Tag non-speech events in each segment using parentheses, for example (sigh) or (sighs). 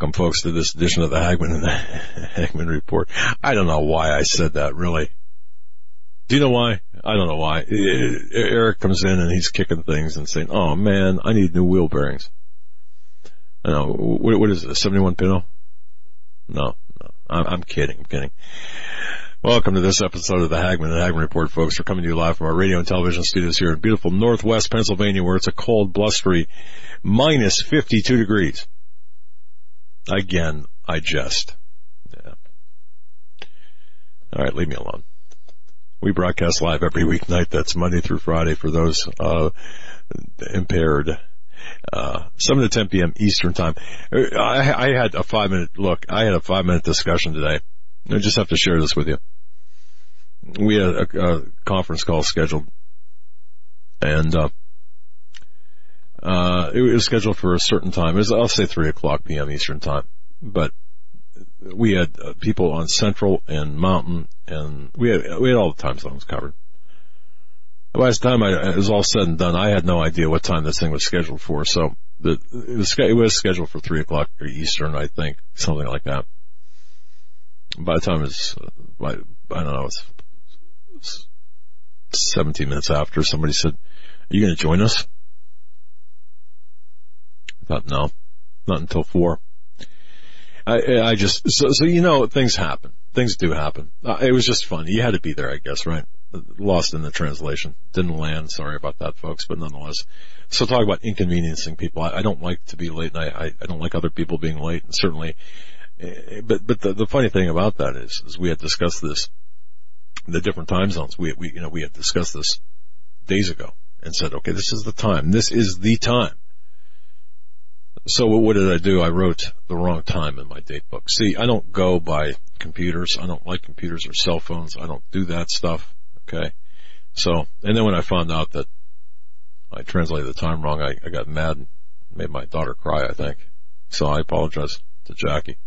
Welcome, folks, to this edition of the Hagmann and the (laughs) Hagmann Report. I don't know why I said that, really. Do you know why? I don't know why. Eric comes in and he's kicking things and saying, "Oh man, I need new wheel bearings." I know. What, what is it? A seventy-one Pinto? No, no. I'm, I'm kidding. I'm kidding. Welcome to this episode of the Hagmann and Hagmann Report, folks. We're coming to you live from our radio and television studios here in beautiful Northwest Pennsylvania, where it's a cold, blustery, minus fifty-two degrees. Again, I jest. Yeah. All right, leave me alone. We broadcast live every weeknight. That's Monday through Friday for those uh, impaired. Uh, 7 to 10 p.m. Eastern time. I, I had a five minute look. I had a five minute discussion today. I just have to share this with you. We had a, a conference call scheduled, and uh, uh, it was scheduled for a certain time. It was, I'll say three o'clock p.m. Eastern time, but we had uh, people on Central and Mountain, and we had we had all the time zones covered. By the time I, it was all said and done, I had no idea what time this thing was scheduled for. So the it was, it was scheduled for three o'clock Eastern, I think, something like that. By the time it was, I, I don't know, it was 17 minutes after, somebody said, "Are you going to join us?" Thought, no, not until four. I, I just, so, so you know, things happen. Things do happen. Uh, it was just fun. You had to be there, I guess, right? Lost in the translation. Didn't land. Sorry about that, folks, but nonetheless. So talk about inconveniencing people. I, I don't like to be late and I, I, don't like other people being late and certainly, uh, but, but the, the funny thing about that is, is we had discussed this, the different time zones. We, we, you know, we had discussed this days ago and said, okay, this is the time. This is the time. So what did I do? I wrote the wrong time in my date book. See, I don't go by computers. I don't like computers or cell phones. I don't do that stuff. Okay. So, and then when I found out that I translated the time wrong, I, I got mad and made my daughter cry, I think. So I apologize to Jackie.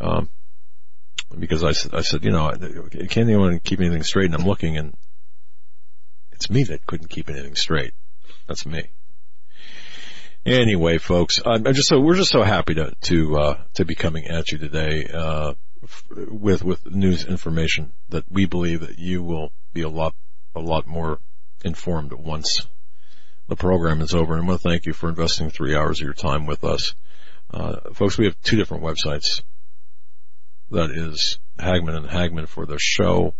Um, because I said, I said, you know, can't anyone keep anything straight? And I'm looking and it's me that couldn't keep anything straight. That's me. Anyway, folks, I'm just so we're just so happy to to uh, to be coming at you today uh, with with news information that we believe that you will be a lot a lot more informed once the program is over. And I want to thank you for investing three hours of your time with us, uh, folks. We have two different websites. That is Hagmann and Hagmann for the show,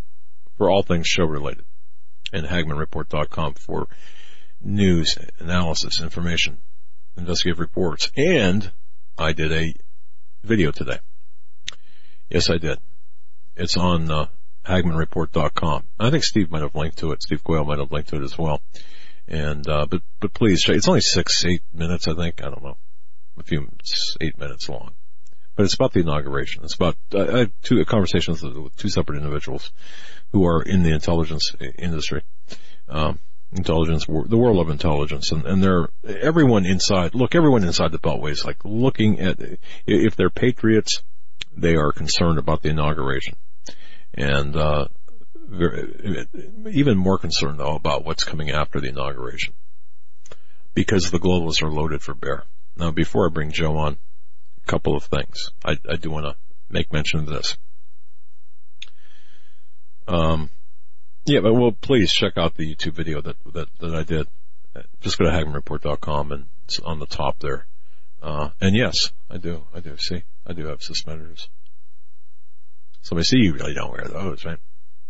for all things show related, and HagmannReport.com for news, analysis, information investigative reports. And I did a video today. Yes, I did. It's on uh, HagmannReport.com. I think Steve might have linked to it. Steve Quayle might have linked to it as well. And uh, but but please, it's only six eight minutes. I think I don't know, a few eight minutes long. But it's about the inauguration. It's about uh, I had two conversations with two separate individuals who are in the intelligence industry. Um, intelligence, the world of intelligence, and, and they're everyone inside. Look, everyone inside the Beltway is like looking at if they're patriots, they are concerned about the inauguration, and uh, very, even more concerned though about what's coming after the inauguration, because the globalists are loaded for bear. Now, before I bring Joe on, a couple of things I, I do want to make mention of this. Um, yeah, but well, please check out the YouTube video that that, that I did. Just go to HagmannReport.com and it's on the top there. Uh, and yes, I do. I do. See, I do have suspenders. So I see you really don't wear those, right?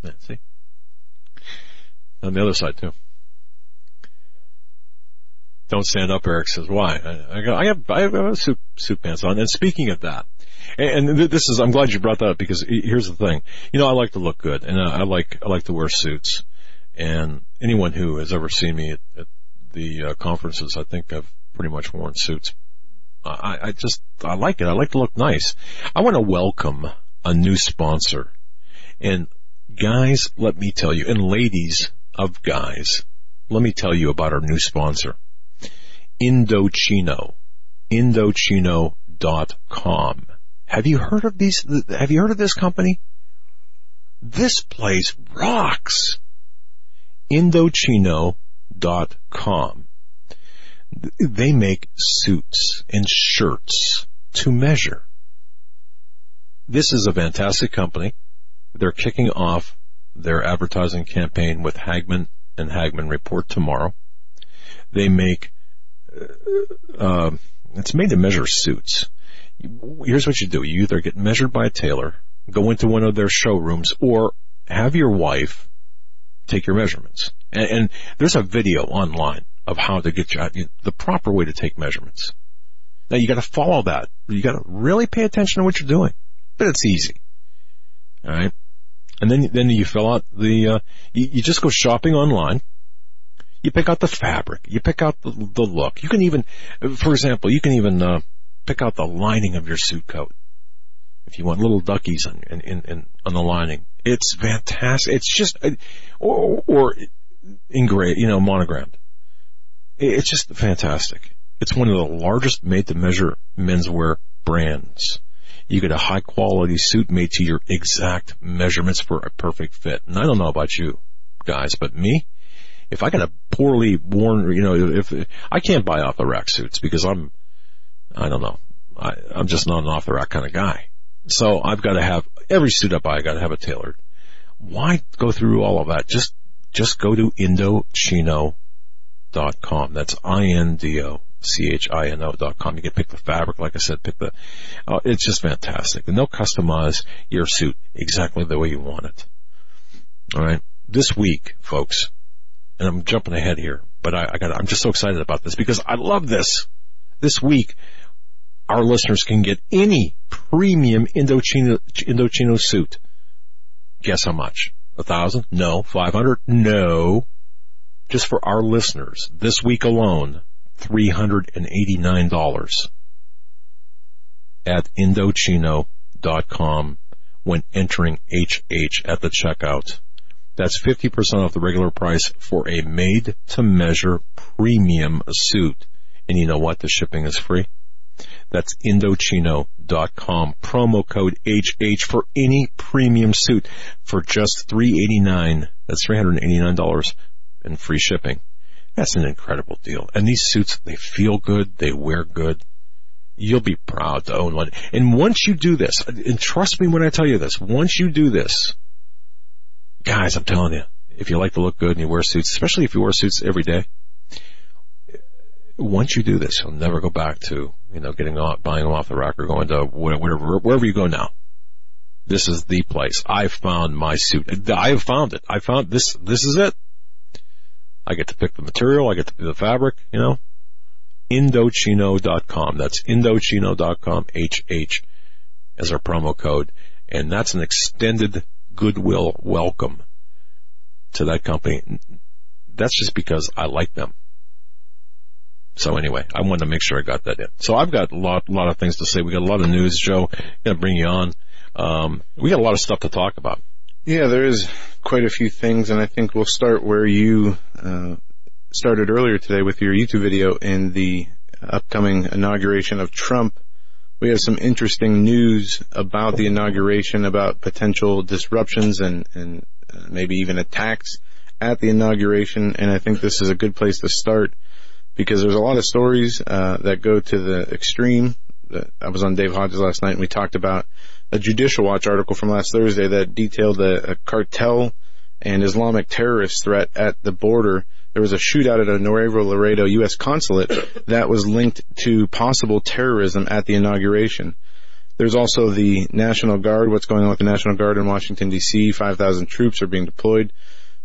Yeah, see. On the other side too. Don't stand up, Eric says. Why? I, I, got, I have, I have suit, suit pants on. And speaking of that, and, this is, I'm glad you brought that up because here's the thing. You know, I like to look good and I like, I like to wear suits. And anyone who has ever seen me at, at the uh, conferences, I think I've pretty much worn suits I, I just, I like it. I like to look nice. I want to welcome a new sponsor. And guys, let me tell you, and ladies of guys, let me tell you about our new sponsor. Indochino. Indochino.com. Have you heard of these? Have you heard of this company? This place rocks. Indochino.com. They make suits and shirts to measure. This is a fantastic company. They're kicking off their advertising campaign with Hagmann and Hagmann Report tomorrow. They make, uh, uh, it's made to measure suits. Here's what you do. You either get measured by a tailor, go into one of their showrooms, or have your wife take your measurements. And, and there's a video online of how to get you, the proper way to take measurements. Now you gotta follow that. You gotta really pay attention to what you're doing. But it's easy. Alright? And then, then you fill out the, uh, you, you just go shopping online. You pick out the fabric. You pick out the, the look. You can even, for example, you can even, uh, pick out the lining of your suit coat. If you want little duckies on, in, in, in on the lining. It's fantastic. It's just, uh, or, or engraved, you know, monogrammed. It's just fantastic. It's one of the largest made to measure menswear brands. You get a high quality suit made to your exact measurements for a perfect fit. And I don't know about you guys, but me, if I got a poorly worn, you know, if I can't buy off the rack suits because I'm, I don't know, I, I'm just not an off the rack kind of guy. So I've got to have every suit I buy, I got to have it tailored. Why go through all of that? Just, just go to Indochino.com. That's I-N-D-O C-H-I-N-O dot com. You can pick the fabric, like I said, pick the, uh, it's just fantastic. And they'll customize your suit exactly the way you want it. Alright. This week, folks, and I'm jumping ahead here, but I, I got, I'm just so excited about this because I love this. This week, our listeners can get any premium Indochino, Indochino suit. Guess how much? A thousand? No. Five hundred? No. Just for our listeners, this week alone, $389 at Indochino.com when entering HH at the checkout. That's 50% off the regular price for a made to measure premium suit. And you know what? The shipping is free. That's Indochino.com. Promo code HH for any premium suit for just 389. That's $389 and free shipping. That's an incredible deal. And these suits, they feel good, they wear good. You'll be proud to own one. And once you do this, and trust me when I tell you this, once you do this, guys, I'm telling you, if you like to look good and you wear suits, especially if you wear suits every day, once you do this, you'll never go back to, you know, getting off, buying them off the rack or going to whatever, wherever you go now. This is the place. I found my suit. I have found it. I found this, this is it. I get to pick the material. I get to pick the fabric, you know. Indochino.com. That's Indochino.com, HH as our promo code. And that's an extended goodwill welcome to that company. That's just because I like them. So anyway, I wanted to make sure I got that in. So I've got a lot, lot of things to say. We got a lot of news, Joe. Gonna bring you on. Um, we got a lot of stuff to talk about. Yeah, there is quite a few things, and I think we'll start where you uh, started earlier today with your YouTube video in the upcoming inauguration of Trump. We have some interesting news about the inauguration, about potential disruptions and, and uh, maybe even attacks at the inauguration, and I think this is a good place to start because there's a lot of stories uh, that go to the extreme. I was on Dave Hodges last night, and we talked about a Judicial Watch article from last Thursday that detailed a, a cartel and Islamic terrorist threat at the border. There was a shootout at a Nuevo Laredo U.S. consulate (coughs) that was linked to possible terrorism at the inauguration. There's also the National Guard. What's going on with the National Guard in Washington D.C.? 5,000 troops are being deployed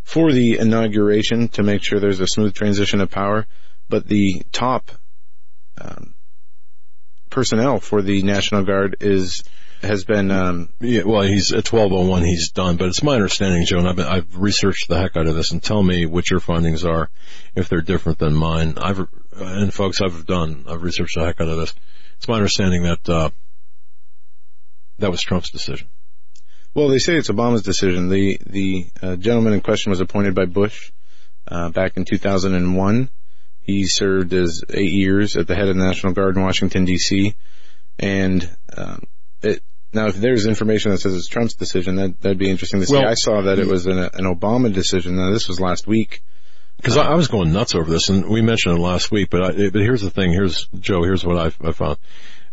for the inauguration to make sure there's a smooth transition of power. But the top um, personnel for the National Guard is has been. Um, yeah, well, he's at twelve oh one. He's done, but it's my understanding, Joe, and I've, been, I've researched the heck out of this. And tell me what your findings are, if they're different than mine. I've and folks, I've done. I've researched the heck out of this. It's my understanding that uh, that was Trump's decision. Well, they say it's Obama's decision. The the uh, gentleman in question was appointed by Bush uh, back in 2001. He served as eight years at the head of the National Guard in Washington D.C. And um, it, now, if there's information that says it's Trump's decision, that that'd be interesting to see. Well, I saw that it was an, an Obama decision. Now, this was last week. Because I, I was going nuts over this, and we mentioned it last week. But I, but here's the thing. Here's Joe. Here's what I, I found.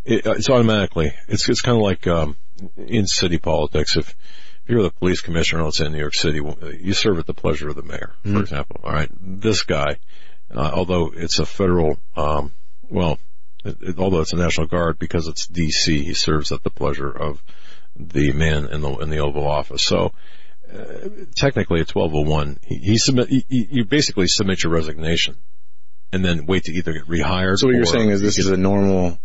It, it's automatically. It's it's kind of like um, in city politics. If, if you're the police commissioner, let's say in New York City, you serve at the pleasure of the mayor, for Mhm. example. All right, this guy, uh, although it's a federal, um, well, it, it, although it's a National Guard because it's D.C., he serves at the pleasure of the man in the in the Oval Office. So uh, technically, at 1201, he, he submit. You, you basically submit your resignation, and then wait to either get rehired. So what you're saying is this is a normal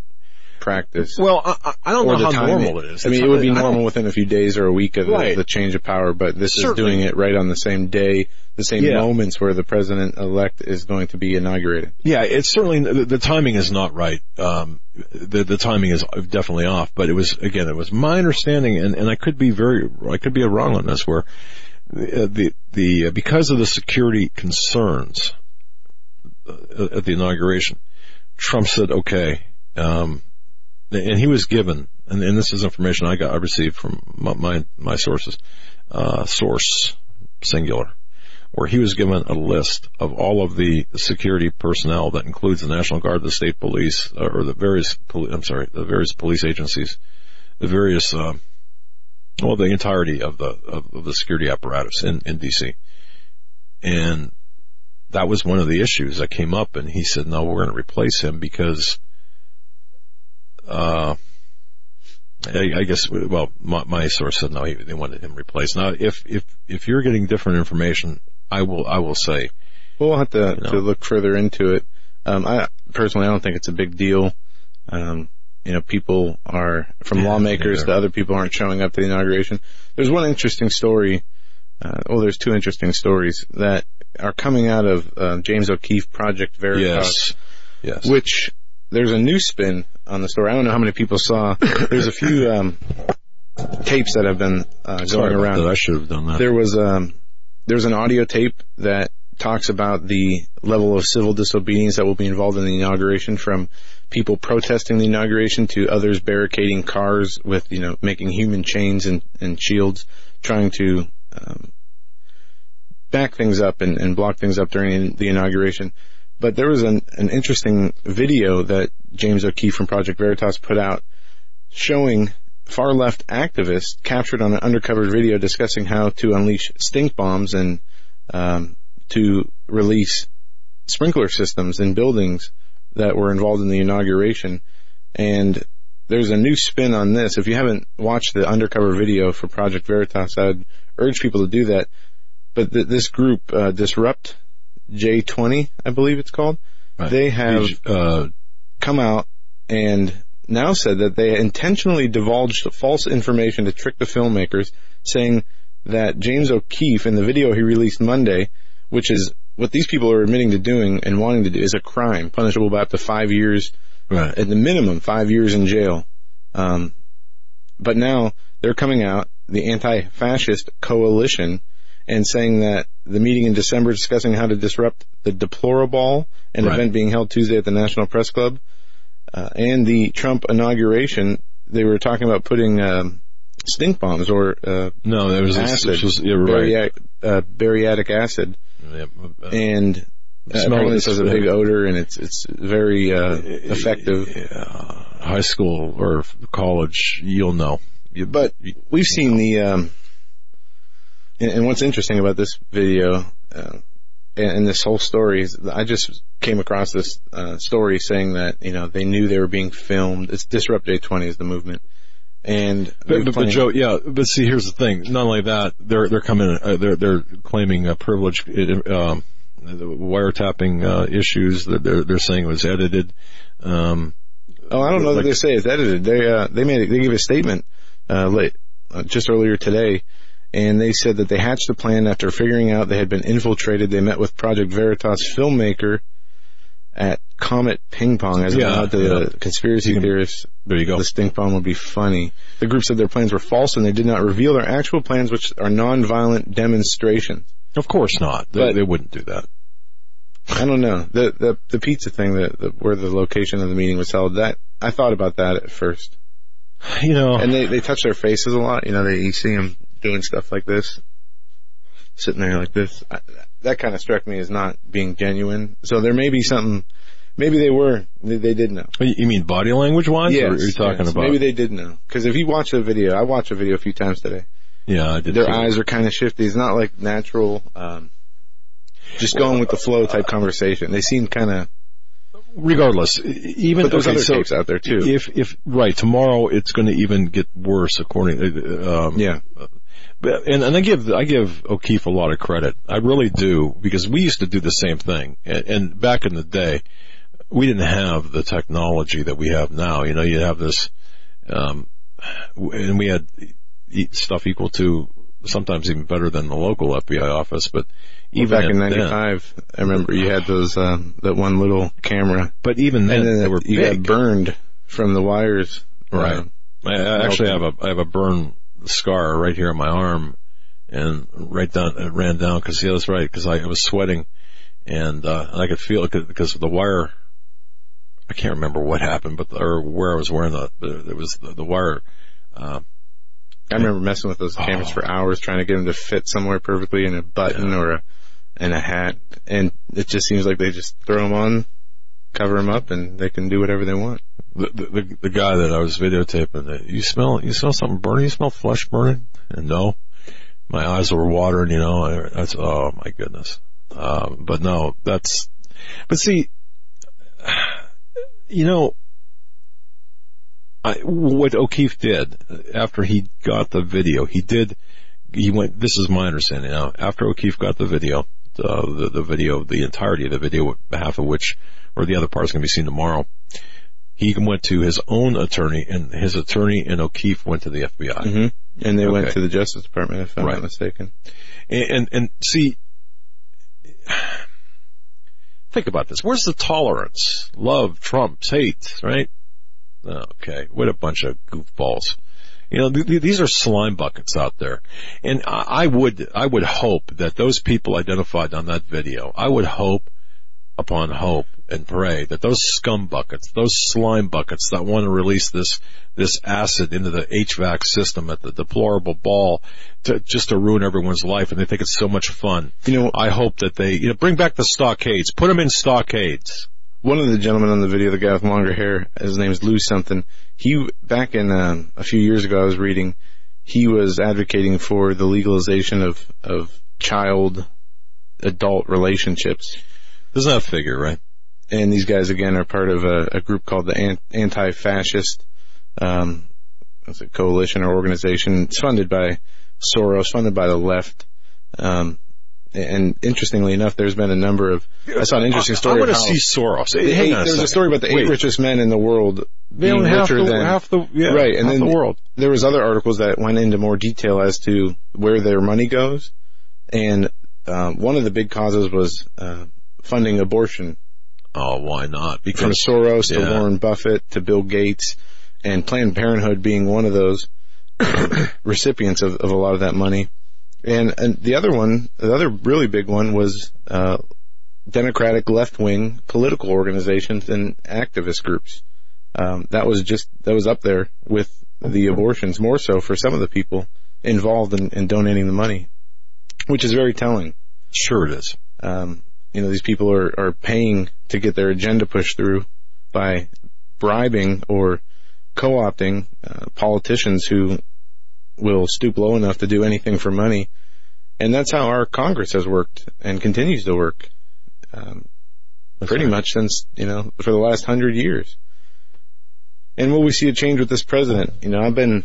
practice. well, I, I- don't know how timing. normal it is. I mean, it would be not- I don't- normal within a few days or a week of the, Right. the change of power, but this Certainly. is doing it right on the same day, the same Yeah. moments where the president elect is going to be inaugurated. Yeah, it's certainly the, the timing is not right. Um, the the timing is definitely off. But it was again, it was my understanding, and, and I could be very, I could be wrong on this, where the the, the because of the security concerns uh, at the inauguration, Trump said, okay, um, and he was given, and, and this is information I got, I received from my my, my sources, uh, source singular where he was given a list of all of the security personnel that includes the National Guard, the state police, uh, or the various, poli- I'm sorry, the various police agencies, the various, uh, well, the entirety of the, of, of the security apparatus in, in DC. And that was one of the issues that came up and he said, no, we're going to replace him because, uh, I, I guess, well, my, my source said no, he, they wanted him replaced. Now, if, if, if you're getting different information, I will, I will say, Well, we'll have to, You know. to look further into it. Um, I personally, I don't think it's a big deal. Um, you know, people are from Yeah, lawmakers to other people aren't showing up to the inauguration. There's one interesting story. Uh, well, there's two interesting stories that are coming out of uh, James O'Keefe Project Veritas. yes, yes. which there's a new spin on the story. I don't know how many people saw. There's a few um, tapes that have been uh, going about around. that. I should have done that. There was um, there's an audio tape that talks about the level of civil disobedience that will be involved in the inauguration, from people protesting the inauguration to others barricading cars with you know making human chains and, and shields, trying to um, back things up and, and block things up during the inauguration. But there was an, an interesting video that James O'Keefe from Project Veritas put out showing far left activists captured on an undercover video discussing how to unleash stink bombs and um, to release sprinkler systems in buildings that were involved in the inauguration. And there's a new spin on this. If you haven't watched the undercover video for Project Veritas, I'd urge people to do that. But th- this group, uh, Disrupt J20, I believe it's called, Right. they have uh, come out and now said that they intentionally divulged false information to trick the filmmakers, saying that James O'Keefe in the video he released Monday, which is what these people are admitting to doing and wanting to do, is a crime punishable by up to five years, right. at the minimum five years in jail. Um, but now they're coming out, the anti-fascist coalition, and saying that the meeting in December discussing how to disrupt the Deplorable, an Right. event being held Tuesday at the National Press Club, uh, and the Trump inauguration, they were talking about putting um, stink bombs or uh, No, there was acid, this was, yeah, right. bariatric, uh, bariatic acid, Yeah, uh, and uh, apparently this has a big odor and it's it's very uh, effective. yeah, high school or college, you'll know. You, But we've seen the, um, and, and what's interesting about this video uh, and, this whole story is I just came across this uh, story saying that you know they knew they were being filmed. It's Disrupt J20 is the movement, and But, but, but Joe, yeah, but see, here's the thing. Not only that, they're they're coming, uh, they're they're claiming uh, privilege, um, the wiretapping uh, issues. That they're they're saying was edited. Um, Oh, I don't know Like- that they say it's edited. They uh, they made they gave a statement uh, late uh, just earlier today, and they said that they hatched the plan after figuring out they had been infiltrated. They met with Project Veritas filmmaker at Comet Ping Pong as a Yeah, to yeah. the conspiracy theorists. There you go. The stink bomb would be funny. The group said their plans were false and they did not reveal their actual plans, which are non-violent demonstrations. Of course not. They, But- they wouldn't do that. I don't know the the the pizza thing that, that where the location of the meeting was held. That I thought about that at first, You know, and they they touch their faces a lot. You know, they you see them doing stuff like this, sitting there like this. I, that kind of struck me as not being genuine. So there may be something. Maybe they were. They, they did know. you mean body language wise? Yes, or are you talking yes. about? Maybe they did know. Because if you watch the video, I watched the video a few times today. yeah, I did. Their eyes are kind of shifty. It's not like natural. Um, just going with the flow type conversation. They seem kind of. Regardless, even But there's okay, other so tapes out there too. If if right tomorrow, it's going to even get worse. According, uh, um, yeah. But- and and I give I give O'Keefe a lot of credit. I really do because we used to do the same thing. And, and back in the day, we didn't have the technology that we have now. You know, you have this, um, and we had stuff equal to sometimes even better than the local FBI office. But even back in then- '95, I remember you had those um, that one little camera, but even then then they were you big. got burned from the wires. Right. Um, I, I actually have a I have a burn scar right here on my arm, and right down it ran down because yeah, that's right because I, I was sweating, and uh, I could feel it because the wire. I can't remember what happened, but or where I was wearing the the there was the, the wire. Uh, I remember messing with those cameras Oh. for hours, trying to get them to fit somewhere perfectly in a button or a in a hat, and it just seems like they just throw them on, cover them up, and they can do whatever they want. the, the the guy that I was videotaping, you smell you smell something burning? You smell flesh burning? And no, my eyes were watering. You know, that's oh my goodness. Um, but no, that's. But see, you know, I, what O'Keefe did after he got the video, he did. He went. This is my understanding now. After O'Keefe got the video, uh, the the video, the entirety of the video, half of which, or the other part is going to be seen tomorrow he went to his own attorney, and his attorney and O'Keefe went to the FBI. hmm And they went to the Justice Department, if I'm Right. not mistaken. And, and and see, think about this. Where's the tolerance? Love trumps hate, right? Okay, what a bunch of goofballs. You know, th- th- these are slime buckets out there, and I, I would I would hope that those people identified on that video, I would hope upon hope and pray that those scum buckets, those slime buckets that want to release this this acid into the HVAC system at the deplorable ball to just to ruin everyone's life, and they think it's so much fun. You know, I hope that they you know bring back the stockades, put them in stockades. One of the gentlemen on the video, the guy with longer hair, his name is Lou something. He back in um, a few years ago, I was reading, he was advocating for the legalization of of child adult relationships. Doesn't that figure, right? And these guys again are part of a, a group called the Anti-Fascist um, coalition or organization. It's funded by Soros, funded by the left. Um, and interestingly enough, there's been a number of. I saw an interesting story. I, want to see Soros. Hang eight- a there was a story about the eight Wait. richest men in the world They being richer the, than half the yeah, right, and then the world. there was other articles that went into more detail as to where their money goes, and um, one of the big causes was uh, funding abortion Oh, why not? Because, from Soros to. Warren Buffett to Bill Gates, and Planned Parenthood being one of those (coughs) recipients of, of a lot of that money. And, and the other one, the other really big one was uh, Democratic left-wing political organizations and activist groups. Um, that was just that was up there with the abortions, more so for some of the people involved in, in donating the money, which is very telling sure it is. um, you know, these people are, are paying to get their agenda pushed through by bribing or co-opting uh, politicians who will stoop low enough to do anything for money. And that's how our Congress has worked and continues to work, um, pretty right. much since, you know, for the last hundred years. And will we see a change with this president? You know, I've been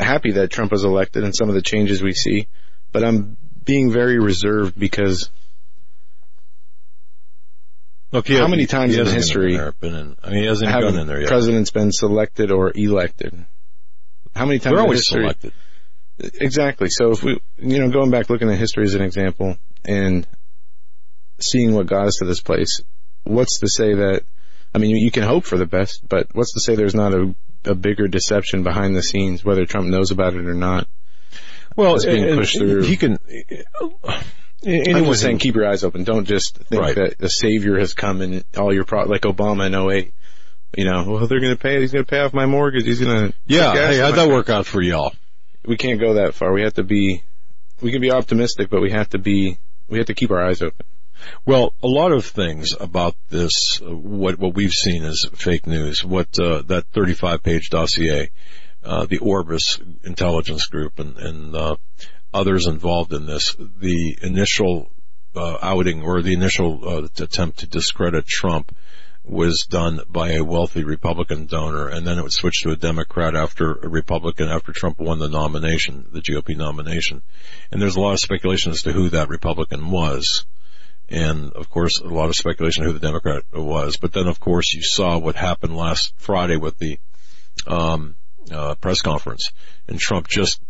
happy that Trump was elected and some of the changes we see, but I'm being very reserved because Look, How many times in history in, I mean, he hasn't even haven't in there yet. presidents been selected or elected? How many times They're always history? selected. Exactly. So if we, you know, going back looking at history as an example and seeing what got us to this place, what's to say that? I mean, you can hope for the best, but what's to say there's not a, a bigger deception behind the scenes, whether Trump knows about it or not? Well, It's being pushed and through. He can. Anyone just saying, keep your eyes open. Don't just think Right. that the savior has come and all your pro- like Obama in 08. You know, well, they're going to pay. He's going to pay off my mortgage. He's going to. Yeah. Hey, how'd that work out for y'all? We can't go that far. We have to be. We can be optimistic, but we have to be. We have to keep our eyes open. Well, a lot of things about this, uh, what what we've seen is fake news. What uh, that 35 page dossier, uh, the Orbis intelligence group, and and uh, others involved in this, the initial uh, outing or the initial uh, attempt to discredit Trump was done by a wealthy Republican donor, and then it was switched to a Democrat after a Republican after Trump won the nomination, the GOP nomination. And there's a lot of speculation as to who that Republican was and of course a lot of speculation who the Democrat was. But then of course you saw what happened last Friday with the um, uh, press conference and Trump just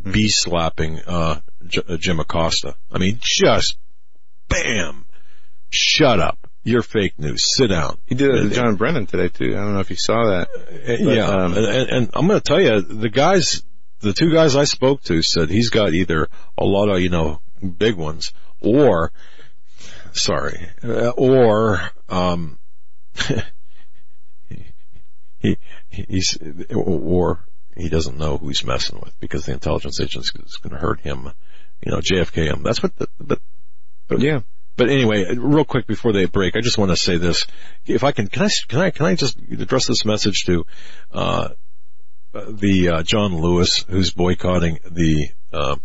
bee slapping uh, J- uh, Jim Acosta. I mean, just bam, shut up. You're fake news. Sit down. He did it to John Brennan today too. I don't know if you saw that. yeah, um, and, and I'm going to tell you, the guys, the two guys I spoke to said he's got either a lot of you know big ones or sorry, uh, or um, (laughs) he he's or he doesn't know who he's messing with because the intelligence agent is going to hurt him. You know, JFK him. That's what the, the, but Yeah. But anyway, real quick before they break, I just want to say this. If I can, can I, can I, can I just address this message to, uh, the, uh, John Lewis who's boycotting the, uh,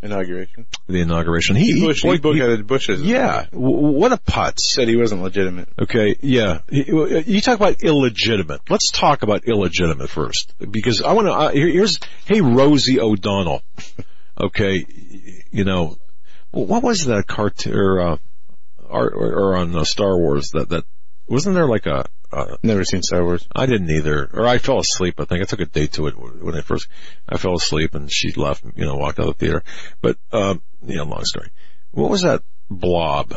Inauguration. the inauguration. He, Bush, boy- he boycotted Bush's. yeah, w- what a putz. Said he wasn't legitimate. Okay, yeah. You talk about illegitimate. Let's talk about illegitimate first, because I want to. Uh, here, here's, hey, Rosie O'Donnell. (laughs) Okay, you know, what was that cartoon or, uh, or, or on uh, Star Wars that that wasn't there like a. Uh, Never seen Star Wars. I didn't either, or I fell asleep. I think I took a date to it when I first. I fell asleep and she left. You know, walked out of the theater. But um, you know, long story. What was that blob?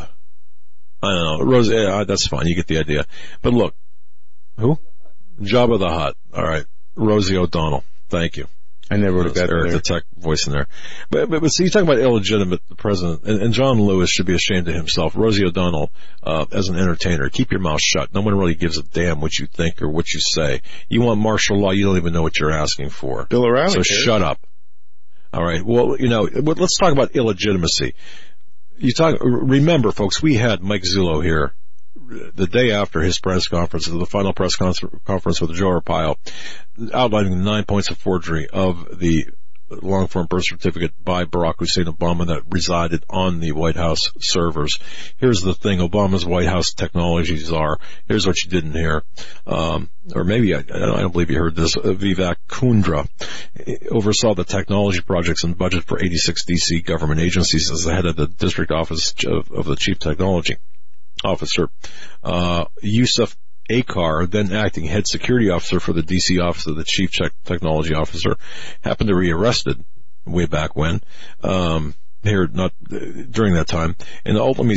I don't know. Rose, yeah, that's fine. You get the idea. But look, who? Jabba the Hutt. All right. Rosie O'Donnell. Thank you. I never would have got Eric, there. the tech voice in there. But, but, but see, you talk about illegitimate the president, and, and John Lewis should be ashamed of himself. Rosie O'Donnell, uh, as an entertainer, keep your mouth shut. No one really gives a damn what you think or what you say. You want martial law, you don't even know what you're asking for. Bill O'Reilly. So cares. shut up. All right. Well, you know, let's talk about illegitimacy. You talk. Remember, folks, we had Mike Zullo here the day after his press conference, the final press conference with Joe Arpaio, outlining the nine points of forgery of the long form birth certificate by Barack Hussein Obama that resided on the White House servers. Here's the thing Obama's White House technologies are. Here's what you didn't hear. Um, or maybe I, I don't believe you heard this. Uh, Vivek Kundra oversaw the technology projects and budget for 86 DC government agencies as the head of the district office of, of the chief technology officer. Uh, Yusuf Acar, then acting head security officer for the DC office of the chief technology officer, happened to be arrested way back when. Um, here, not uh, during that time, and ultimately,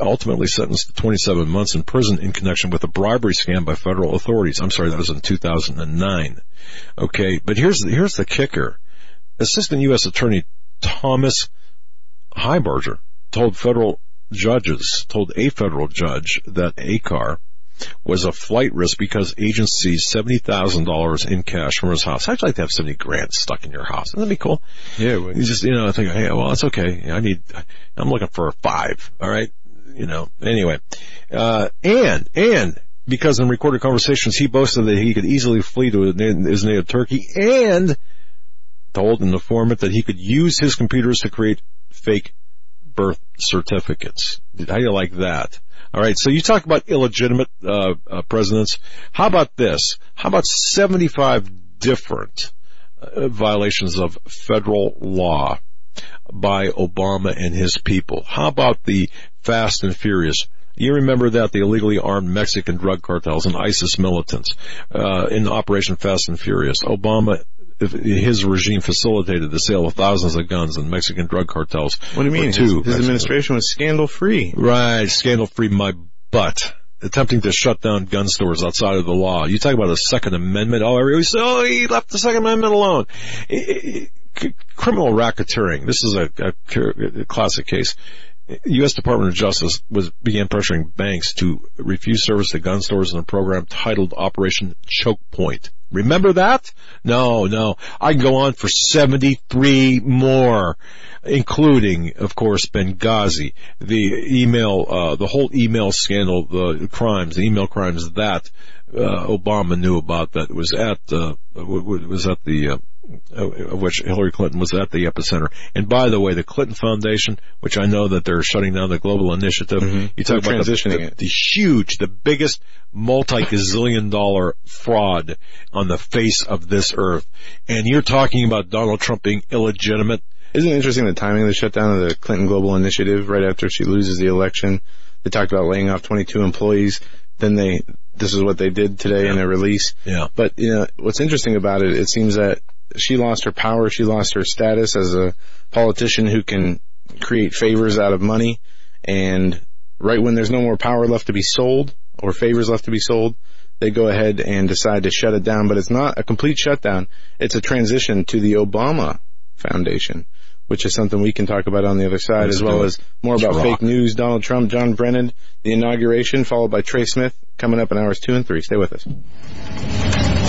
ultimately sentenced to 27 months in prison in connection with a bribery scam by federal authorities. I'm sorry, that was in 2009. Okay, but here's the, here's the kicker. Assistant U.S. Attorney Thomas Hibarger told federal judges, told a federal judge that ACAR was a flight risk because agents seized $70,000 in cash from his house. How'd you like to have 70 grand stuck in your house? Wouldn't that be cool? Yeah, well, You just, you know, I think, hey, well, that's okay. I need, I'm looking for a five. All right. You know, anyway, uh, and, and because in recorded conversations, he boasted that he could easily flee to his native Turkey and told an informant that he could use his computers to create fake birth certificates. How do you like that? All right. So you talk about illegitimate uh, uh, presidents. How about this? How about 75 different uh, violations of federal law by Obama and his people? How about the Fast and Furious? You remember that the illegally armed Mexican drug cartels and ISIS militants uh, in Operation Fast and Furious. Obama, his regime facilitated the sale of thousands of guns and Mexican drug cartels. what do you mean? His, his Mexican- administration was scandal free. Right, scandal free my butt attempting to shut down gun stores outside of the law. You talk about the Second Amendment. Oh, everybody says, oh, he left the Second Amendment alone. It, it, criminal racketeering. This is a, a, a classic case. U.S. Department of Justice was began pressuring banks to refuse service to gun stores in a program titled Operation Choke Point. Remember that? No, no. I can go on for 73 more, including, of course, Benghazi, the email, uh, the whole email scandal, the crimes, the email crimes that uh, Obama knew about that was at, uh, was at the, uh, of which Hillary Clinton was at the epicenter. And by the way, the Clinton Foundation, which I know that they're shutting down the global initiative, mm-hmm. you talk they're about transitioning the, the huge, the biggest multi-gazillion dollar fraud on the face of this earth. And you're talking about Donald Trump being illegitimate. Isn't it interesting the timing of the shutdown of the Clinton Global Initiative right after she loses the election? They talked about laying off 22 employees. Then they, this is what they did today Yeah. in a release. Yeah. But, you know, what's interesting about it, it seems that she lost her power. She lost her status as a politician who can create favors out of money. And right when there's no more power left to be sold or favors left to be sold, they go ahead and decide to shut it down. But it's not a complete shutdown. It's a transition to the Obama Foundation, which is something we can talk about on the other side, Let's as well as more about rock. fake news, Donald Trump, John Brennan, the inauguration, followed by Trey Smith, coming up in hours two and three. Stay with us.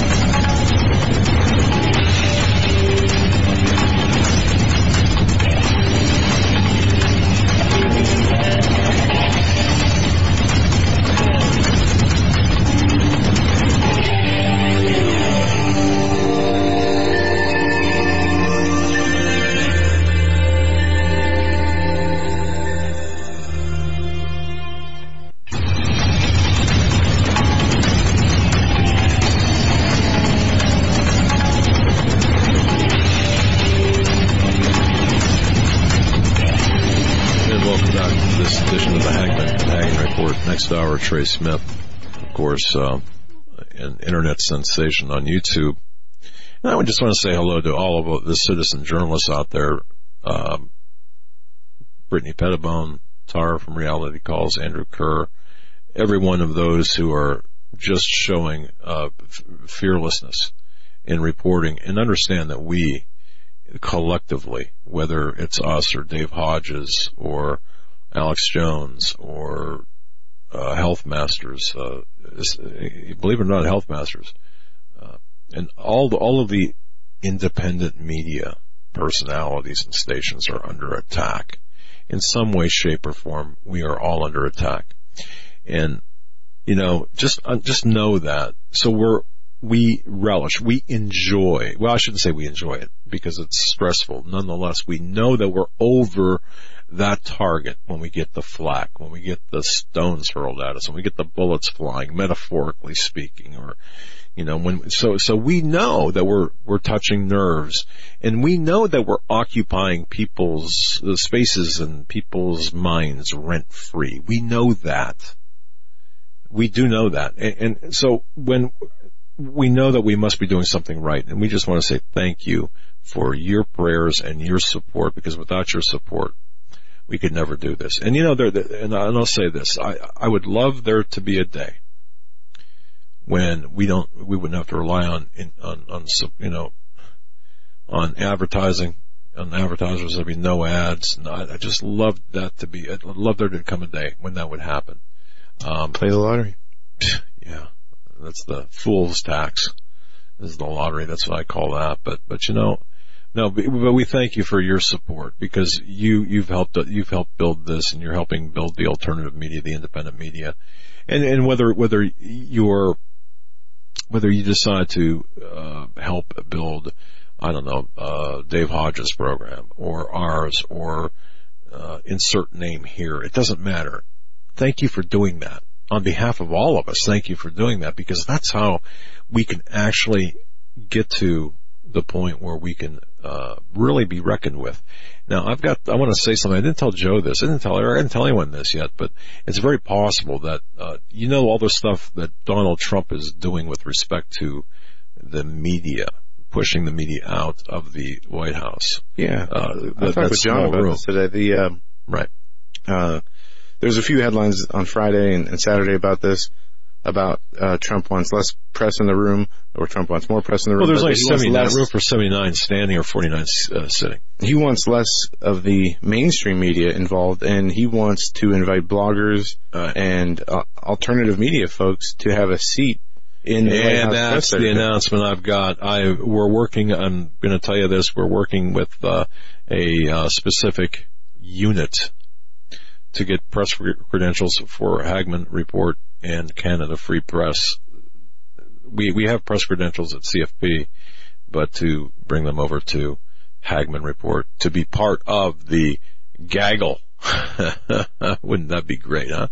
Report. Hour, Trey Smith, of course, uh, an internet sensation on YouTube. And I would just want to say hello to all of the citizen journalists out there. Um, Brittany Pettibone, Tara from Reality Calls, Andrew Kerr, every one of those who are just showing uh, f- fearlessness in reporting and understand that we collectively, whether it's us or Dave Hodges or Alex Jones or uh, Health Masters, uh, believe it or not, Health Masters, uh, and all the, all of the independent media personalities and stations are under attack in some way, shape, or form. We are all under attack, and you know, just uh, just know that. So we're we relish, we enjoy. Well, I shouldn't say we enjoy it because it's stressful. Nonetheless, we know that we're over that target when we get the flak, when we get the stones hurled at us, when we get the bullets flying, metaphorically speaking, or you know, when so so we know that we're we're touching nerves, and we know that we're occupying people's spaces and people's minds rent free. We know that. We do know that, and, and so when we know that we must be doing something right, and we just want to say thank you for your prayers and your support, because without your support, we could never do this. And you know, there, and I'll say this: I I would love there to be a day when we don't, we wouldn't have to rely on in, on on you know on advertising. On advertisers, there'd be no ads. And I, I just love that to be. I'd love there to come a day when that would happen. Um, Play the lottery. (laughs) yeah, that's the fool's tax. This is the lottery. That's what I call that. But but you know, no. But we thank you for your support because you you've helped you've helped build this, and you're helping build the alternative media, the independent media, and and whether whether you're whether you decide to uh, help build, I don't know, uh, Dave Hodges' program or ours or uh, insert name here. It doesn't matter. Thank you for doing that. On behalf of all of us, thank you for doing that because that's how we can actually get to the point where we can uh, really be reckoned with. Now, I've got. I want to say something. I didn't tell Joe this. I didn't tell. I didn't tell anyone this yet. But it's very possible that uh, you know all the stuff that Donald Trump is doing with respect to the media, pushing the media out of the White House. Yeah. Uh, I that, talked with John about room. this today. The, um, Right. uh, there's a few headlines on Friday and, and Saturday about this, about uh, Trump wants less press in the room, or Trump wants more press in the room. Well, there's only 79 less- room for 79 standing or 49 uh, sitting. he wants less of the mainstream media involved, and he wants to invite bloggers Right. and uh, alternative media folks to have a seat in the White And that's the announcement I've got. I we're working. I'm going to tell you this. We're working with uh, a uh, specific unit to get press credentials for Hagmann Report and Canada Free Press. We we have press credentials at CFP, but to bring them over to Hagmann Report to be part of the gaggle. (laughs) Wouldn't that be great, huh?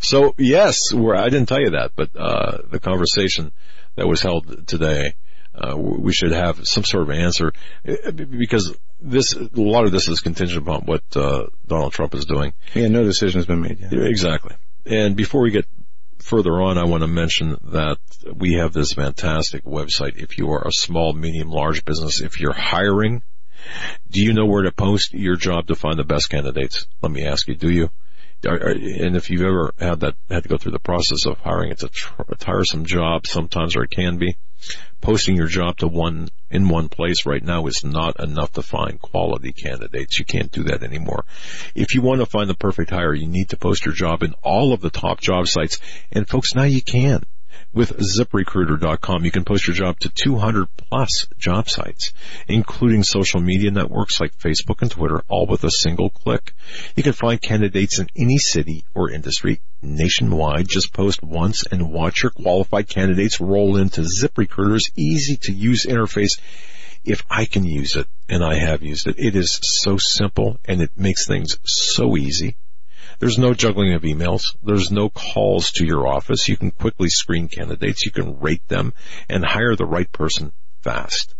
So yes, I didn't tell you that, but uh, the conversation that was held today, uh, we should have some sort of answer uh, because this a lot of this is contingent upon what uh, Donald Trump is doing. Yeah, no decision's been made yet. Exactly. And before we get further on, I want to mention that we have this fantastic website. If you are a small, medium, large business, if you're hiring, do you know where to post your job to find the best candidates? Let me ask you, do you? And if you've ever had that, had to go through the process of hiring, it's a, tr- a tiresome job sometimes, or it can be. Posting your job to one, in one place right now is not enough to find quality candidates. You can't do that anymore. If you want to find the perfect hire, you need to post your job in all of the top job sites. And folks, now you can. With ziprecruiter.com, you can post your job to 200 plus job sites, including social media networks like Facebook and Twitter, all with a single click. You can find candidates in any city or industry nationwide. Just post once and watch your qualified candidates roll into ZipRecruiter's easy to use interface. If I can use it, and I have used it, it is so simple and it makes things so easy. There's no juggling of emails. There's no calls to your office. You can quickly screen candidates. You can rate them and hire the right person fast.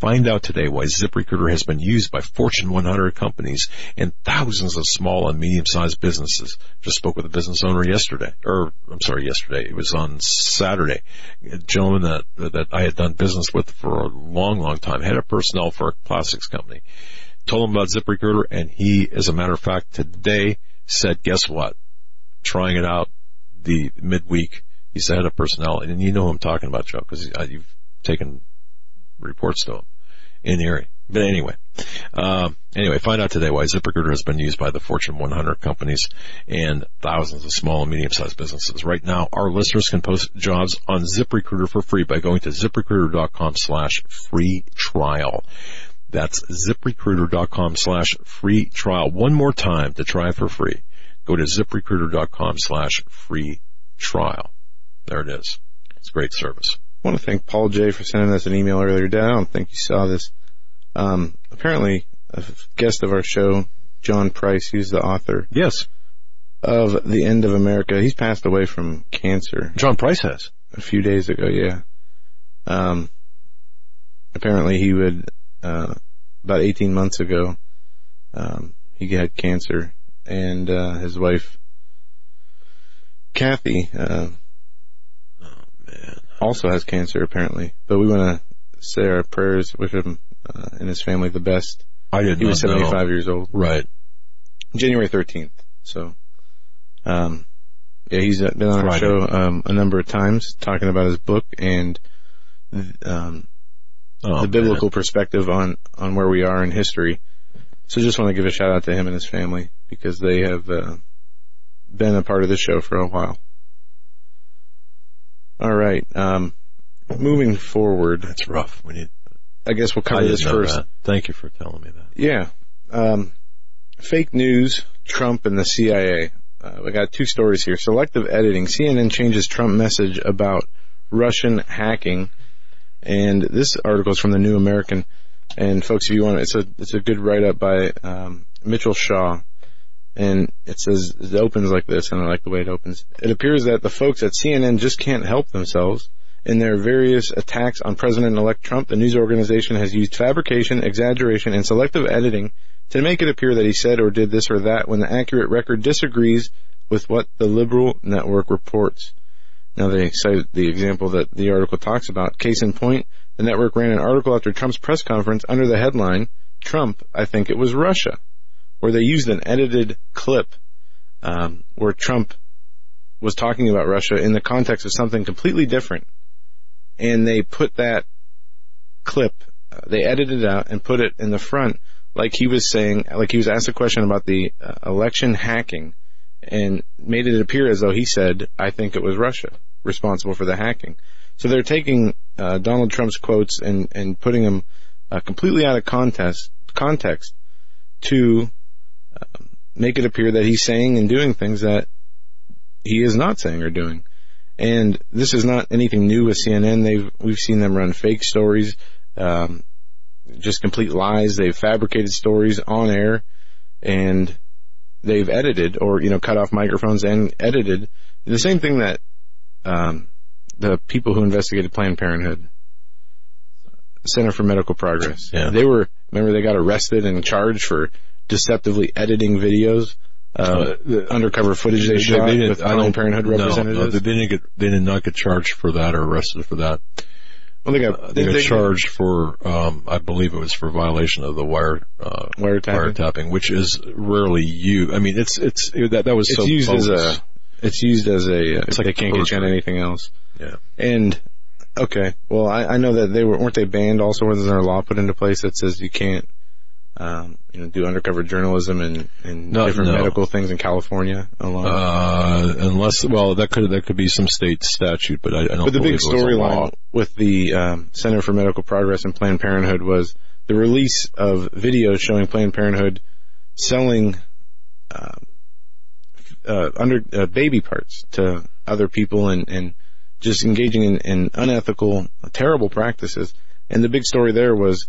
Find out today why ZipRecruiter has been used by Fortune 100 companies and thousands of small and medium-sized businesses. Just spoke with a business owner yesterday, or I'm sorry, yesterday. It was on Saturday. A gentleman that that I had done business with for a long, long time, head of personnel for a plastics company. Told him about ZipRecruiter, and he, as a matter of fact, today said, "Guess what? Trying it out the midweek." He's the head of personnel, and you know who I'm talking about, Joe, because you've taken reports to him in Erie. But anyway, uh, anyway, find out today why ZipRecruiter has been used by the Fortune 100 companies and thousands of small and medium-sized businesses. Right now, our listeners can post jobs on ZipRecruiter for free by going to ziprecruiter.com slash free trial. That's ziprecruiter.com slash free trial. One more time to try for free. Go to ziprecruiter.com slash free trial. There it is. It's great service. I want to thank Paul J for sending us an email earlier today. I don't think you saw this. Um, apparently, a guest of our show, John Price, he's the author Yes. of The End of America, he's passed away from cancer John Price has. a few days ago. Yeah. Um, apparently, he would uh, about 18 months ago. Um, he had cancer, and uh, his wife, Kathy, uh, also has cancer apparently. But we want to say our prayers with him uh, and his family the best. I didn't He was know. 75 years old. Right. January 13th. So, um, yeah, he's been on our Friday. show um, a number of times talking about his book and um, Oh, the biblical perspective on on where we are in history. So, just want to give a shout out to him and his family because they have uh, been a part of this show for a while. All right, um, moving forward, That's rough. We need. I guess we'll cover this first. that. Thank you for telling me that. Yeah. Um, fake news, Trump and the CIA. Uh, we got two stories here. Selective editing. CNN changes Trump message about Russian hacking. And this article is from the New American. And folks, if you want, it's a, it's a good write up by, um, Mitchell Shaw. And it says, it opens like this, and I like the way it opens. It appears that the folks at CNN just can't help themselves. In their various attacks on President-elect Trump, the news organization has used fabrication, exaggeration, and selective editing to make it appear that he said or did this or that when the accurate record disagrees with what the liberal network reports. Now they cite the example that the article talks about. Case in point, the network ran an article after Trump's press conference under the headline, Trump, I think it was Russia, where they used an edited clip um, where Trump was talking about Russia in the context of something completely different, and they put that clip, uh, they edited it out and put it in the front, like he was saying, like he was asked a question about the uh, election hacking, and made it appear as though he said, "I think it was Russia responsible for the hacking." So they're taking uh, Donald Trump's quotes and and putting them uh, completely out of context context to uh, make it appear that he's saying and doing things that he is not saying or doing. And this is not anything new with CNN. They've we've seen them run fake stories, um, just complete lies. They've fabricated stories on air, and they've edited or you know cut off microphones and edited the same thing that um, the people who investigated Planned Parenthood, Center for Medical Progress, Yeah. they were remember they got arrested and charged for deceptively editing videos. Uh, Uh, the- undercover footage they, shot didn't- with I don't- Planned Parenthood no, representatives. No, they didn't get. They did not get charged for that or arrested for that. Well, they got Uh, they got charged for, um, I believe it was for violation of the wire uh, Wiretapping? wiretapping, which is rarely used. I mean, it's it's that that was It's so used as a. It's used as a. It's like they a can't get you on anything else. yeah. And okay, well, I, I know that they were weren't they banned also? Wasn't there a law put into place that says you can't, um, you know, do undercover journalism and, and No, different no. medical things in California alone? Uh, unless, well, that could that could be some state statute, but I, I don't. but the big believe it was a law. storyline with the um, Center for Medical Progress and Planned Parenthood was the release of videos showing Planned Parenthood selling um, uh, under uh, baby parts to other people and, and just engaging in, in unethical, terrible practices. And the big story there was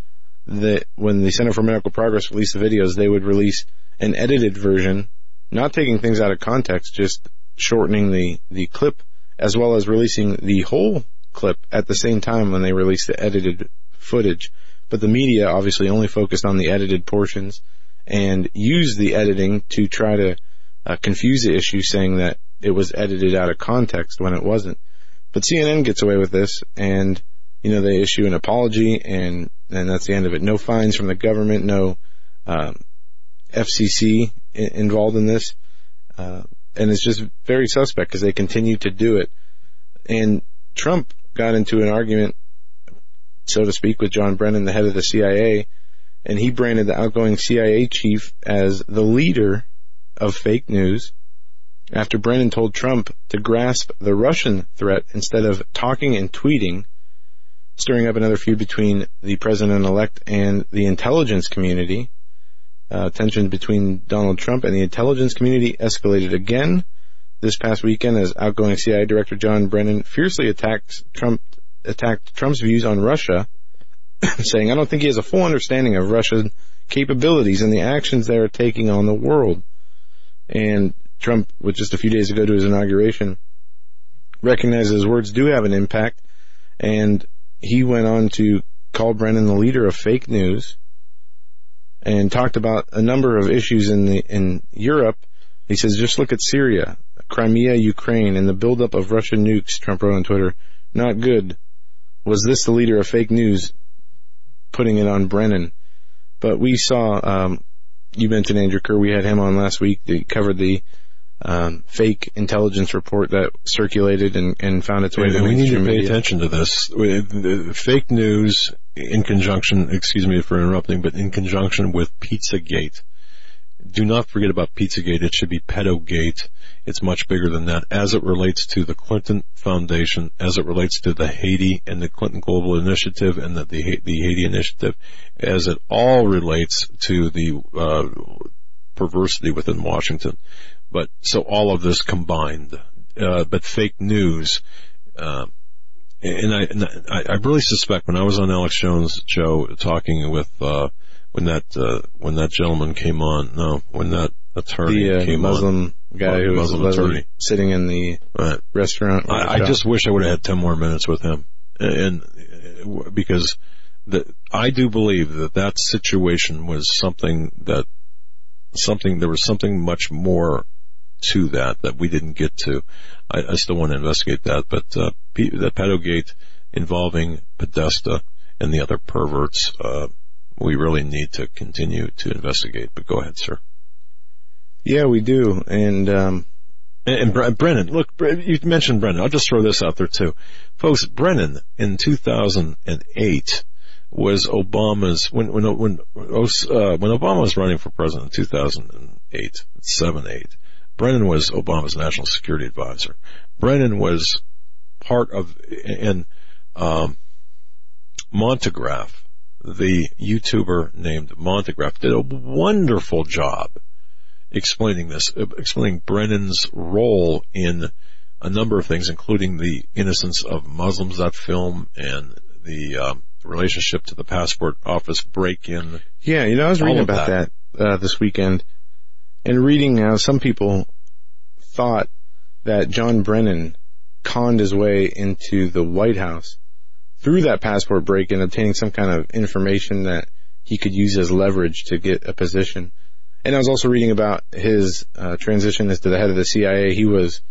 that when the Center for Medical Progress released the videos, they would release an edited version, not taking things out of context, just shortening the, the clip, as well as releasing the whole clip at the same time when they released the edited footage. But the media obviously only focused on the edited portions and used the editing to try to uh, confuse the issue, saying that it was edited out of context when it wasn't. But CNN gets away with this, and you know they issue an apology, and and that's the end of it. No fines from the government, no um, FCC I- involved in this, uh, and it's just very suspect because they continue to do it. And Trump got into an argument, so to speak, with John Brennan, the head of the CIA, and he branded the outgoing CIA chief as the leader of fake news after Brennan told Trump to grasp the Russian threat instead of talking and tweeting, stirring up another feud between the president-elect and the intelligence community. Uh, tension between Donald Trump and the intelligence community escalated again this past weekend as outgoing CIA Director John Brennan fiercely attacks Trump, attacked Trump's views on Russia, (coughs) saying, I don't think he has a full understanding of Russia's capabilities and the actions they are taking on the world. And Trump, with just a few days ago to his inauguration, recognized his words do have an impact, and he went on to call Brennan the leader of fake news, and talked about a number of issues in the in Europe. He says, just look at Syria, Crimea, Ukraine, and the buildup of Russian nukes. Trump wrote on Twitter, not good. Was this the leader of fake news? Putting it on Brennan, but we saw. Um, you mentioned Andrew Kerr. We had him on last week. They covered the um, fake intelligence report that circulated and, and found its way to And we need to pay media. attention to this. The Fake news in conjunction, excuse me for interrupting, but in conjunction with Pizzagate. Do not forget about Pizzagate. It should be Pedogate. It's much bigger than that as it relates to the Clinton Foundation, as it relates to the Haiti and the Clinton Global Initiative and the, the, the Haiti Initiative, as it all relates to the uh, perversity within Washington. But so all of this combined, uh, but fake news, uh, and I, and I, I really suspect when I was on Alex Jones' show talking with, uh, when that, uh, when that gentleman came on, no, when that attorney The uh, came Muslim guy Oh, who was Muslim attorney. sitting in the right. restaurant. I, I just wish I would have had 10 more minutes with him. And, uh, because the, I do believe that that situation was something that, something, there was something much more to that that we didn't get to. I, I still want to investigate that, but, uh, P- the pedogate involving Podesta and the other perverts, uh, we really need to continue to investigate, but go ahead, sir. Yeah, we do. And, um, and, and Brennan, look, you mentioned Brennan. I'll just throw this out there too. Folks, Brennan in 2008 was Obama's, when, when, when, uh, when Obama was running for president in 2008, 7, 8, Brennan was Obama's national security advisor. Brennan was part of, and, um, Montagraph, the YouTuber named Montagraph did a wonderful job explaining this, explaining Brennan's role in a number of things, including the innocence of Muslims, that film, and the um, relationship to the passport office break-in. Yeah, you know, I was reading about that, that uh, this weekend, and reading how some people thought that John Brennan conned his way into the White House through that passport break and obtaining some kind of information that he could use as leverage to get a position. And I was also reading about his uh, transition as to the head of the CIA. He was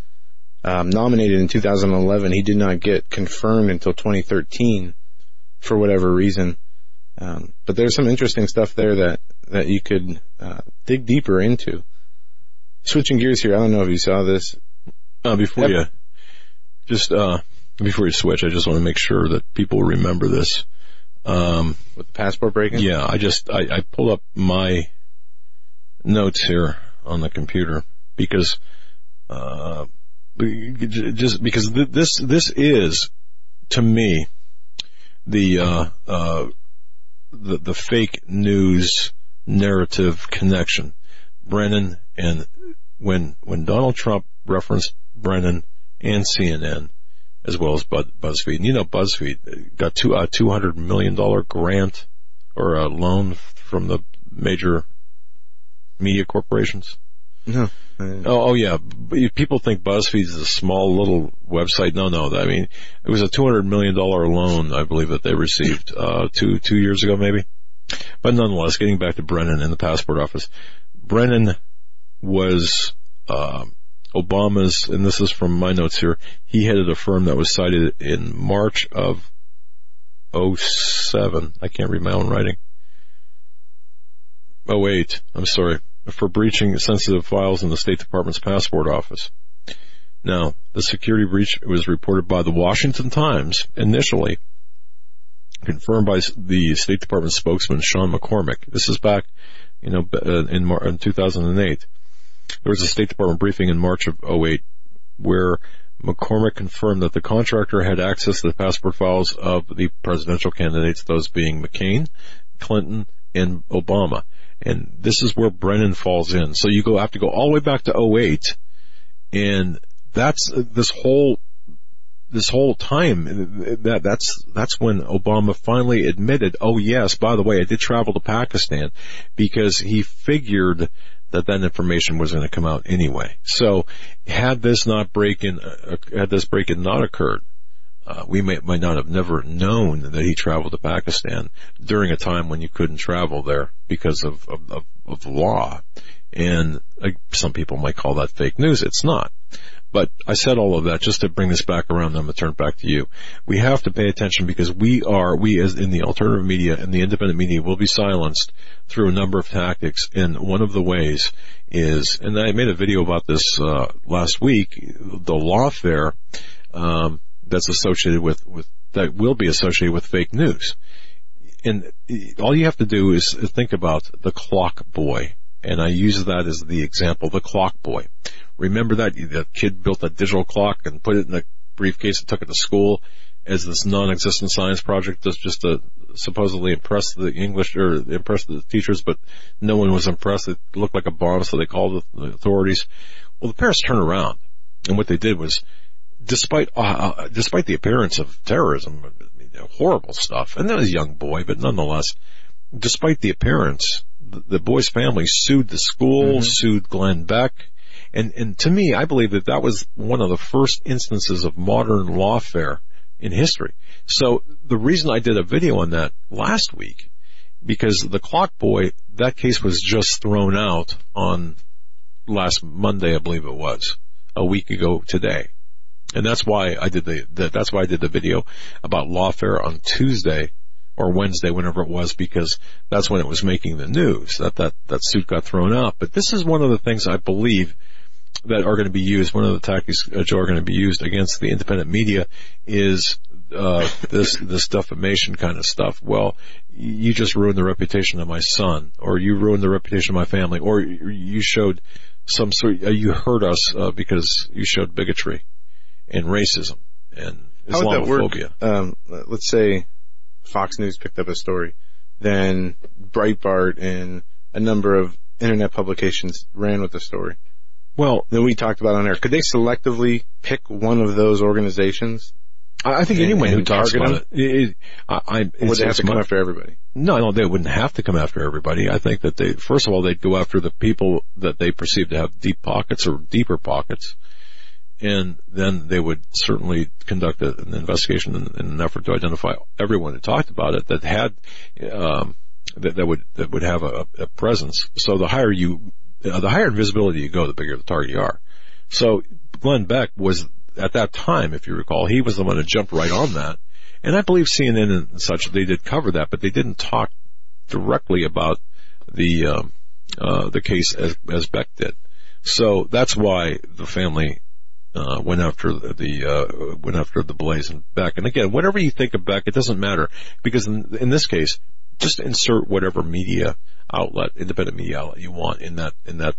um, nominated in 2011. He did not get confirmed until 2013 for whatever reason. Um, but there's some interesting stuff there that that you could uh, dig deeper into. Switching gears here, I don't know if you saw this. Uh, before yep. you, just uh, before you switch, I just want to make sure that people remember this. Um, With the passport breaking? Yeah, I just I, I pulled up my notes here on the computer because, uh, just because this, this is to me the, uh, uh, the, the fake news narrative connection. Brennan and when, when Donald Trump referenced Brennan and CNN, as well as BuzzFeed. And you know, BuzzFeed got two, a $200 million grant or a loan from the major media corporations? No. Oh, oh yeah. People think BuzzFeed is a small little website. No, no. I mean, it was a two hundred million dollar loan, I believe, that they received uh, two two years ago, maybe. But nonetheless, getting back to Brennan in the passport office, Brennan was uh, Obama's, and this is from my notes here. He headed a firm that was cited in March of 07. I can't read my own writing. 08. I'm sorry for breaching sensitive files in the State Department's passport office. Now, the security breach was reported by the Washington Times initially, confirmed by the State Department spokesman Sean McCormack. This is back, you know, in, in 2008. There was a State Department briefing in March of 08 where McCormack confirmed that the contractor had access to the passport files of the presidential candidates, those being McCain, Clinton, and Obama. And this is where Brennan falls in. So you go have to go all the way back to 08 and that's uh, this whole this whole time uh, that that's that's when Obama finally admitted, "Oh yes, by the way, I did travel to Pakistan because he figured that that information was going to come out anyway." So, had this not break in uh, uh had this break in not occurred, uh, we may, might not have never known that he traveled to Pakistan during a time when you couldn't travel there because of, of, of, of law. And uh, some people might call that fake news. It's not. But I said all of that just to bring this back around. I'm going to turn it back to you. We have to pay attention because we are, we as in the alternative media and the independent media will be silenced through a number of tactics. And one of the ways is, and I made a video about this, uh, last week, the lawfare, um, that's associated with, with that will be associated with fake news. And all you have to do is think about the clock boy. And I use that as the example, the clock boy. Remember that the kid built a digital clock and put it in a briefcase and took it to school as this non-existent science project just just to supposedly impress the English or impress the teachers, but no one was impressed. It looked like a bomb, so they called the authorities. Well, the parents turned around, and what they did was despite uh, uh, despite the appearance of terrorism, horrible stuff, and that was a young boy, but nonetheless, despite the appearance, the, the boy's family sued the school, mm-hmm. sued Glenn Beck, and and to me, I believe that that was one of the first instances of modern lawfare in history. So the reason I did a video on that last week, because the clock boy, that case was just thrown out on last Monday, I believe it was, a week ago today. And that's why I did the, the, that's why I did the video about lawfare on Tuesday or Wednesday, whenever it was, because that's when it was making the news that that that suit got thrown out. But this is one of the things I believe that are going to be used. One of the tactics, Joe, are going to be used against the independent media is uh, this this defamation kind of stuff. Well, you just ruined the reputation of my son, or you ruined the reputation of my family, or you showed some sort. Uh, you hurt us uh, because you showed bigotry and racism and How would that work? Islamophobia. Um, let's say Fox News picked up a story, then Breitbart and a number of internet publications ran with the story. Well, Then we talked about on air. Could they selectively pick one of those organizations, I think And- anyone who and talks target about it, it, it I, I would they have to come after everybody? No, no, they wouldn't have to come after everybody. I think that they, first of all, they'd go after the people that they perceive to have deep pockets or deeper pockets. And then they would certainly conduct a, an investigation in, in an effort to identify everyone who talked about it that had, um, that, that would, that would have a, a presence. So the higher you, uh, the higher in visibility you go, the bigger the target you are. So Glenn Beck was, at that time, if you recall, he was the one that jumped right on that. And I believe CNN and such, they did cover that, but they didn't talk directly about the, um, uh, the case as, as Beck did. So that's why the family, uh, went after the, uh, went after the Blaze and Beck. And again, whatever you think of Beck, it doesn't matter because in, in this case, just insert whatever media outlet, independent media outlet you want in that, in that,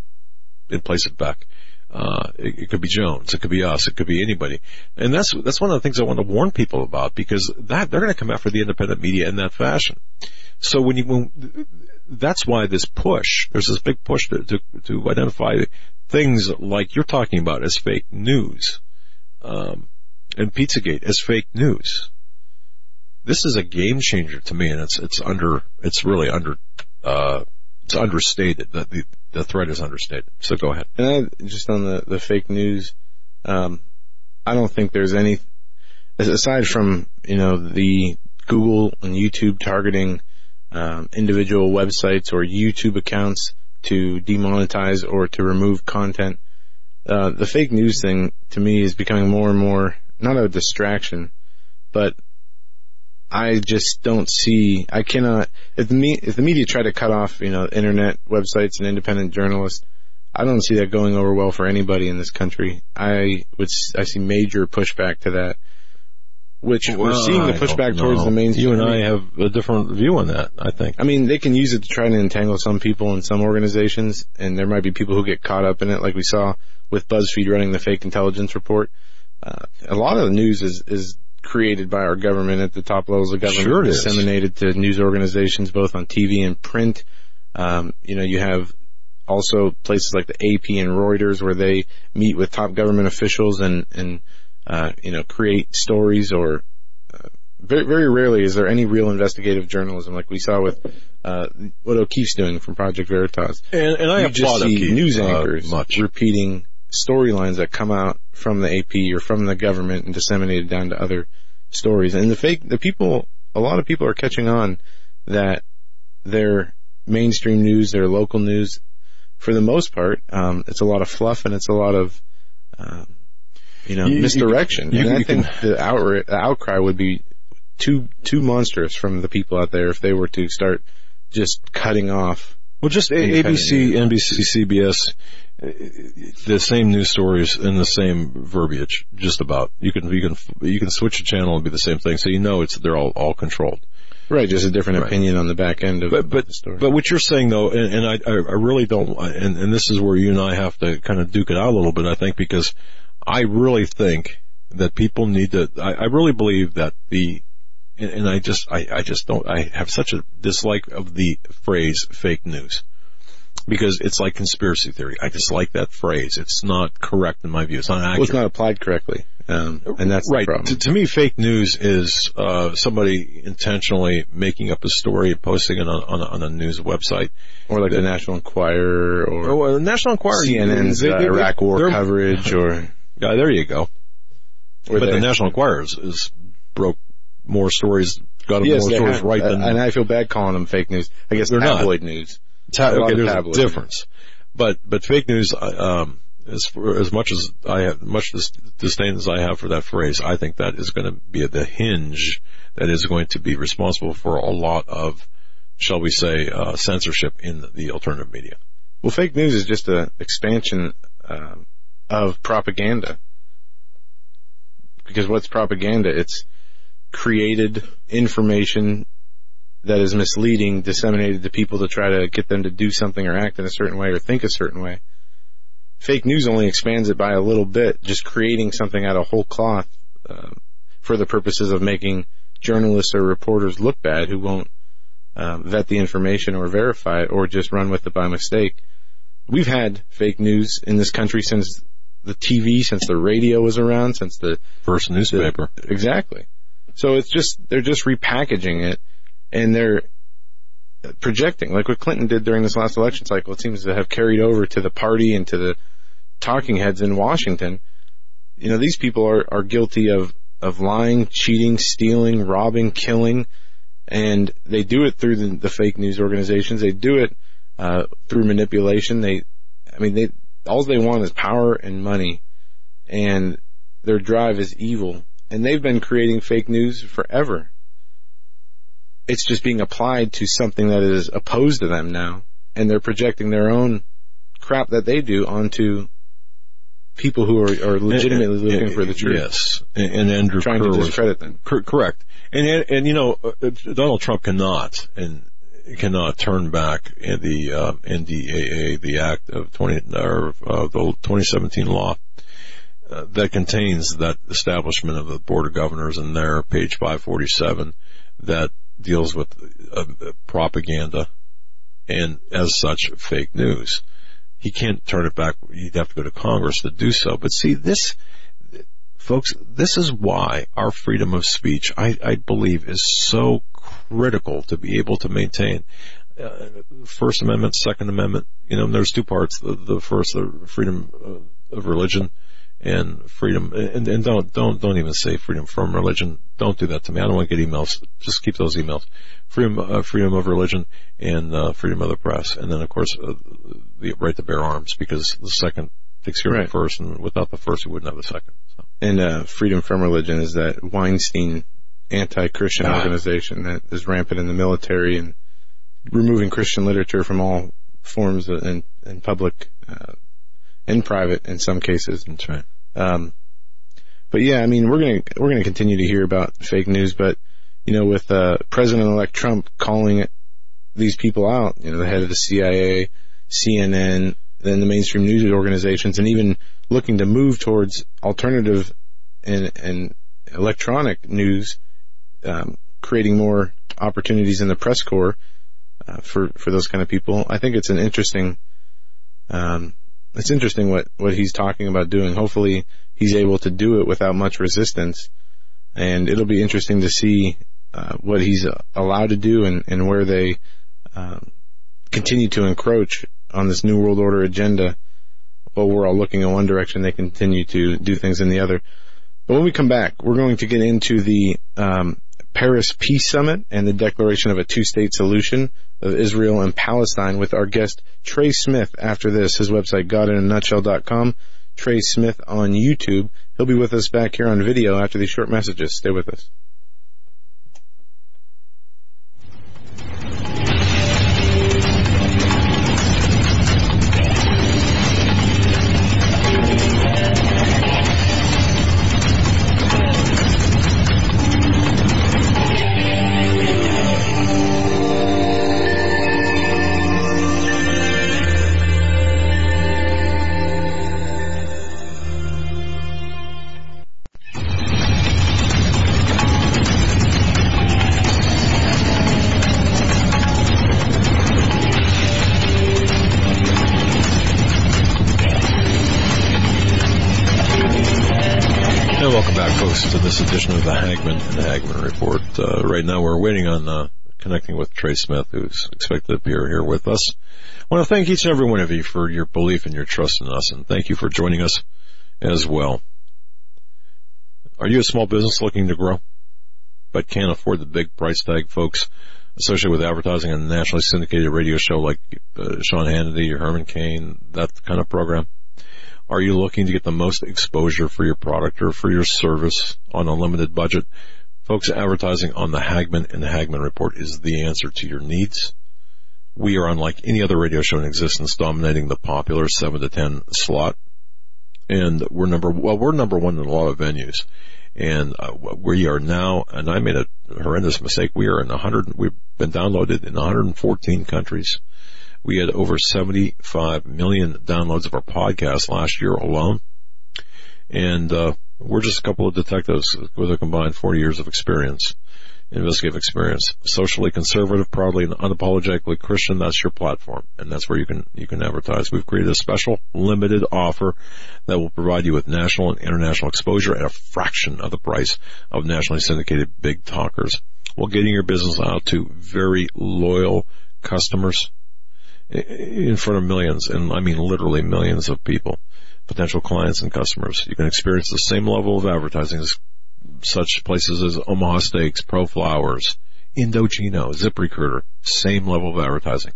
in place of Beck. Uh, it, it could be Jones, it could be us, it could be anybody. And that's, that's one of the things I want to warn people about because that, they're going to come after the independent media in that fashion. So when you, when, that's why this push, there's this big push to, to, to identify things like you're talking about as fake news, um, and Pizzagate as fake news. This is a game changer to me and it's, it's under, it's really under, uh, it's understated. The, the, the threat is understated. So go ahead. And I, just on the, the fake news, um, I don't think there's any, aside from, you know, the Google and YouTube targeting, um, individual websites or YouTube accounts to demonetize or to remove content, uh, the fake news thing to me is becoming more and more, not a distraction, but I just don't see, I cannot, if the, me, if the media try to cut off, you know, internet websites and independent journalists, I don't see that going over well for anybody in this country. I would, I see major pushback to that, which we're seeing the pushback towards know. the mainstream. You and I have a different view on that, I think. I mean, they can use it to try to entangle some people in some organizations, and there might be people who get caught up in it, like we saw with BuzzFeed running the fake intelligence report. Uh, a lot of the news is, is created by our government at the top levels of government, Sure disseminated to news organizations, both on TV and print. Um, you know, you have also places like the AP and Reuters where they meet with top government officials and, and, uh, you know, create stories or, uh, very, very rarely is there any real investigative journalism like we saw with, uh, what O'Keefe's doing from Project Veritas. And, and I you just applaud see O'Keefe, news uh, anchors much. repeating storylines that come out from the AP or from the government and disseminated down to other stories. And the fake, the people, a lot of people are catching on that their mainstream news, their local news, for the most part, um, it's a lot of fluff and it's a lot of, um, you know, You- misdirection. you- and you I think the, outri- the outcry would be too too monstrous from the people out there if they were to start just cutting off. Well, just ABC, NBC, CBS, the same news stories in the same verbiage, just about. You can, you can, you can switch a channel and be the same thing, so you know it's, they're all, all controlled. Right, just a different Right. opinion on the back end of But, but, the story. but what you're saying though, and, and I, I I really don't, and, and this is where you and I have to kind of duke it out a little bit, I think, because I really think that people need to, I, I really believe that the, and, and I just, I, I just don't, I have such a dislike of the phrase fake news. Because it's like conspiracy theory. I dislike that phrase. It's not correct in my view. It's not accurate. well, it's not applied correctly, um, and that's right. the problem. To, to me, fake news is uh, somebody intentionally making up a story and posting it on, on, a, on a news website. or like the National Enquirer or Oh, well, National Enquirer, CNN's uh, Iraq War coverage, or Yeah, there you go. or but they- the National Enquirer is, is broke more stories, got yes, more stories have, right than uh, and I feel bad calling them fake news. I guess They're not. tabloid news. Ta- okay, there's a difference. But but fake news, uh, um, as for, as much as I have much dis- disdain as I have for that phrase, I think that is going to be the hinge that is going to be responsible for a lot of, shall we say, uh, censorship in the alternative media. Well, fake news is just an expansion uh, of propaganda. Because what's propaganda? It's created information that is misleading, disseminated to people to try to get them to do something or act in a certain way or think a certain way. Fake news only expands it by a little bit, just creating something out of whole cloth uh, for the purposes of making journalists or reporters look bad who won't um, vet the information or verify it or just run with it by mistake. We've had fake news in this country since the TV, since the radio was around, since the first newspaper. The, exactly. So it's just, they're just repackaging it and they're projecting, like what Clinton did during this last election cycle. It seems to have carried over to the party and to the talking heads in Washington. You know, these people are, are guilty of, of lying, cheating, stealing, robbing, killing, and they do it through the, the fake news organizations. They do it uh, through manipulation. They, I mean, they all they want is power and money, and their drive is evil. And they've been creating fake news forever it's just being applied to something that is opposed to them now, and they're projecting their own crap that they do onto people who are, are legitimately and, looking and, for the truth. Yes, and, and Andrew trying Kerr to discredit them. correct, and and you know uh, Donald Trump cannot and cannot turn back the uh, NDAA, the Act of twenty or uh, the 2017 law. Uh, that contains that establishment of the Board of Governors and their page 547 that deals with uh, propaganda and as such fake news. He can't turn it back. He'd have to go to Congress to do so. But see, this, folks, this is why our freedom of speech, I, I believe, is so critical to be able to maintain. Uh, First Amendment, Second Amendment, you know, there's two parts. The, the first, the freedom uh, of religion, and freedom and, and don't don't don't even say freedom from religion don't do that to me i don't want to get emails just keep those emails freedom uh, freedom of religion and uh, freedom of the press and then of course uh, the right to bear arms because the second takes care right. first and without the first we wouldn't have the second so. and uh, freedom from religion is that weinstein anti-christian ah. organization that is rampant in the military and removing christian literature from all forms and, and public uh, in private in some cases. That's right. Um, but yeah, I mean, we're gonna we're gonna continue to hear about fake news, but you know, with uh, President-elect Trump calling these people out, you know, the head of the CIA, CNN, then the mainstream news organizations, and even looking to move towards alternative and, and electronic news, um, creating more opportunities in the press corps uh, for for those kind of people. I think it's an interesting um, it's interesting what, what he's talking about doing. Hopefully he's able to do it without much resistance. And it'll be interesting to see uh, what he's allowed to do and, and where they uh, continue to encroach on this New World Order agenda. While we're all looking in one direction, they continue to do things in the other. But when we come back, we're going to get into the um, Paris Peace Summit and the declaration of a two-state solution of Israel and Palestine with our guest Trey Smith after this. His website, godinanutshell.com. Trey Smith on YouTube. He'll be with us back here on video after these short messages. Stay with us. To this edition of the Hagmann and the Hagmann Report. Uh, right now we're waiting on uh, connecting with Trey Smith, who's expected to appear here with us. I want to thank each and every one of you for your belief and your trust in us, and thank you for joining us as well. Are you a small business looking to grow, but can't afford the big price tag, folks? associated with advertising on a nationally syndicated radio show like uh, Sean Hannity or Herman Cain, that kind of program. Are you looking to get the most exposure for your product or for your service on a limited budget? Folks, advertising on the Hagmann and the Hagmann Report is the answer to your needs. We are unlike any other radio show in existence, dominating the popular 7 to 10 slot. And we're number, well, we're number one in a lot of venues. And uh, we are now, and I made a horrendous mistake. We are in 100, we've been downloaded in 114 countries. We had over 75 million downloads of our podcast last year alone. And, uh, we're just a couple of detectives with a combined 40 years of experience, investigative experience. Socially conservative, proudly and unapologetically Christian, that's your platform. And that's where you can, you can advertise. We've created a special limited offer that will provide you with national and international exposure at a fraction of the price of nationally syndicated big talkers while getting your business out to very loyal customers in front of millions, and I mean literally millions of people, potential clients and customers. You can experience the same level of advertising as such places as Omaha Steaks, Pro Flowers, Indochino, ZipRecruiter, same level of advertising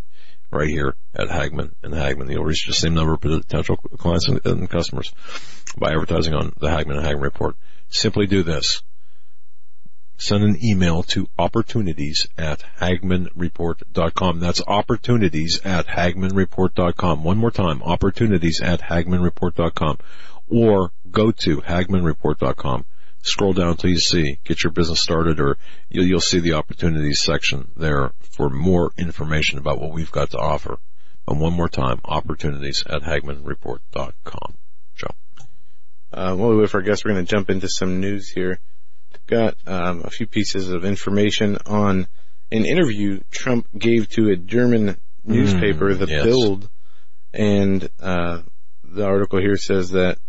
right here at Hagmann and Hagmann. You'll reach the same number of potential clients and, and customers by advertising on the Hagmann and Hagmann report. Simply do this send an email to opportunities at hagmannreport.com. That's opportunities at hagmannreport.com. One more time, opportunities at hagmannreport.com. Or go to hagmannreport.com. Scroll down until you see, get your business started, or you'll, you'll see the opportunities section there for more information about what we've got to offer. And one more time, opportunities at hagmannreport.com. Joe. Uh, well, with our guests, we're going to jump into some news here got um, a few pieces of information on an interview Trump gave to a German newspaper, Mm, The yes. Bild, and uh, the article here says that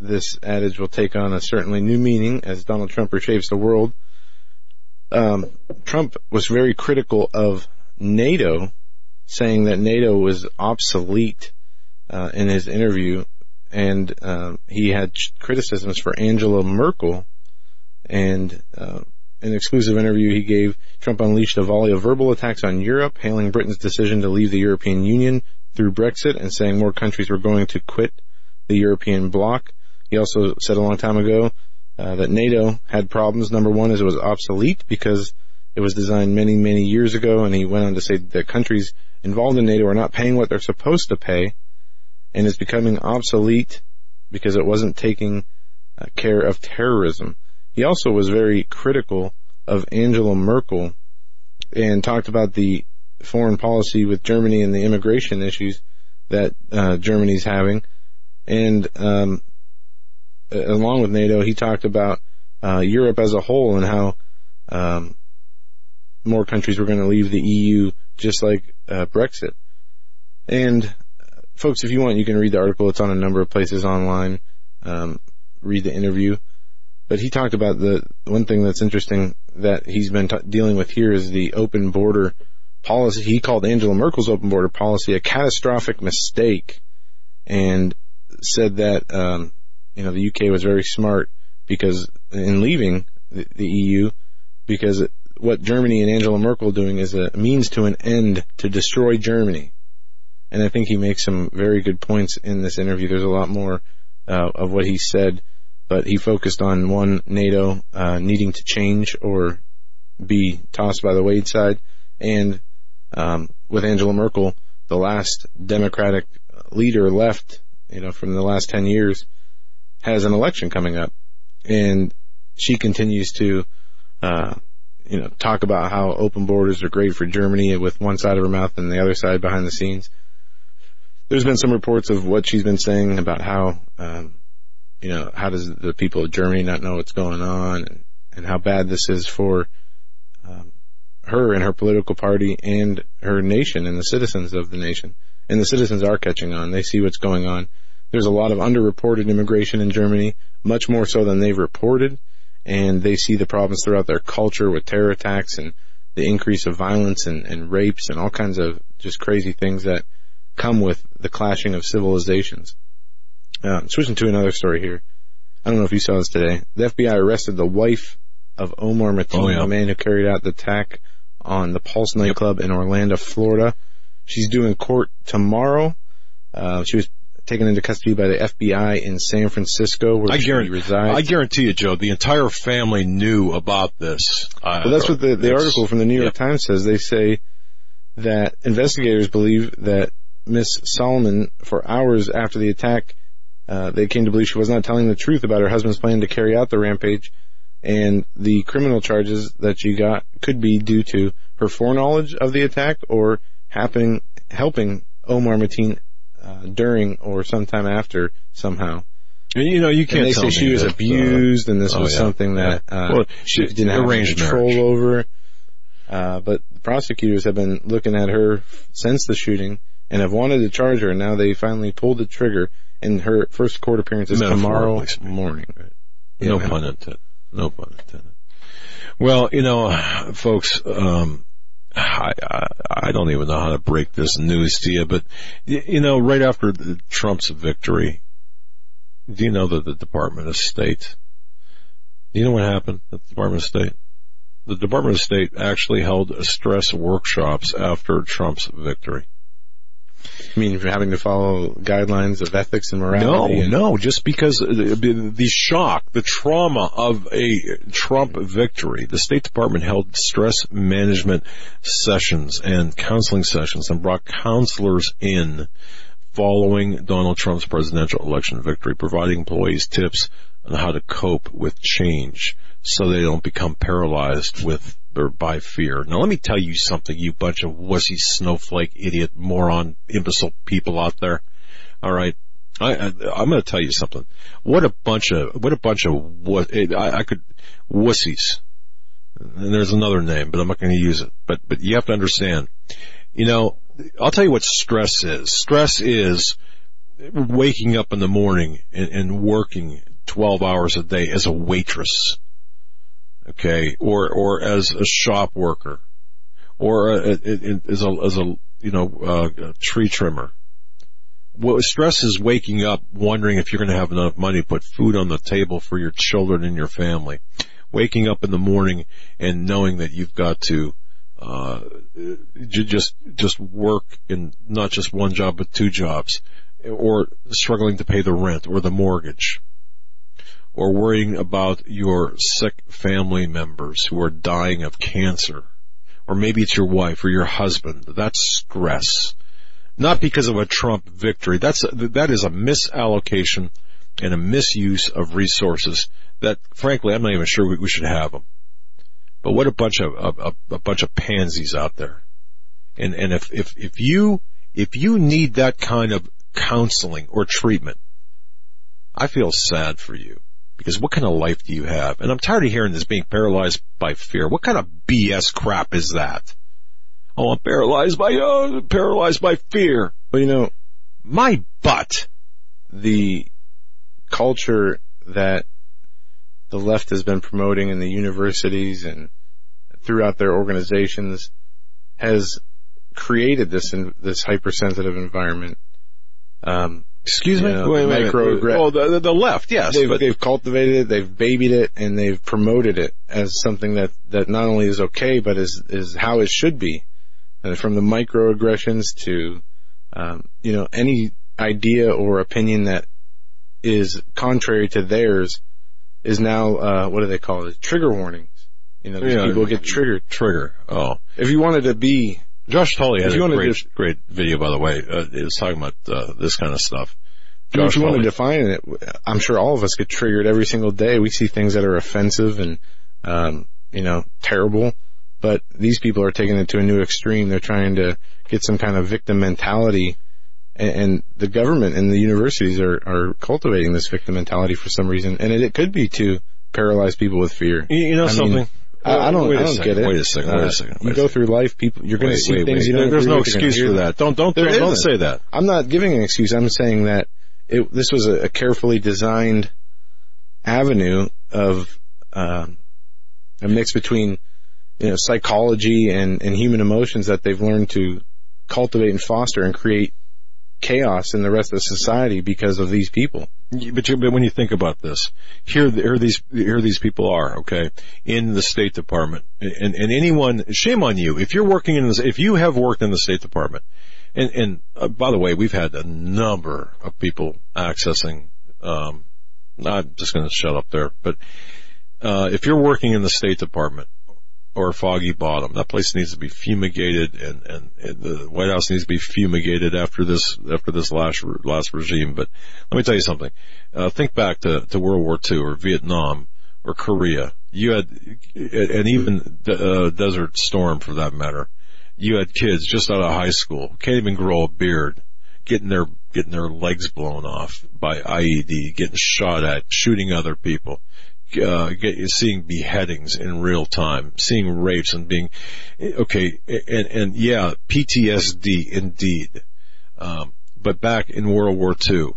this adage will take on a certainly new meaning as Donald Trump reshapes the world. Um, Trump was very critical of NATO, saying that NATO was obsolete uh, in his interview, and um, he had criticisms for Angela Merkel and uh, in an exclusive interview he gave, Trump unleashed a volley of verbal attacks on Europe, hailing Britain's decision to leave the European Union through Brexit and saying more countries were going to quit the European bloc. He also said a long time ago uh, that NATO had problems. Number one is it was obsolete because it was designed many, many years ago, and he went on to say that countries involved in NATO are not paying what they're supposed to pay, and is becoming obsolete because it wasn't taking uh, care of terrorism. He also was very critical of Angela Merkel and talked about the foreign policy with Germany and the immigration issues that uh, Germany's having. And um, along with NATO, he talked about uh, Europe as a whole and how um, more countries were going to leave the EU, just like uh, Brexit. And uh, folks, if you want, you can read the article. It's on a number of places online. Um, read the interview. But he talked about the one thing that's interesting that he's been t- dealing with here is the open border policy. He called Angela Merkel's open border policy a catastrophic mistake, and said that um, you know the UK was very smart because in leaving the, the EU, because what Germany and Angela Merkel are doing is a means to an end to destroy Germany. And I think he makes some very good points in this interview. There's a lot more uh, of what he said but he focused on one NATO uh, needing to change or be tossed by the wayside, and um, with Angela Merkel, the last Democratic leader left, you know, from the last ten years, has an election coming up, and she continues to, uh, you know, talk about how open borders are great for Germany with one side of her mouth and the other side behind the scenes. There's been some reports of what she's been saying about how. Um, you know, how does the people of Germany not know what's going on and, how bad this is for um, her and her political party and her nation and the citizens of the nation. And the citizens are catching on. They see what's going on. There's a lot of underreported immigration in Germany, much more so than they've reported. And they see the problems throughout their culture with terror attacks and the increase of violence and, and rapes and all kinds of just crazy things that come with the clashing of civilizations. Uh, switching to another story here. I don't know if you saw this today. The FBI arrested the wife of Omar Mateen, Oh, yeah. the man who carried out the attack on the Pulse nightclub in Orlando, Florida. She's due in court tomorrow. Uh, she was taken into custody by the FBI in San Francisco, where I she guarantee, resides. I guarantee you, Joe, the entire family knew about this. Uh, Well, that's what the, the article from the New York Times says. They say that investigators believe that Miss Salman, for hours after the attack, uh, they came to believe she was not telling the truth about her husband's plan to carry out the rampage, and the criminal charges that she got could be due to her foreknowledge of the attack or happening helping Omar Mateen uh, during or sometime after somehow. You know, you can't they tell say she was that, uh, abused, and this oh, was yeah, something that yeah. uh, Well, she didn't have control marriage. over. Uh, but prosecutors have been looking at her since the shooting and have wanted to charge her. And now they finally pulled the trigger, and her first court appearance is tomorrow morning. No Yeah. pun intended. No pun intended. Well, you know, folks, um, I, I I don't even know how to break this news to you, but you know, right after the, Trump's victory, do you know that the Department of State? Do you know what happened at the Department of State? The Department of State actually held stress workshops after Trump's victory. I mean, having to follow guidelines of ethics and No, morality. and- no, just because the, the shock, the trauma of a Trump victory, the State Department held stress management sessions and counseling sessions and brought counselors in following Donald Trump's presidential election victory, providing employees tips on how to cope with change so they don't become paralyzed with or by fear. Now let me tell you something, you bunch of wussy snowflake idiot moron imbecile people out there. All right. I, I I'm going to tell you something. What a bunch of what a bunch of what eh, I, I could wussies. And there's another name, but I'm not going to use it. But but you have to understand. You know, I'll tell you what stress is. Stress is waking up in the morning and, and working 12 hours a day as a waitress. Okay, or or as a shop worker, or a, a, as a as a you know uh, a tree trimmer What stress is waking up wondering if you're going to have enough money to put food on the table for your children and your family. Waking up in the morning and knowing that you've got to uh, just just work in not just one job but two jobs, or struggling to pay the rent or the mortgage, or worrying about your sick family members who are dying of cancer, or maybe it's your wife or your husband. That's stress not because of a Trump victory. That's that is a misallocation and a misuse of resources that, frankly, I'm not even sure we, should have them. But what a bunch of a, a, a bunch of pansies out there. And and if if if you if you need that kind of counseling or treatment, I feel sad for you because what kind of life do you have? And I'm tired of hearing this being paralyzed by fear. What kind of BS crap is that? Oh, I'm paralyzed by uh, paralyzed by fear. But you know, My butt. the culture that the left has been promoting in the universities and throughout their organizations has created this in, this hypersensitive environment. Um, Excuse me. You know, wait, wait, wait. microaggre- Oh, the, the- the left. Yes, they've, but they've cultivated it, they've babied it, and they've promoted it as something that, that not only is okay, but is, is how it should be. Uh, from the microaggressions to, um, you know, any idea or opinion that is contrary to theirs is now, uh, what do they call it? Trigger warnings. You know, Yeah. people get triggered. trigger. Oh, If you wanted to be, Josh Tully had If a great, to- great video, by the way. Uh, it was talking about uh, this kind of stuff. if you want to define it, I'm sure all of us get triggered every single day. We see things that are offensive and, um, you know, terrible. But these people are taking it to a new extreme. They're trying to get some kind of victim mentality. And, and the government and the universities are, are cultivating this victim mentality for some reason. And it, it could be to paralyze people with fear. You, you know I mean, something? I, I don't, Wait I don't second, get it. Wait a second. Wait Uh, a second. You wait a go second. through life, people, you're going to see wait, things wait. you don't There's no with, you're gonna excuse for that. Don't don't There don't, don't say that. I'm not giving an excuse. I'm saying that it, this was a, a carefully designed avenue of um, a mix between you know psychology and, and human emotions that they've learned to cultivate and foster and create chaos in the rest of society because of these people. But, you, but when you think about this, here, here these here these people are, okay, in the State Department, and, and anyone, shame on you if you're working in this, if you have worked in the State Department, and, and uh, by the way, we've had a number of people accessing. Um, I'm just going to shut up there, but uh, if you're working in the State Department or Foggy Bottom. That place needs to be fumigated, and, and, and, the White House needs to be fumigated after this after this last last regime. But let me tell you something. Uh, think back to, to World War II or Vietnam or Korea. You had, and even uh, Desert Storm for that matter. You had kids just out of high school can't even grow a beard, getting their getting their legs blown off by IED, getting shot at, shooting other people uh, get, seeing beheadings in real time, seeing rapes and being okay, and and yeah, PTSD indeed. Um, but back in World War II,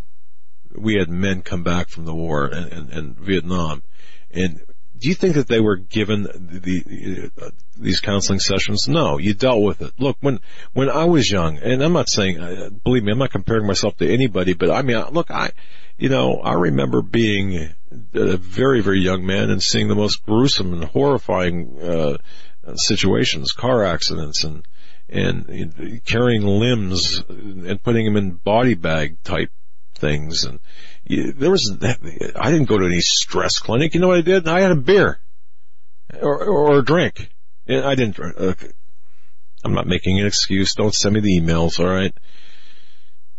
we had men come back from the war and, and, and Vietnam, and do you think that they were given the, the uh, these counseling sessions? No, you dealt with it. Look, when when I was young, and I'm not saying, uh, believe me, I'm not comparing myself to anybody, but I mean, look, I, you know, I remember being a very very young man and seeing the most gruesome and horrifying uh, situations, car accidents, and and carrying limbs and putting them in body bag type things and there was, I didn't go to any stress clinic. You know what I did? I had a beer or, or a drink. I didn't, uh, I'm not making an excuse. Don't send me the emails. All right.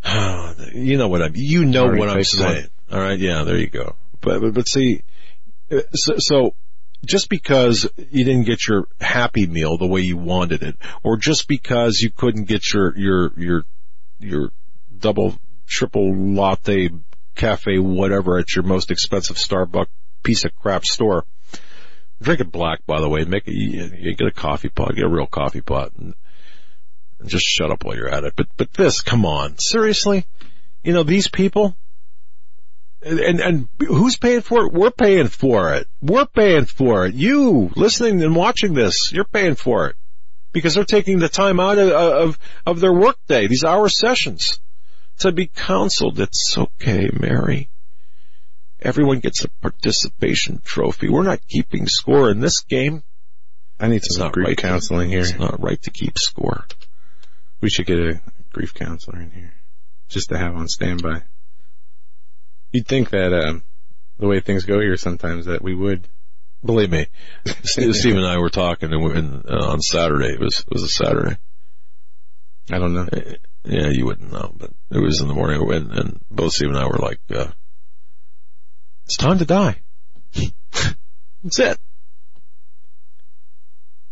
(sighs) You know what I'm, you know what I'm saying. All right. Yeah. There you go. But, but, but see, uh, so, so just because you didn't get your happy meal the way you wanted it, or just because you couldn't get your, your, your, your double, triple latte cafe, whatever, at your most expensive Starbucks piece of crap store. Drink it black, by the way. Make it, you get a coffee pot, get a real coffee pot, and just shut up while you're at it. But but this, come on, seriously, you know these people, and and who's paying for it? We're paying for it. We're paying for it. You listening and watching this, you're paying for it because they're taking the time out of of, of their workday, these hour sessions to be counseled. It's okay, Mary. Everyone gets a participation trophy. We're not keeping score in this game. I need some grief right counseling to, here. It's not right to keep score. We should get a grief counselor in here just to have on standby. You'd think that uh, the way things go here sometimes that we would. Believe me, (laughs) Steve and I were talking and, uh, on Saturday. It was it was a Saturday. I don't know. Uh, yeah, you wouldn't know, but it was in the morning, and, and both Steve and I were like, uh, "It's time to die." (laughs) That's it.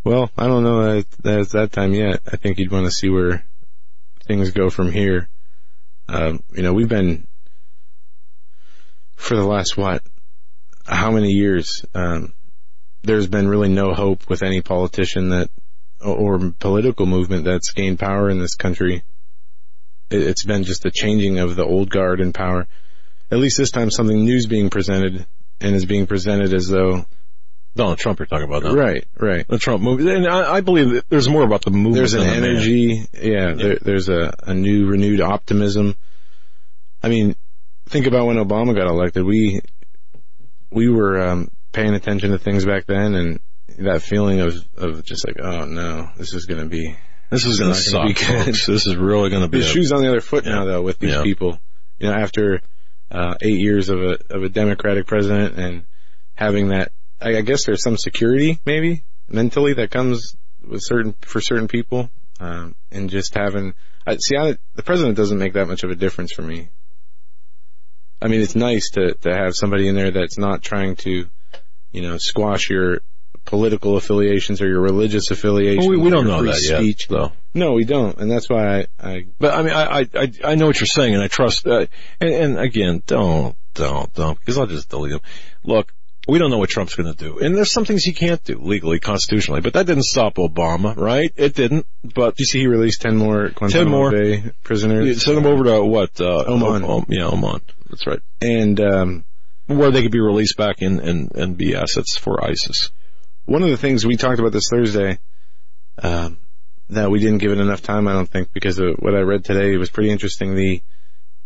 Well, I don't know that it's that time yet. I think you'd want to see where things go from here. Um, you know, we've been for the last what, how many years? Um, there's been really no hope with any politician that or political movement that's gained power in this country it's been just a changing of the old guard in power. At least this time something new is being presented and is being presented as though Donald Trump you're talking about now. Right, right. The Trump movement. And I, I believe that there's more about the movement. There's an energy. Yeah, yeah. There, there's a, a new renewed optimism. I mean, think about when Obama got elected. We, we were, um, paying attention to things back then and that feeling of, of just like, oh no, this is going to be this is going to suck. Be good. This is really going to be. The shoes on the other foot yeah. now, though, with these yeah. people. You know, after uh, eight years of a of a Democratic president and having that, I, I guess there's some security maybe mentally that comes with certain for certain people, um, and just having. I, see, I, the president doesn't make that much of a difference for me. I mean, it's nice to to have somebody in there that's not trying to, you know, squash your political affiliations or your religious affiliations. Well, we, we don't know that speech. yet, though. No, we don't, and that's why I. I but I mean, I, I I know what you're saying, and I trust. Uh, and, and again, don't don't don't because I'll just delete them. Look, we don't know what Trump's going to do, and there's some things he can't do legally, constitutionally. But that didn't stop Obama, right? It didn't. But you see, he released ten more Guantanamo ten more Bay prisoners. Send them over to what? Uh, Oman. O- o- yeah, Oman. That's right. And um, where they could be released back in and and be assets for ISIS one of the things we talked about this Thursday, um, that we didn't give it enough time. I don't think because of what I read today was pretty interesting. The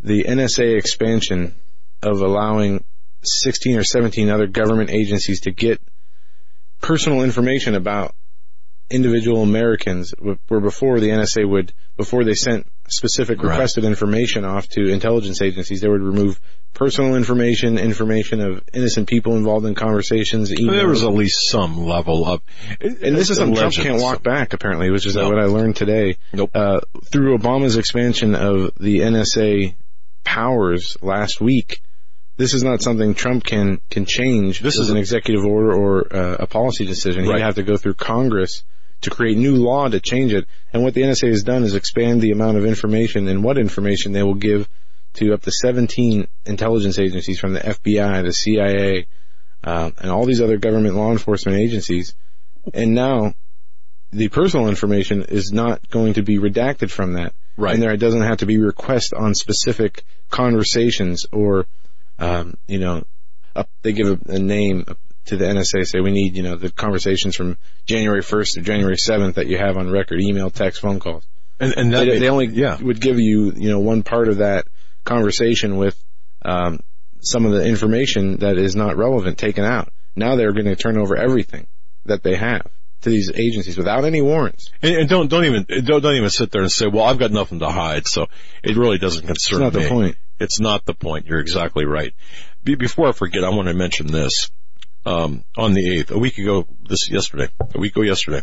the NSA expansion of allowing 16 or 17 other government agencies to get personal information about individual Americans where before the NSA would, before they sent specific requested right. information off to intelligence agencies, they would remove personal information, information of innocent people involved in conversations. Emails. There was at least some level of, and this is something Trump can't walk back apparently, which is what I learned today. Nope. Uh, through Obama's expansion of the NSA powers last week, this is not something Trump can can change. This is an executive order or uh, a policy decision. Right. He'd have to go through Congress to create new law to change it. And what the NSA has done is expand the amount of information and what information they will give to up to 17 intelligence agencies from the FBI, the CIA, uh, and all these other government law enforcement agencies. And now the personal information is not going to be redacted from that. Right. And there doesn't have to be request on specific conversations or, um, you know, up, they give a, a name to the NSA, say we need, you know, the conversations from January 1st to January 7th that you have on record, email, text, phone calls. And, and they, they only yeah. would give you, you know, one part of that conversation with um, some of the information that is not relevant taken out. Now they're going to turn over everything that they have to these agencies without any warrants. And, and don't don't even don't, don't even sit there and say, "Well, I've got nothing to hide," so it really doesn't concern it's not me. the point. It's not the point. You're exactly right. Be, before I forget, I want to mention this. Um, on the eighth, a week ago, this yesterday, a week ago yesterday,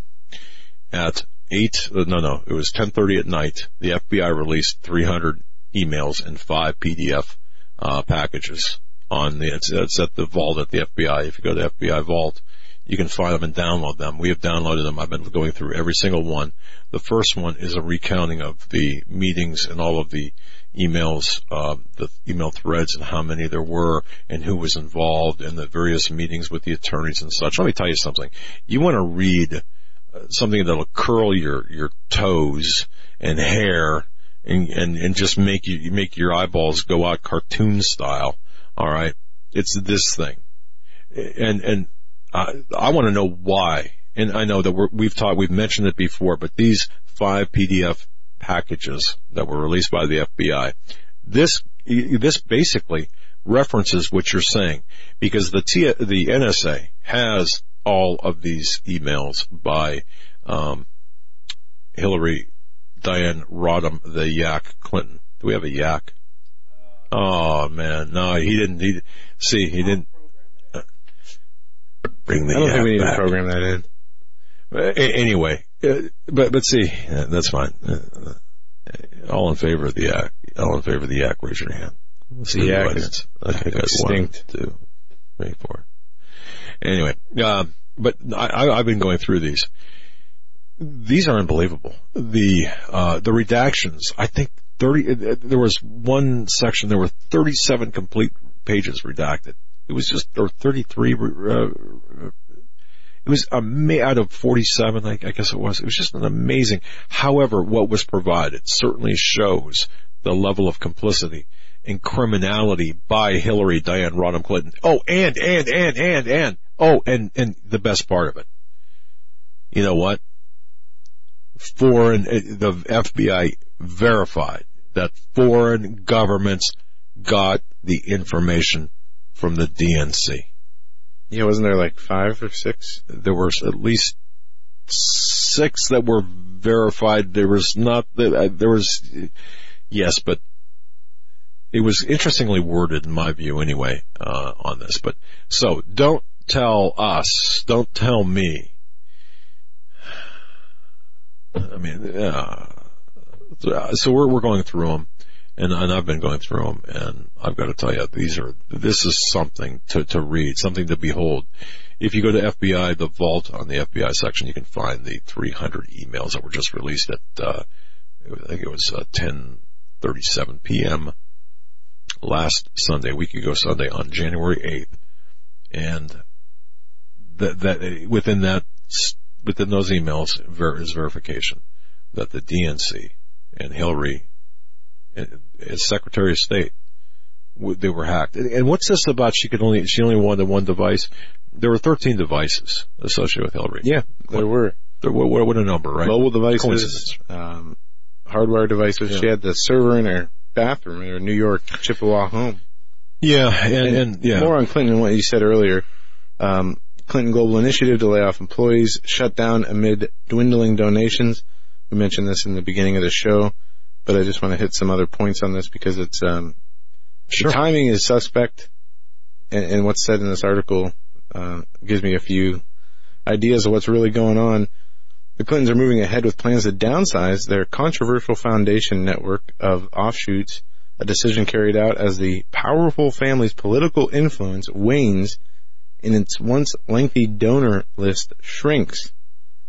at eight, uh, no, no, it was ten thirty at night. The FBI released 300 emails and five PDF uh, packages on the. It's, it's at the vault at the FBI. If you go to the FBI vault, you can find them and download them. We have downloaded them. I've been going through every single one. The first one is a recounting of the meetings and all of the emails, uh, the email threads and how many there were and who was involved in the various meetings with the attorneys and such. Let me tell you something. You want to read uh, something that'll curl your, your toes and hair and, and, and just make you, make your eyeballs go out cartoon style. All right. It's this thing. And, and I, I want to know why. And I know that we have talked, we've mentioned it before, but these five PDF packages that were released by the FBI, this, this basically references what you're saying because the T, the NSA has all of these emails by, um, Hillary Diane Rodham, the yak Clinton. Do we have a yak? Oh man, no, he didn't. He see, he didn't bring the. I don't think we need back. to program that in. Anyway, uh, but but see, that's fine. Uh, all in favor of the act. All in favor of the yak. Raise your hand. Let's the yak is okay, extinct. One, two, three, four. Anyway, uh, but I, I've been going through these. These are unbelievable. The uh, the redactions. I think thirty. There was one section. There were thirty-seven complete pages redacted. It was just, or 33, uh, it was a, out of 47, I, I guess it was. It was just an amazing. However, what was provided certainly shows the level of complicity and criminality by Hillary Diane Rodham Clinton. Oh, and, and, and, and, and, oh, and, and the best part of it. You know what? Foreign, uh, the FBI verified that foreign governments got the information from the DNC. Yeah, wasn't there like five or six? There were at least six that were verified. There was not, uh, there was, yes, but it was interestingly worded in my view anyway, uh, on this. But, so don't tell us, don't tell me. I mean, uh, so we're, we're going through them and, and I've been going through them, and I've got to tell you, these are this is something to to read, something to behold. If you go to FBI, the vault on the FBI section, you can find the 300 emails that were just released at uh, I think it was uh, 10:37 p.m. last Sunday, week ago Sunday on January 8th, and that that within that within those emails ver- is verification that the DNC and Hillary as Secretary of State, they were hacked. And what's this about? She could only she only wanted one device. There were 13 devices associated with Hillary. Yeah, there were. What, what, what a number, right? Mobile devices, um, hardware devices. Yeah. She had the server in her bathroom in her New York Chappaqua home. Yeah, and, and, yeah. More on Clinton and what you said earlier. Um, Clinton Global Initiative to lay off employees shut down amid dwindling donations. We mentioned this in the beginning of the show, but I just want to hit some other points on this because it's um, sure. the timing is suspect, and, and what's said in this article uh, gives me a few ideas of what's really going on. The Clintons are moving ahead with plans to downsize their controversial foundation network of offshoots, a decision carried out as the powerful family's political influence wanes and its once lengthy donor list shrinks.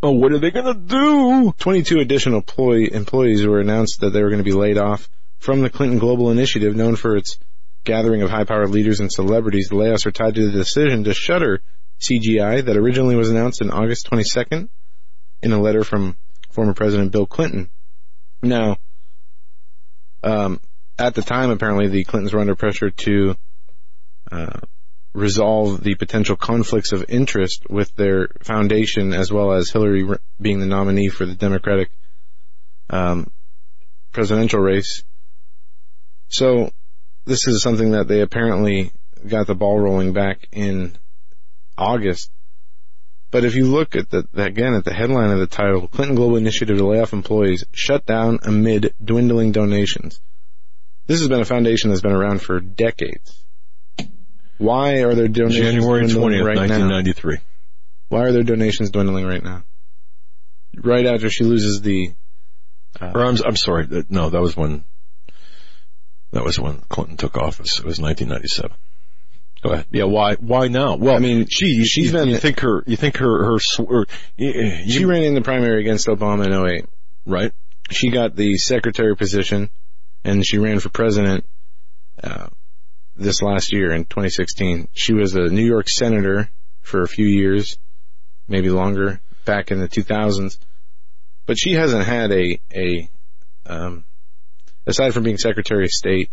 Oh, what are they gonna do? 22 additional employee, employees were announced that they were going to be laid off from the Clinton Global Initiative, known for its gathering of high-powered leaders and celebrities. The layoffs are tied to the decision to shutter CGI that originally was announced in August 22nd in a letter from former President Bill Clinton. Now, um, at the time, apparently the Clintons were under pressure to uh, resolve the potential conflicts of interest with their foundation, as well as Hillary being the nominee for the Democratic um, presidential race. So, this is something that they apparently got the ball rolling back in August. But if you look at the, again at the headline of the title, Clinton Global Initiative to lay off employees shut down amid dwindling donations. This has been a foundation that's been around for decades. Why are there donations January dwindling 20th, right now? 1993. Why are their donations dwindling right now? Right after she loses the Or I'm, I'm sorry. that- No, that was when, that was when Clinton took office. It was 1997. Go ahead. Yeah. Why, why now? Well, I mean, she, you, she's you, been- you think her, you think her, her, sw- or, you, she ran in the primary against Obama in 08. right? she got the secretary position and she ran for president uh, this last year in 2016. She was a New York senator for a few years, maybe longer, back in the 2000s. But she hasn't had a a um, aside from being secretary of state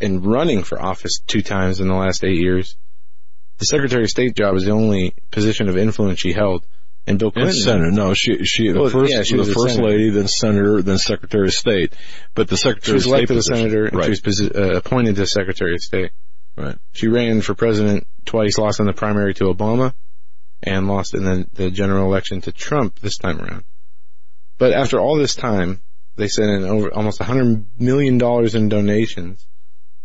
and running for office two times in the last eight years. The secretary of state job is the only position of influence she held. And Bill And Clinton, senator. No, she, she, the Well, first, yeah, she the was first lady, then senator, then secretary of state. But the she secretary was of state elected a senator and right? she was posi- uh, appointed to secretary of state. right. She ran for president twice, lost in the primary to Obama, and lost in the, the general election to Trump this time around. But after all this time, they sent in over almost $100 million in donations.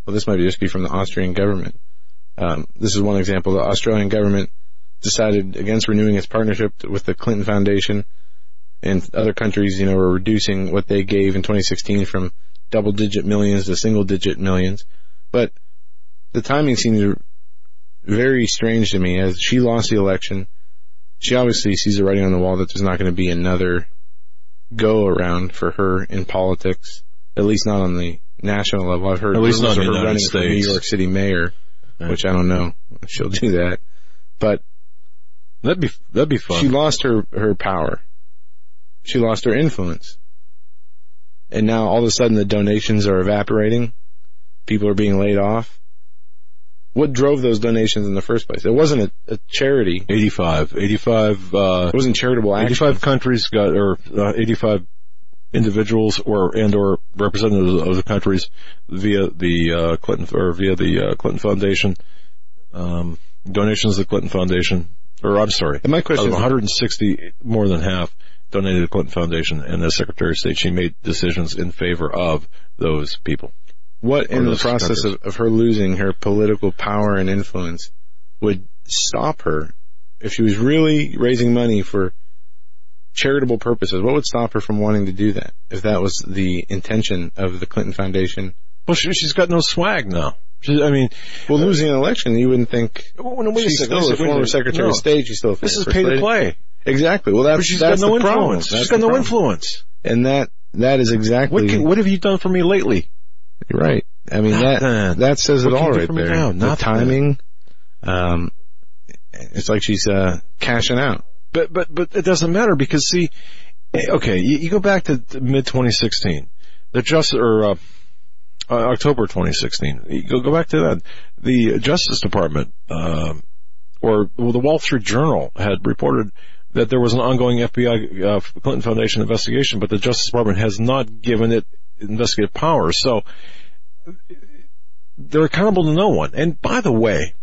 Well, this might just be from the Austrian government. Um, this is one example. The Australian government decided against renewing its partnership with the Clinton Foundation, and other countries, you know, were reducing what they gave in 2016 from double-digit millions to single-digit millions. But the timing seems very strange to me as she lost the election. She obviously sees the writing on the wall that there's not going to be another go around for her in politics, at least not on the national level. I've heard At least not in the her United States. New York City mayor, Right. which I don't know if she'll do that. But That'd be, that'd be fun. she lost her, her power. She lost her influence. And now all of a sudden the donations are evaporating. People are being laid off. What drove those donations in the first place? It wasn't a, a charity. 85, 85, uh, It wasn't charitable action. 85 countries got, or uh, 85 individuals or and or representatives of the countries via the uh, Clinton or via the uh, Clinton Foundation, um, donations to the Clinton Foundation. Or I'm sorry, And my question out of is- 160, more than half donated to the Clinton Foundation, and as Secretary of State, she made decisions in favor of those people. What in the process of, of her losing her political power and influence would stop her if she was really raising money for charitable purposes? What would stop her from wanting to do that if that was the intention of the Clinton Foundation? Well, she, she's got no swag now. I mean, Well, losing an election, you wouldn't think well, a she's second, still a former. Secretary No. of State. She's still a This is pay to play. Exactly. Well, that's she's that's got no the problem. influence. She's got no problem. influence. and that that is exactly What can, what have you done for me lately? You're right. I mean that Nothing. that says it What all right there. The timing, um, it's like she's uh, cashing out. But but but it doesn't matter because see, eh, okay, you, you go back to mid 2016, the just or uh, uh, October 2016. Go go back to that. The Justice Department, um, or well, the Wall Street Journal had reported that there was an ongoing FBI uh, Clinton Foundation investigation, but the Justice Department has not given it investigative powers. So they're accountable to no one. And by the way, uh,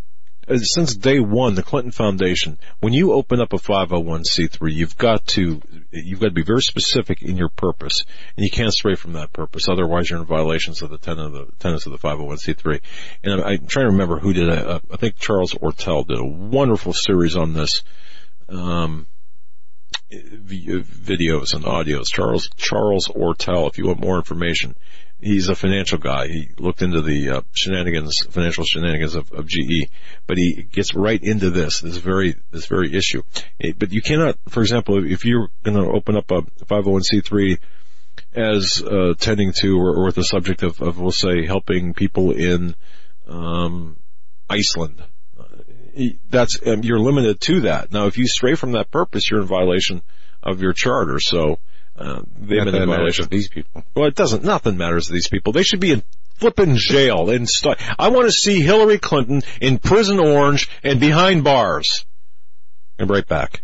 since day one, the Clinton Foundation, when you open up a 501c3, you've got to, you've got to be very specific in your purpose, and you can't stray from that purpose. Otherwise, you're in violations of the tenets of the 501c3. And I'm, I'm trying to remember who did it. Uh, I think Charles Ortel did a wonderful series on this. Um, videos and audios. Charles Charles Ortel. If you want more information, he's a financial guy. He looked into the uh, shenanigans, financial shenanigans of, of, GE, but he gets right into this, this very, this very issue. But you cannot, for example, if you're going to open up a 501c3 as uh, tending to or, or with the subject of, of, we'll say, helping people in um, Iceland. Uh, that's um, you're limited to that. Now, if you stray from that purpose, you're in violation of your charter. So uh, they've been in violation of these people. Well, it doesn't. Nothing matters to these people. They should be in flipping jail. And st- I want to see Hillary Clinton in prison orange and behind bars. And right back.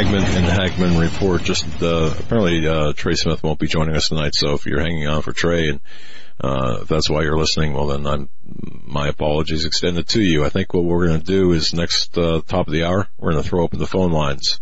Hagmann and the Hagmann report. Just uh, apparently uh, Trey Smith won't be joining us tonight. So if you're hanging on for Trey and uh, if that's why you're listening, well then I'm my apologies extended to you. I think what we're going to do is next uh, top of the hour we're going to throw open the phone lines,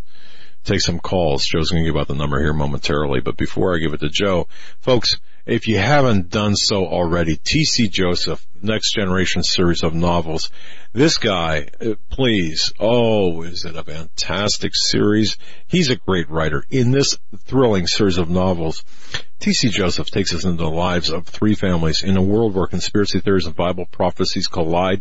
take some calls. Joe's going to give out the number here momentarily, but before I give it to Joe, folks. If you haven't done so already, T.C. Joseph, Next Generation series of novels. This guy, uh, please, oh, is it a fantastic series? He's a great writer. In this thrilling series of novels, T.C. Joseph takes us into the lives of three families in a world where conspiracy theories and Bible prophecies collide.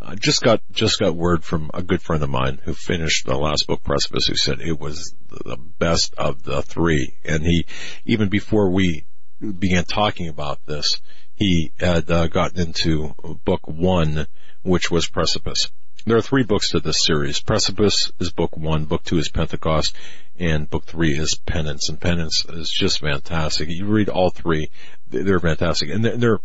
I just got just got word from a good friend of mine who finished the last book, Precipice, who said it was the best of the three. And he, even before we began talking about this, he had uh, gotten into book one, which was Precipice. There are three books to this series. Precipice is book one, book two is Pentecost, and book three is Penance. And Penance is just fantastic. You read all three, they're fantastic. And they're,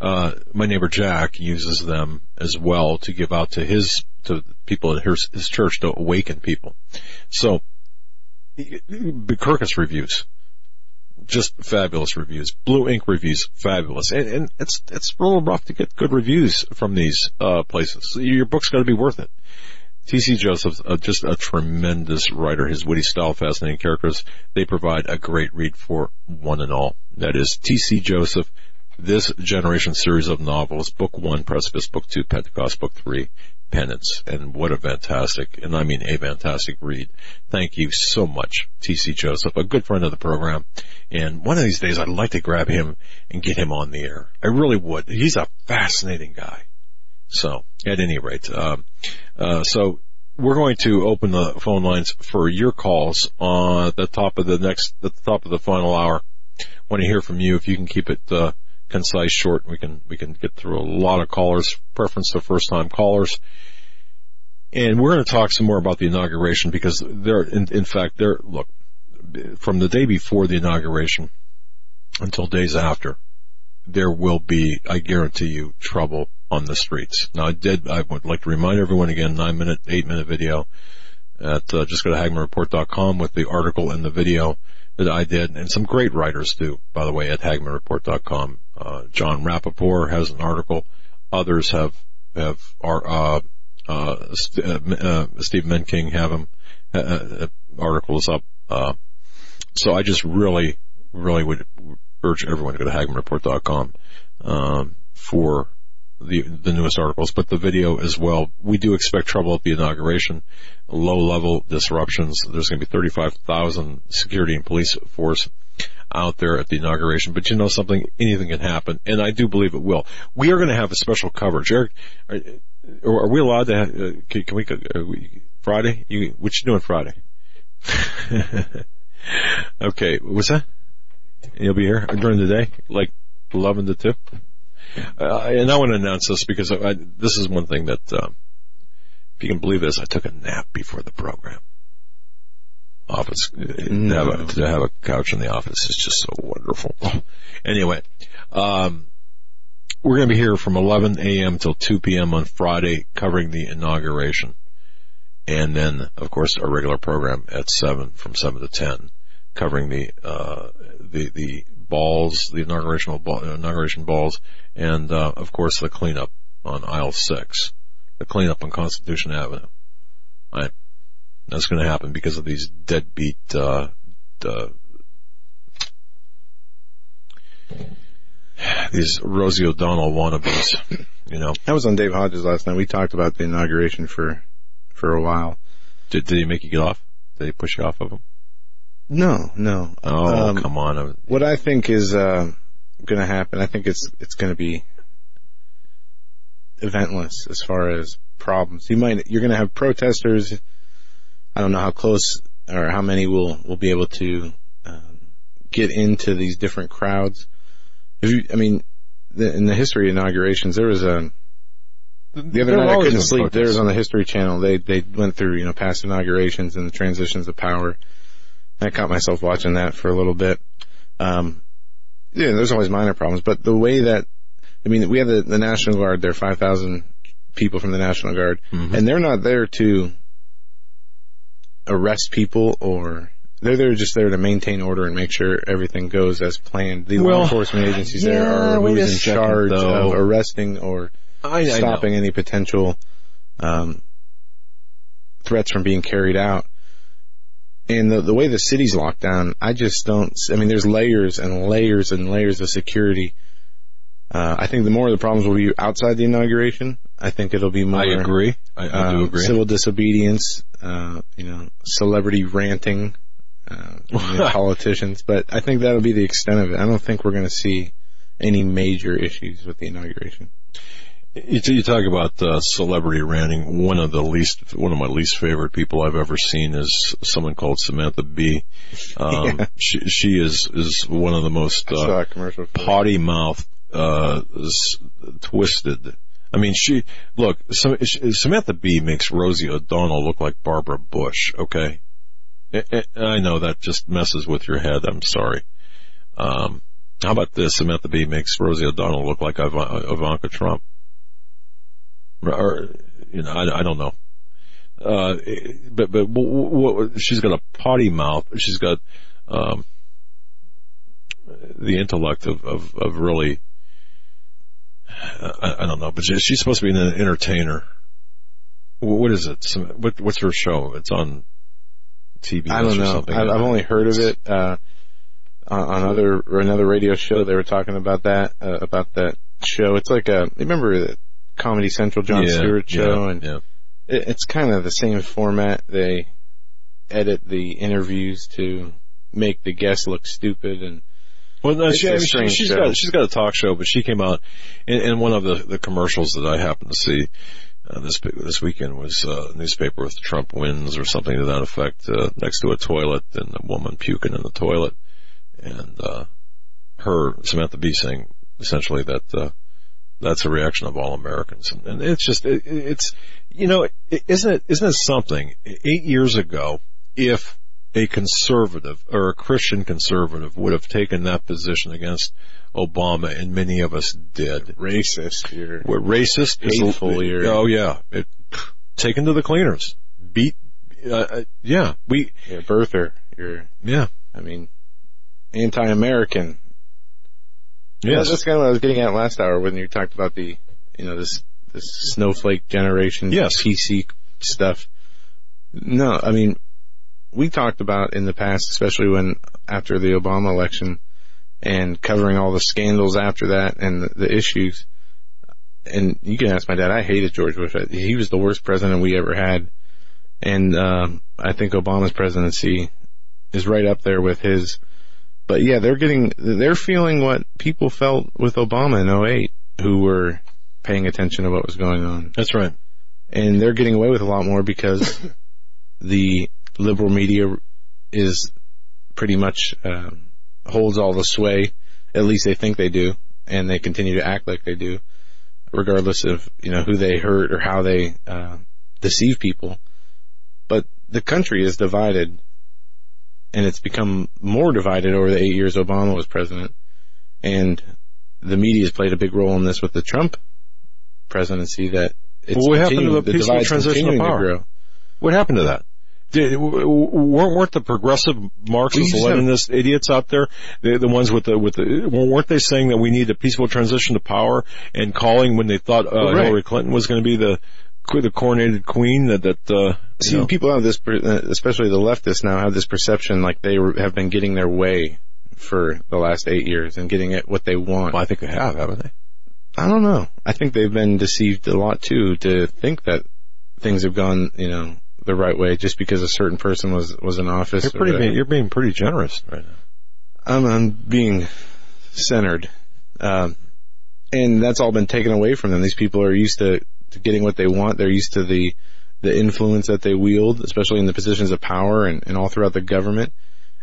uh, my neighbor Jack uses them as well to give out to his, to people at his, his church to awaken people. So, Kirkus reviews just fabulous reviews. Blue Ink reviews, fabulous. And, and it's, it's a little rough to get good reviews from these, uh, places. Your book's gotta be worth it. T.C. Joseph's uh, just a tremendous writer. His witty style, fascinating characters, they provide a great read for one and all. That is T.C. Joseph, this generation series of novels, book one, Precipice, book two, Pentecost, book three, Penance. And what a fantastic, and I mean a fantastic read. Thank you so much, T.C. Joseph, a good friend of the program. And one of these days I'd like to grab him and get him on the air. I really would. He's a fascinating guy. So, at any rate, um, uh, so we're going to open the phone lines for your calls on the top of the next, at the top of the final hour. Want to hear from you if you can keep it, uh, concise, short. We can, we can get through a lot of callers, preference to first time callers. And we're going to talk some more about the inauguration because there, in, in fact, there, look, from the day before the inauguration until days after, there will be, I guarantee you, trouble on the streets. Now I did, I would like to remind everyone again, nine minute, eight minute video at, uh, just go to hagmannreport.com with the article and the video that I did and some great writers too, by the way, at HagmannReport.com. Uh, Jon Rappoport has an article. Others have, have, are, uh, uh, St- uh, uh Steve Menking have them, uh, uh, articles up, so I just really, really would urge everyone to go to HagmannReport.com, um, for the the newest articles, but the video as well. We do expect trouble at the inauguration, low level disruptions. There's going to be 35,000 security and police force out there at the inauguration. But you know something, anything can happen, and I do believe it will. We are going to have a special coverage. Eric, are, are we allowed to? Have, uh, can, can, we, we Friday? You, what you doing Friday? (laughs) okay, what's that? You'll be here during the day, like 11 to 2? Uh, and I want to announce this because I, this is one thing that, uh, if you can believe this, I took a nap before the program. Office, no. to, have a, to have a couch in the office is just so wonderful. (laughs) anyway, um, we're going to be here from 11 a.m. till 2 p.m. on Friday covering the inauguration. And then, of course, our regular program at 7 from 7 to 10 covering the, uh, the, the balls, the inaugurational ball, inauguration balls, and, uh, of course the cleanup on aisle 6. The cleanup on Constitution Avenue. Right. That's going to happen because of these deadbeat, uh, uh, these Rosie O'Donnell wannabes, you know. I was on Dave Hodges last night. We talked about the inauguration for, for a while. Did, did he make you get off? Did he push you off of him? No, no. Oh, um, come on. What I think is, uh, gonna happen, I think it's, it's gonna be eventless as far as problems. You might, you're gonna have protesters. I don't know how close or how many will, will be able to, um, get into these different crowds. If you, I mean, the, in the history of inaugurations, there was a, the other night I couldn't sleep. There was on the History Channel. They they went through you know past inaugurations and the transitions of power. I caught myself watching that for a little bit. Um, yeah, there's always minor problems, but the way that I mean, we have the, the National Guard there, five thousand people from the National Guard, mm-hmm. and they're not there to arrest people or they're there just there to maintain order and make sure everything goes as planned. The well, law enforcement agencies yeah, there are who's in charge though. of arresting or I, stopping I any potential um, threats from being carried out. And the, the way the city's locked down, I just don't. I mean, there's layers and layers and layers of security. Uh, I think the more the problems will be outside the inauguration. I think it'll be more. I agree. I, I do uh, agree. Civil disobedience, uh, you know, celebrity ranting, uh, (laughs) politicians. But I think that'll be the extent of it. I don't think we're going to see any major issues with the inauguration. You, you talk about uh, celebrity ranting. One of the least, one of my least favorite people I've ever seen is someone called Samantha Bee. Um, (laughs) yeah. She she is is one of the most uh, potty mouth, uh, twisted. I mean, she look. Samantha Bee makes Rosie O'Donnell look like Barbara Bush. Okay, I know that just messes with your head. I'm sorry. Um, how about this? Samantha Bee makes Rosie O'Donnell look like Ivanka Trump or you know, I, I don't know. Uh, but but what, what, she's got a potty mouth. She's got um, the intellect of of, of really. I, I, don't know, but she's supposed to be an entertainer. What is it? Some, What, what's her show? It's on TV. I don't know. I've, I've, only heard of it uh, on, on other or another radio show. They were talking about that uh, about that show. It's like a remember Comedy Central John yeah, Stewart show, yeah, and yeah. It, it's kind of the same format. They edit the interviews to make the guests look stupid and. Well, no, she, I mean, she, has got she's got a talk show, but she came out in, in one of the, the commercials that I happened to see uh, this this weekend was uh, a newspaper with Trump wins or something to that effect uh, next to a toilet and a woman puking in the toilet, and uh, her Samantha Bee saying essentially that uh, that's a reaction of all Americans. And it's just, it, it's, you know, isn't it, isn't it something? Eight years ago, if a conservative or a Christian conservative would have taken that position against Obama, and many of us did. Racist. You're We're racist. Hateful. You're, oh yeah. It, taken to the cleaners. Beat. Uh, uh, yeah. We. Yeah, birther. You're. Yeah. I mean, anti-American. Yes. that's kind of what I was getting at last hour when you talked about the, you know, this, this snowflake generation yes. PC stuff. No, I mean, we talked about in the past, especially when after the Obama election and covering all the scandals after that and the, the issues. and you can ask my dad. I hated George Bush. He was the worst president we ever had, and um, I think Obama's presidency is right up there with his. But yeah, they're getting they're feeling what people felt with Obama in 08, who were paying attention to what was going on. That's right. And they're getting away with a lot more because (laughs) the liberal media is pretty much uh, holds all the sway. At least they think they do, and they continue to act like they do, regardless of you know who they hurt or how they uh, deceive people. But the country is divided, and it's become more divided over the eight years Obama was president, and the media has played a big role in this with the Trump presidency. That it's well, what happened to the the peaceful transition of power? What happened to that? Did, weren't weren't the progressive Marxist Leninist idiots out there, the, the ones with the with the weren't they saying that we need a peaceful transition to power and calling when they thought uh, Right. Hillary Clinton was going to be the the coronated queen that that uh, See, know, people have this, uh, especially the leftists now, have this perception like they have been getting their way for the last eight years and getting it what they want. well, I think they have, haven't they? I don't know. I think they've been deceived a lot too to think that things have gone, you know, the right way just because a certain person was was in office. You're pretty being, you're being pretty generous right now. I'm, I'm being centered, um, and that's all been taken away from them. These people are used to, to getting what they want. They're used to the the influence that they wield, especially in the positions of power and, and all throughout the government.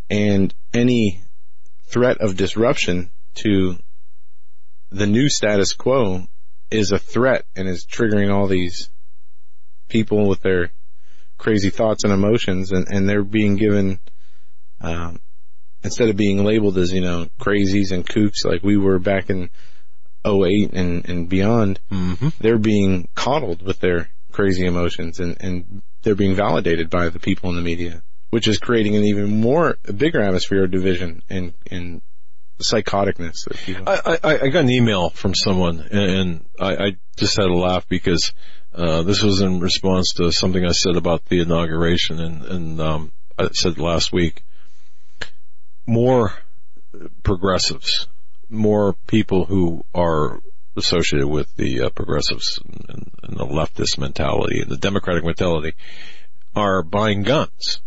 And any threat of disruption to the new status quo is a threat and is triggering all these people with their crazy thoughts and emotions and, and they're being given um, instead of being labeled as, you know, crazies and kooks like we were back in 08 and, and beyond, Mm-hmm. they're being coddled with their crazy emotions and, and they're being validated by the people in the media, which is creating an even more, bigger atmosphere of division and, and psychoticness. I, I, I got an email from someone, and, and I, I just had a laugh because uh, this was in response to something I said about the inauguration, and, and um, I said last week. More progressives, more people who are associated with the uh, progressives and, and the leftist mentality and the democratic mentality are buying guns.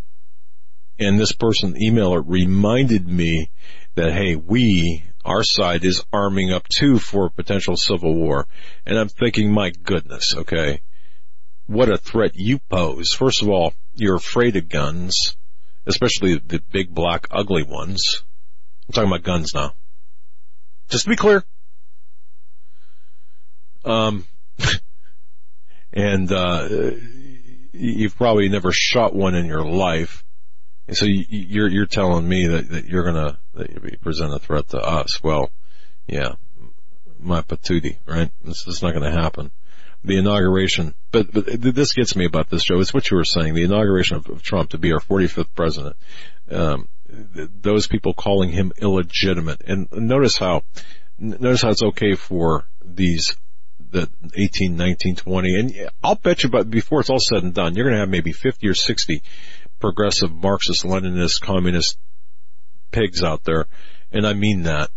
And this person, emailer, reminded me that hey, we, our side is arming up too for potential civil war. And I'm thinking, my goodness, okay, what a threat you pose. First of all, you're afraid of guns, especially the big black ugly ones. I'm talking about guns now. Just to be clear. Um, and, uh, you've probably never shot one in your life. So you, you're you're telling me that, that you're gonna that you present a threat to us. Well, yeah, my patootie, right? This is not to happen. The inauguration, but but this gets me about this, Joe. It's what you were saying. The inauguration of, of Trump to be our 45th president. Um, th- those people calling him illegitimate, and notice how notice how it's okay for these the 18, 19, 20, and I'll bet you, but before it's all said and done, you're going to have maybe 50 or 60 progressive Marxist, Leninist, communist pigs out there, and I mean that.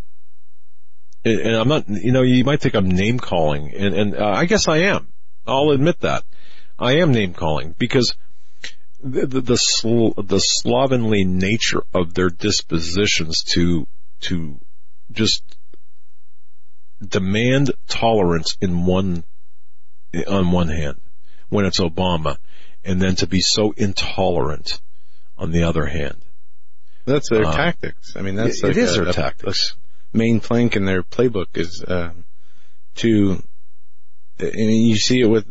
And I'm not, you know, you might think I'm name calling, and, and uh, I guess I am. I'll admit that. I am name calling because the the the, sl- the slovenly nature of their dispositions to to just demand tolerance in one on one hand when it's Obama, and then to be so intolerant on the other hand. That's their Uh, tactics. I mean, that's it like is a- their a- tactics. a main plank in their playbook is uh, to, and you see it with,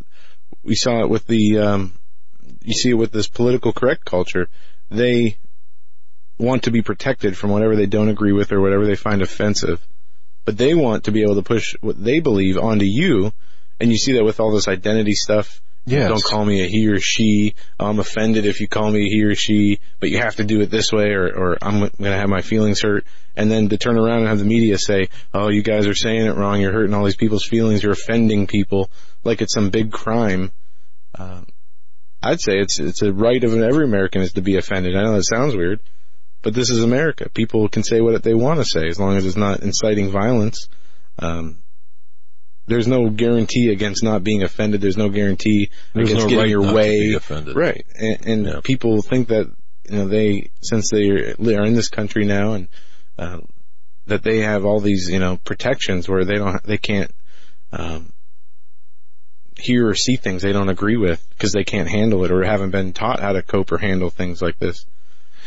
we saw it with the, um, you see it with this political correct culture. They want to be protected from whatever they don't agree with or whatever they find offensive, but they want to be able to push what they believe onto you. And you see that with all this identity stuff. Yes. Don't call me a he or she. I'm offended if you call me a he or she, but you have to do it this way or, or I'm going to have my feelings hurt. And then to turn around and have the media say, oh, you guys are saying it wrong. You're hurting all these people's feelings. You're offending people like it's some big crime. Um, I'd say it's, it's a right of every American is to be offended. I know that sounds weird, but this is America. People can say what they want to say as long as it's not inciting violence. Um, there's no guarantee against not being offended. There's no guarantee There's against no getting right your way. Right. And, and Yeah. people think that, you know, they, since they are they are in this country now and, uh, that they have all these, you know, protections where they don't, they can't, um, hear or see things they don't agree with because they can't handle it or haven't been taught how to cope or handle things like this.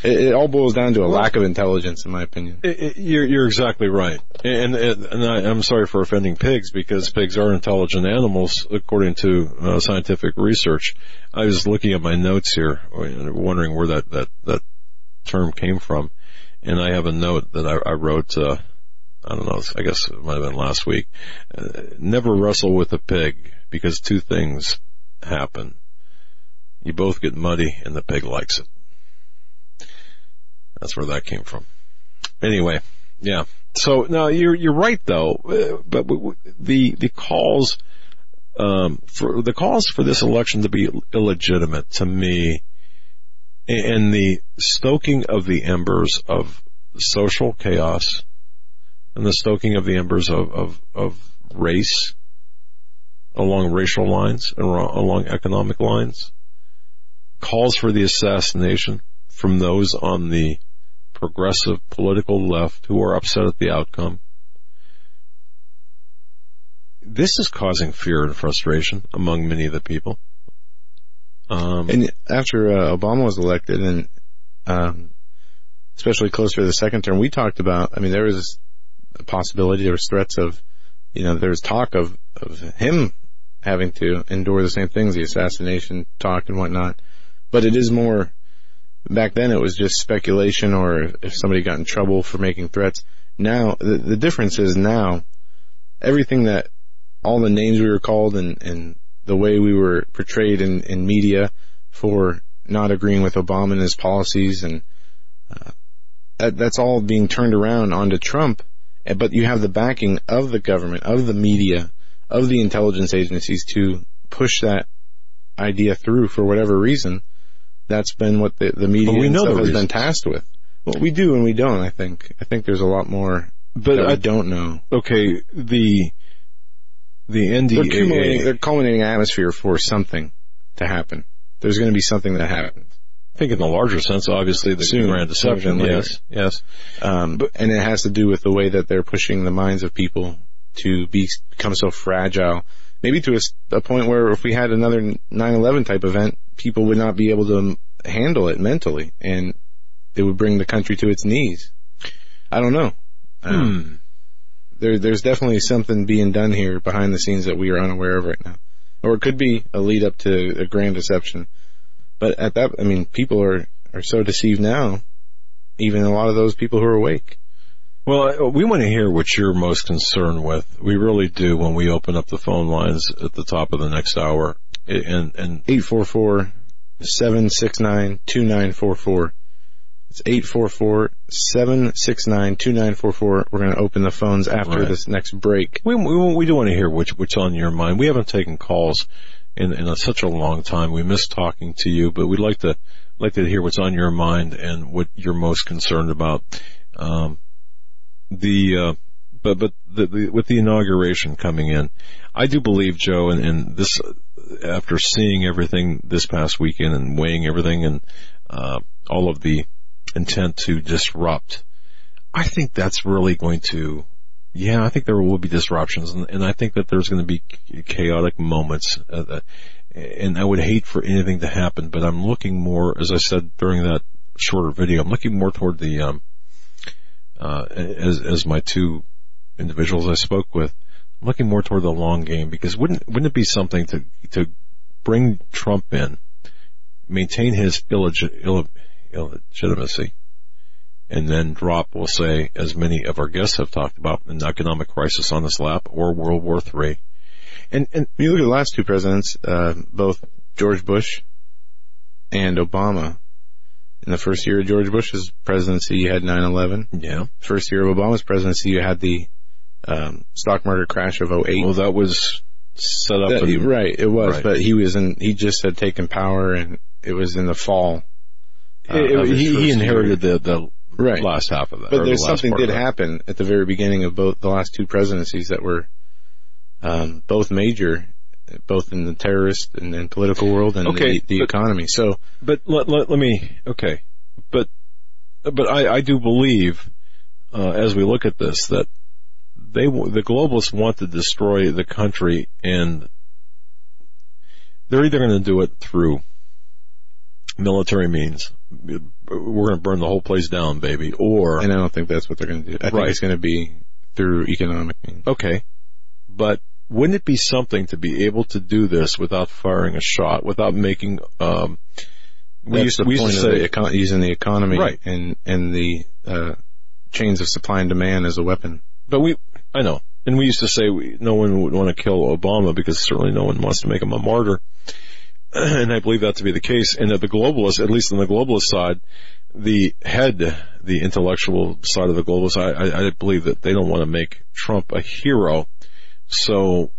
It, it all boils down to a lack of intelligence, in my opinion. It- You're, you're exactly right, and and, and I, I'm sorry for offending pigs because pigs are intelligent animals according to uh, scientific research. I was looking at my notes here, wondering where that that that term came from, and I have a note that I, I wrote. Uh, I don't know. I guess it might have been last week. Uh, never wrestle with a pig because two things happen. You both get muddy, and the pig likes it. That's where that came from. Anyway, yeah. So now you're you're right though, uh, but the the calls um, for the calls for this election to be illegitimate to me, and the stoking of the embers of social chaos, and the stoking of the embers of of, of race along racial lines and along economic lines, calls for the assassination from those on the progressive political left who are upset at the outcome. This is causing fear and frustration among many of the people. Um, And after uh, Obama was elected, and um, especially closer to the second term, we talked about. I mean, there was a possibility, there was threats of, you know, there was talk of of him having to endure the same things, the assassination talk and whatnot. But it is more. Back then, it was just speculation, or if somebody got in trouble for making threats. Now, the, the difference is now, everything that all the names we were called and, and the way we were portrayed in, in media for not agreeing with Obama and his policies and uh, that, that's all being turned around onto Trump. But you have the backing of the government, of the media, of the intelligence agencies to push that idea through for whatever reason. That's been what the, the media Well, we know has been tasked with. Well, we do and we don't, I think. I think there's a lot more but I, don't know. okay, the the They're culminating, they're culminating atmosphere for something to happen. There's going to be something that happens. I think in the larger sense, obviously the Soon, grand deception. Yes, yes. Um, and it has to do with the way that they're pushing the minds of people to be, become so fragile. Maybe to a point where if we had another 9-11 type event, people would not be able to handle it mentally and it would bring the country to its knees. I don't know. Um, Hmm. there, there's definitely something being done here behind the scenes that we are unaware of right now. Or it could be a lead up to a grand deception. But at that, I mean, people are, are so deceived now, even a lot of those people who are awake. Well, we want to hear what you're most concerned with. We really do when we open up the phone lines at the top of the next hour. And, and 844-769-2944. It's 844-769-2944. We're going to open the phones after Right. this next break. we, we, we do want to hear which, what's on your mind. We haven't taken calls in, in a, such a long time. We miss talking to you, but we'd like to, like to hear what's on your mind and what you're most concerned about. Um, the, uh, but, but the, the, with the inauguration coming in, I do believe, Joe, and, and this, after seeing everything this past weekend and weighing everything and, uh, all of the intent to disrupt, I think that's really going to, yeah, I think there will be disruptions and, and I think that there's going to be chaotic moments. Uh, and I would hate for anything to happen, but I'm looking more, as I said during that shorter video, I'm looking more toward the, um, uh, as, as my two individuals I spoke with, I'm looking more toward the long game because wouldn't, wouldn't it be something to, to bring Trump in, maintain his illegi- ill- illegitimacy, and then drop, we'll say, as many of our guests have talked about, an economic crisis on his lap or World War III. And, and you look at the last two presidents, uh, both George Bush and Obama, in the first year of George Bush's presidency, you had 9-11. yeah, First year of Obama's presidency, you had the um, stock market crash of 08. well, that was set up. That- and, right, it was, Right. but he was in, he just had taken power and it was in the fall. uh, It- his he, he year. inherited the, the Right. last half of that. But there's the something did happen at the very beginning of both the last two presidencies that were um, both major, both in the terrorist and, and political world and Okay, the, the but- economy. So But let, let, let me, okay. But, but I, I do believe, uh, as we look at this, that they, the globalists want to destroy the country and they're either going to do it through military means. We're going to burn the whole place down, baby. Or, and I don't think that's what they're going to do. I think Right. it's going to be through economic means. okay, but wouldn't it be something to be able to do this without firing a shot, without making, um, we That's used, the we used to say, the econ- using the economy Right. and and the uh, chains of supply and demand as a weapon. But we, I know, and we used to say we, no one would want to kill Obama because certainly no one wants to make him a martyr. (clears throat) and I believe that to be the case. And that the globalists, at least on the globalist side, the head, the intellectual side of the globalists, I, I, I believe that they don't want to make Trump a hero. So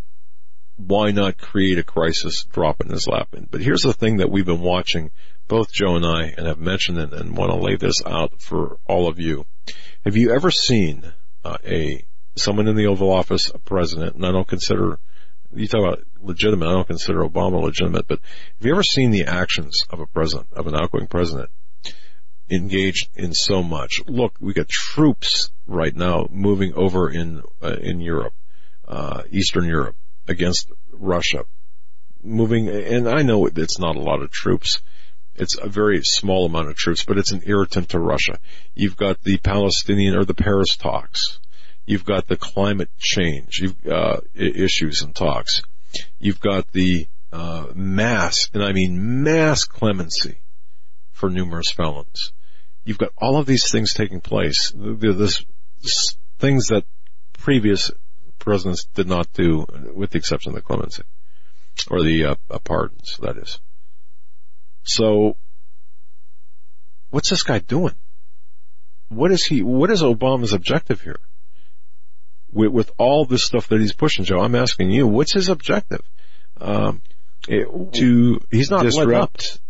why not create a crisis, drop it in his lap? But here's the thing that we've been watching, both Joe and I, and have mentioned it and want to lay this out for all of you. Have you ever seen uh, a someone in the Oval Office a president? And I don't consider you talk about legitimate. I don't consider Obama legitimate, but have you ever seen the actions of a president, of an outgoing president, engaged in so much? Look, we got troops right now moving over in uh, in Europe, uh, Eastern Europe, against Russia, moving. And I know it's not a lot of troops. It's a very small amount of troops, but it's an irritant to Russia. You've got the Palestinian or the Paris talks. You've got the climate change uh, issues and talks. You've got the uh, mass, and I mean mass clemency for numerous felons. You've got all of these things taking place. This, this things that previous presidents did not do, with the exception of the clemency or the uh, uh, pardons. That is. So, what's this guy doing? What is he? What is Obama's objective here? With, with all this stuff that he's pushing, Joe, I'm asking you, what's his objective? Um, it- To he's not disrupt.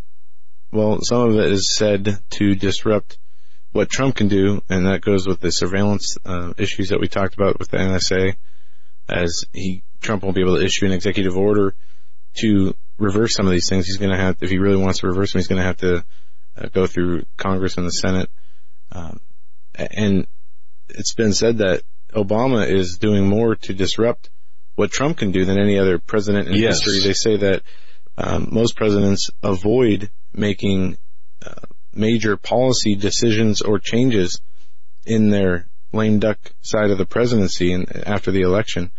Well, some of it is said to disrupt what Trump can do, and that goes with the surveillance uh, issues that we talked about with the NSA. As he Trump won't be able to issue an executive order to reverse some of these things. He's going to have, if he really wants to reverse them, he's going to have to uh, go through Congress and the Senate. Um, and it's been said that Obama is doing more to disrupt what Trump can do than any other president in Yes. history. They say that um, most presidents avoid making uh, major policy decisions or changes in their lame duck side of the presidency and after the election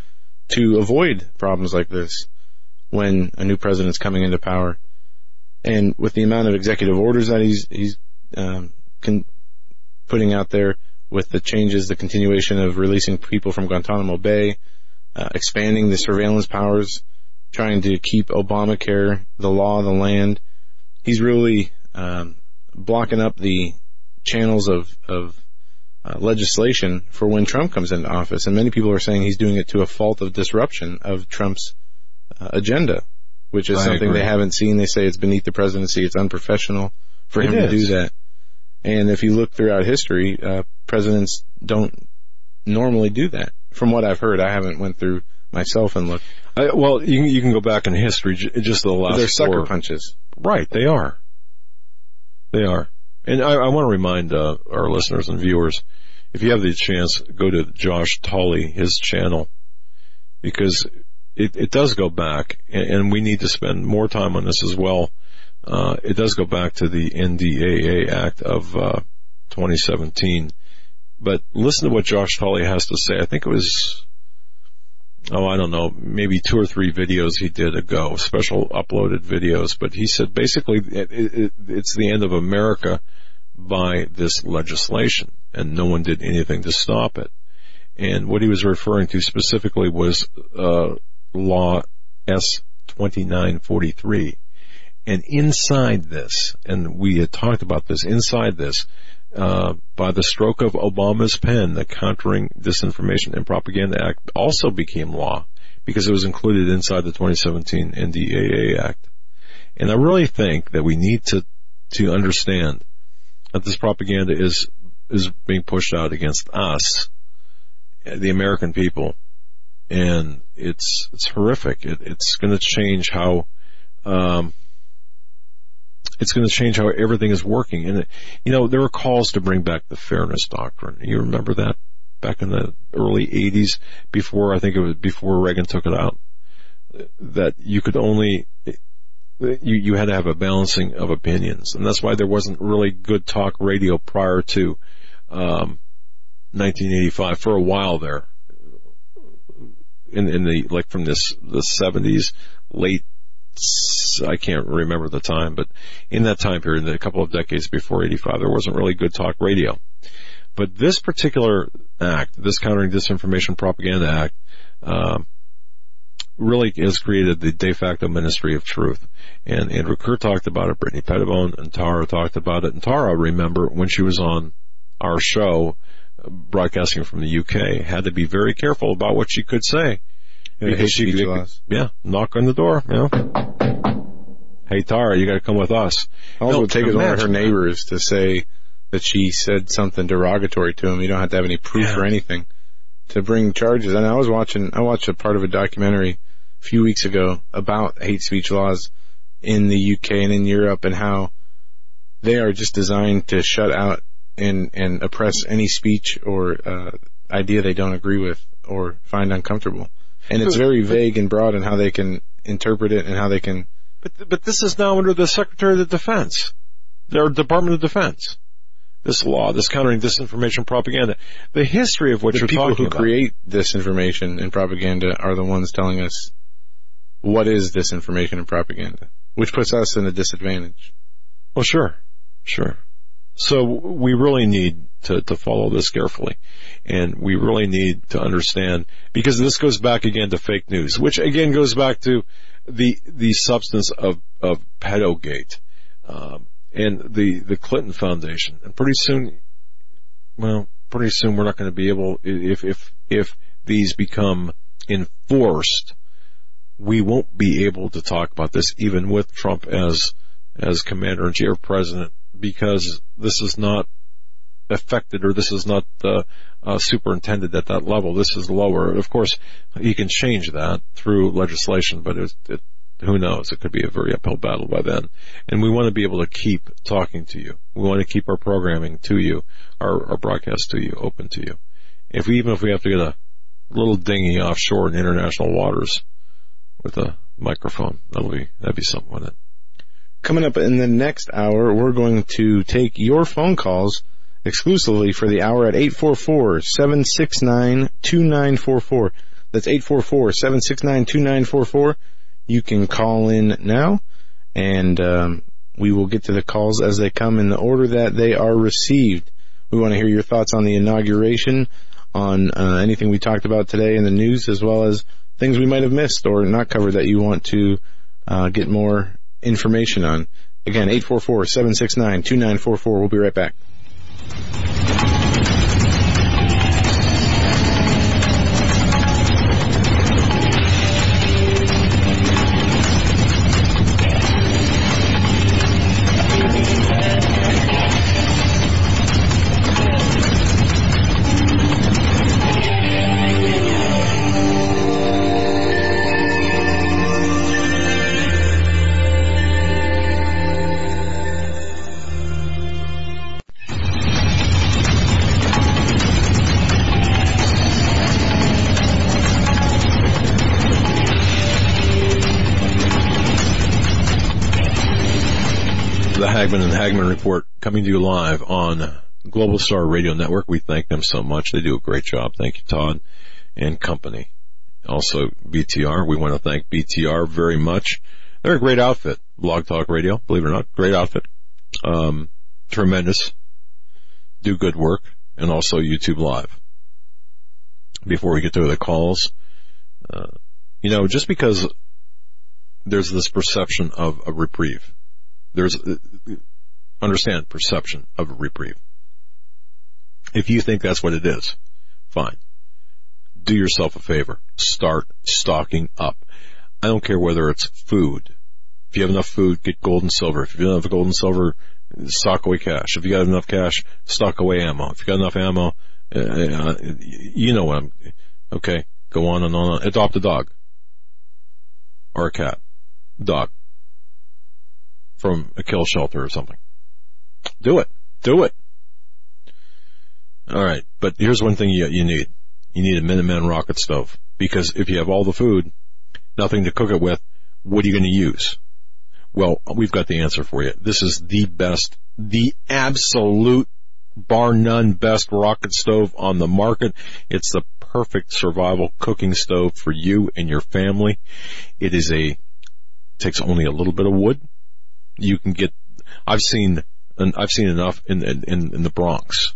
to avoid problems like this when a new president's coming into power. And with the amount of executive orders that he's he's um, con- putting out there, with the changes, the continuation of releasing people from Guantanamo Bay, uh, expanding the surveillance powers, trying to keep Obamacare, the law of the land, he's really um, blocking up the channels of of uh, legislation for when Trump comes into office. And many people are saying he's doing it to a fault of disruption of Trump's uh, agenda, which is I something agree. they haven't seen. They say it's beneath the presidency. It's unprofessional for It him to do that. And if you look throughout history, uh, presidents don't normally do that. From what I've heard, I haven't went through myself and looked. I, well, you, can- you can go back in history, j- just the last They're sucker four- punches. Right, they are. They are. And I, I want to remind uh, our listeners and viewers, if you have the chance, go to Josh Tolley, his channel, because it, it does go back, and, and we need to spend more time on this as well. Uh, it does go back to the NDAA Act of uh, 2017. But listen to what Josh Tolley has to say. I think it was oh, I don't know, maybe two or three videos he did ago, special uploaded videos. But he said basically it, it, it's the end of America by this legislation, and no one did anything to stop it. And what he was referring to specifically was uh, Law S twenty nine forty three. And inside this, and we had talked about this, inside this, uh, by the stroke of Obama's pen, the Countering Disinformation and Propaganda Act also became law because it was included inside the 2017 NDAA Act. And I really think that we need to, to understand that this propaganda is, is being pushed out against us, the American people, and it's it's horrific. It, it's going to change how. Um, it's going to change how everything is working. And, you know, there were calls to bring back the fairness doctrine. You remember that back in the early 80s before, I think it was before Reagan took it out, that you could only, you, you had to have a balancing of opinions. And that's why there wasn't really good talk radio prior to, um, 1985 for a while there. In, in the, like from this, the 70s, late I can't remember the time, but in that time period, a couple of decades before 85, there wasn't really good talk radio. But this particular act, this Countering Disinformation Propaganda Act, um, really has created the de facto ministry of truth. And Andrew Kerr talked about it, Brittany Pettibone and Tara talked about it. And Tara, remember, when she was on our show, broadcasting from the UK, had to be very careful about what she could say because she could, yeah, knock on the door, you know. Hey Tara, you gotta come with us. All no, it would take is one of her neighbors to say that she said something derogatory to him. You don't have to have any proof yeah. or anything to bring charges. And I was watching, I watched a part of a documentary a few weeks ago about hate speech laws in the UK and in Europe and how they are just designed to shut out and, and oppress any speech or, uh, idea they don't agree with or find uncomfortable and it's very vague and broad in how they can interpret it and how they can. But but this is now under the Secretary of the Defense, their Department of Defense. This law, this countering disinformation propaganda, the history of what the you're talking about. people who create disinformation and propaganda are the ones telling us what is disinformation and propaganda, which puts us in a disadvantage. Well, sure, sure. So we really need to, to follow this carefully. And we really need to understand, because this goes back again to fake news, which again goes back to the, the substance of, of pedogate, um, and the, the Clinton Foundation. And pretty soon, well, pretty soon we're not going to be able, if, if, if these become enforced, we won't be able to talk about this even with Trump as, as commander in chief or president because this is not affected or this is not uh, uh, superintended at that level. This is lower. Of course, he can change that through legislation, but it, who knows? It could be a very uphill battle by then. And we want to be able to keep talking to you. We want to keep our programming to you, our, our broadcast to you, open to you. If we, even if we have to get a little dinghy offshore in international waters with a microphone, that'll be that'd be something, wouldn't it? Coming up in the next hour, we're going to take your phone calls exclusively for the hour at 844-769-2944. That's 844-769-2944. You can call in now and um, we will get to the calls as they come in the order that they are received. We want to hear your thoughts on the inauguration, on uh, anything we talked about today in the news, as well as things we might have missed or not covered that you want to uh, get more information on. Again, 844-769-2944. We'll be right back. あ。Hagmann and the Hagmann Report coming to you live on Global Star Radio Network. We thank them so much. They do a great job. Thank you, Todd and company. Also, BTR. We want to thank BTR very much. They're a great outfit. Blog Talk Radio, believe it or not, great outfit. Um, tremendous. Do good work. And also YouTube Live. Before we get to the calls, uh, you know, just because there's this perception of a reprieve, there's understand perception of a reprieve. If you think that's what it is, fine. Do yourself a favor. Start stocking up. I don't care whether it's food. If you have enough food, get gold and silver. If you don't have gold and silver, stock away cash. If you got enough cash, stock away ammo. If you got enough ammo, uh, uh, you know what I'm, okay, go on and on. Adopt a dog or a cat, dog from a kill shelter or something. Do it. Do it. All right. But here's one thing you, you need. You need a Minuteman rocket stove because if you have all the food, nothing to cook it with, what are you going to use? Well, we've got the answer for you. This is the best, the absolute bar none best rocket stove on the market. It's the perfect survival cooking stove for you and your family. It is a, takes only a little bit of wood. You can get, I've seen, and I've seen enough in, in, in the Bronx.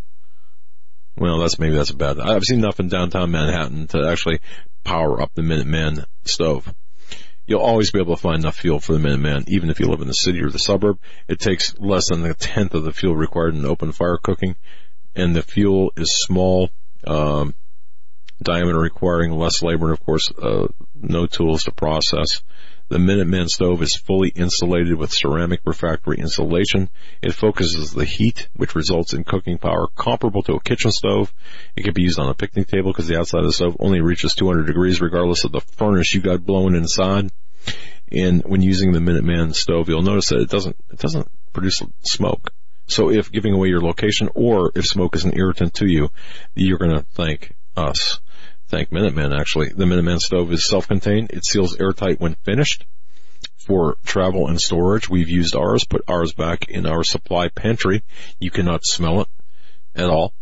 Well, that's maybe that's a bad. I've seen enough in downtown Manhattan to actually power up the Minuteman stove. You'll always be able to find enough fuel for the Minuteman, even if you live in the city or the suburb. It takes less than a tenth of the fuel required in open fire cooking, and the fuel is small, um, diameter requiring less labor, and of course, uh, no tools to process. The Minuteman stove is fully insulated with ceramic refractory insulation. It focuses the heat, which results in cooking power comparable to a kitchen stove. It can be used on a picnic table because the outside of the stove only reaches 200 degrees regardless of the furnace you got blowing inside. And when using the Minuteman stove, you'll notice that it doesn't, it doesn't produce smoke. So if giving away your location or if smoke is an irritant to you, you're going to thank us. Thank Minuteman actually. The Minuteman stove is self-contained. It seals airtight when finished. For travel and storage, we've used ours, put ours back in our supply pantry. You cannot smell it at all.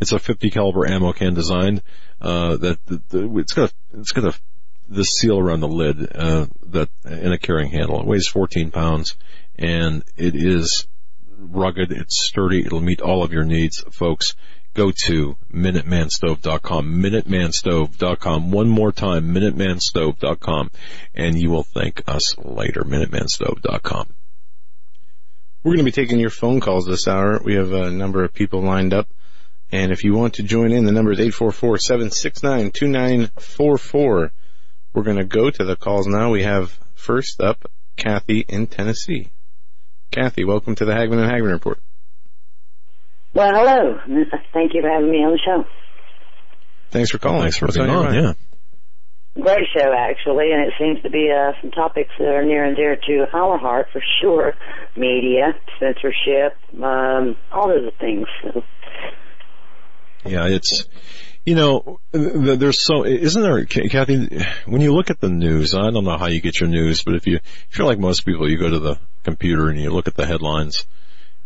It's a 50 caliber ammo can designed, uh, that, the, the, it's got, a, it's got a, the seal around the lid, uh, that, in a carrying handle. It weighs 14 pounds and it is rugged, it's sturdy, it'll meet all of your needs, folks go to MinutemanStove.com, MinutemanStove.com. One more time, MinutemanStove.com, and you will thank us later, MinutemanStove.com. We're going to be taking your phone calls this hour. We have a number of people lined up. And if you want to join in, the number is 844-769-2944. We're going to go to the calls now. We have first up Kathy in Tennessee. Kathy, welcome to the Hagmann and Hagmann Report. Well, hello. Thank you for having me on the show. Thanks for calling. Thanks for What's being on, on. Yeah. Great show, actually, and it seems to be uh, some topics that are near and dear to our heart for sure. Media, censorship, um, all those things. So, Yeah, it's, you know, th- there's so, isn't there, Kathy, when you look at the news, I don't know how you get your news, but if you, if you're like most people, you go to the computer and you look at the headlines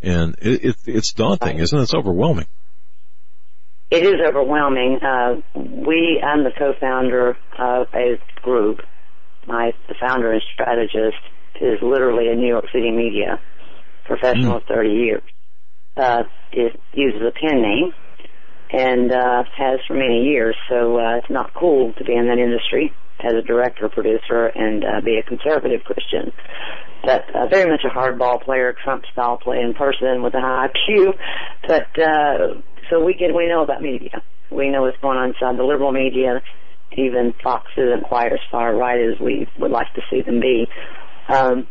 and it, it it's daunting, isn't it? It's overwhelming. it is overwhelming. Uh, we, I'm the co-founder of a group. My, the founder and strategist is literally a New York City media professional of 30 years. Uh, it uses a pen name and, uh, has for many years. So, uh, it's not cool to be in that industry as a director, producer, and, uh, be a conservative Christian. But, uh, very much a hardball player, Trump style playing person with a high IQ. But, uh, so we get, we know about media. We know what's going on inside the liberal media. Even Fox isn't quite as far right as we would like to see them be. Um,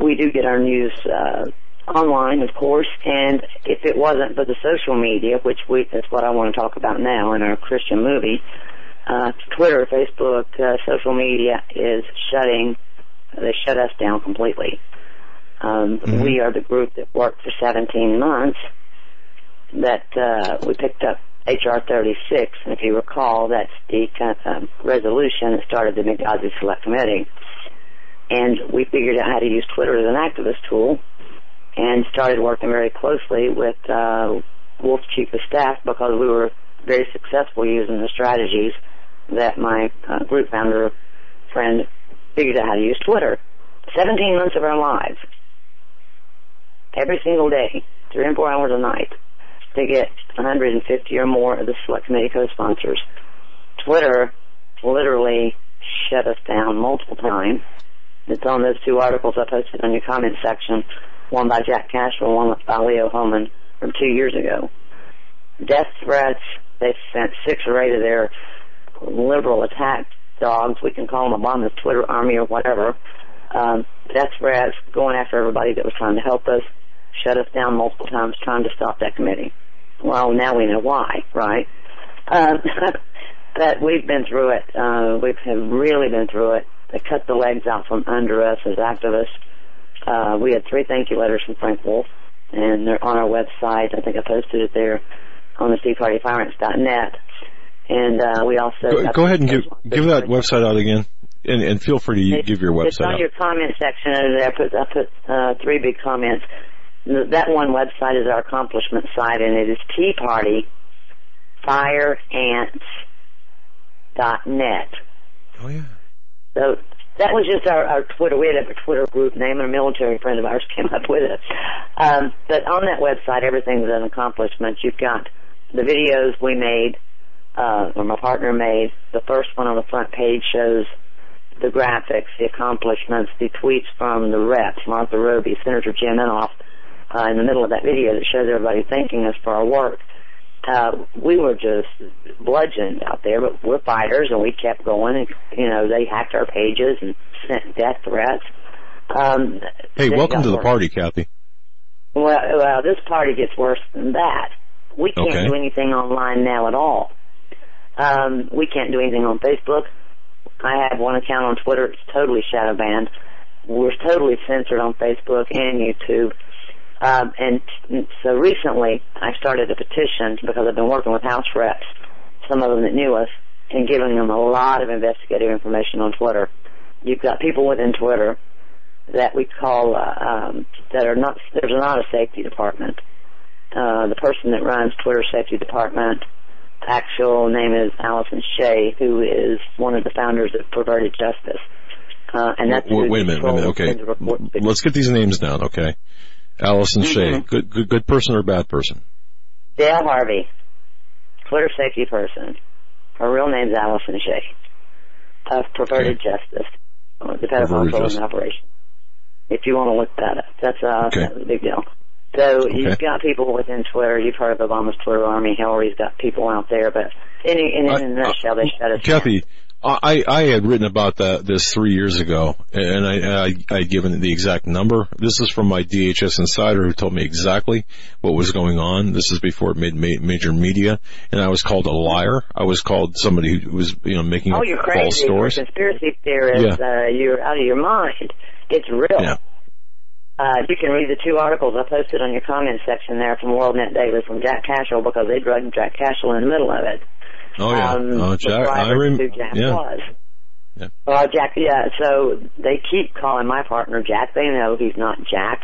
we do get our news uh, online, of course, and if it wasn't for the social media, which we that's what I want to talk about now in our Christian movie, uh, Twitter, Facebook, uh, social media is shutting. They shut us down completely. Um, We are the group that worked for 17 months. That uh, we picked up HR 36, and if you recall, that's the um, resolution that started the Benghazi Select Committee and we figured out how to use Twitter as an activist tool and started working very closely with uh, Wolf's chief of staff because we were very successful using the strategies that my uh, group founder friend figured out how to use Twitter. 17 months of our lives, every single day, three and four hours a night, to get 150 or more of the select committee co-sponsors. Twitter literally shut us down multiple times. It's on those two articles I posted on your comment section, one by Jack Cashill, one by Leo Hohmann from two years ago. Death threats, they sent six or eight of their liberal attack dogs, we can call them Obama's Twitter army or whatever, um, death threats, going after everybody that was trying to help us, shut us down multiple times trying to stop that committee. Well, now we know why, right? Um, (laughs) But we've been through it. Uh, we have really been through it. They cut the legs out from under us as activists. Uh, we had three thank you letters from Frank Wolf, and they're on our website. I think I posted it there on the TeaPartyFireAnts.net. And uh, we also Go, go ahead and give give that website out again, and, and feel free to give your website It's on out. your comment section over there. I put, I put uh, three big comments. That one website is our accomplishment site, and it is Tea Party Fire Ants dot net. Oh yeah. So that was just our, our Twitter. We had a Twitter group name, and a military friend of ours (laughs) came up with it. Um, but on that website, everything's an accomplishment. You've got the videos we made, uh, or my partner made. The first one on the front page shows the graphics, the accomplishments, the tweets from the reps, Martha Roby, Senator Jim Inhofe, uh, in the middle of that video that shows everybody thanking us for our work. Uh, we were just bludgeoned out there, but we're fighters and we kept going and, you know, they hacked our pages and sent death threats. Um, Hey, welcome to the worse. party, Kathy. Well, well, this party gets worse than that. We can't Okay. do anything online now at all. Um, we can't do anything on Facebook. I have one account on Twitter. It's totally shadow banned. We're totally censored on Facebook and YouTube. Um, and t- so recently, I started a petition because I've been working with House reps, some of them that knew us, and giving them a lot of investigative information on Twitter. You've got people within Twitter that we call uh, um, that are not. There's not a safety department. Uh, the person that runs Twitter safety department, actual name is Allison Shea, who is one of the founders of Perverted Justice. Uh, and that's Wait, wait a minute, wait a minute. Okay, let's get these names down. Okay, Allison Shea, Mhm. good, good, good person or bad person? Del Harvey, Twitter safety person. Her real name's Allison Shea of Perverted Justice, uh, the pedophile Justice. operation. If you want to look that up, that's, uh, Okay. that's a big deal. So Okay. you've got people within Twitter. You've heard of Obama's Twitter army. Hillary's got people out there, but in, in, in I- a nutshell, they shut us down. Kathy, I, I had written about that this three years ago, and I, I, I had given the exact number. This is from my DHS insider who told me exactly what was going on. This is before it made ma- major media, and I was called a liar. I was called somebody who was, you know, making Oh, up you're false crazy. You're stories. conspiracy theorist. Uh, you're out of your mind. It's real. Yeah. Uh, you can read the two articles I posted on your comments section there from WorldNet Daily from Jack Cashill because they drugged Jack Cashill in the middle of it. Oh yeah, Um, oh Jack, I ever rem- knew who Jack yeah. was. Yeah. Well, Jack, yeah, so they keep calling my partner Jack. They know he's not Jack.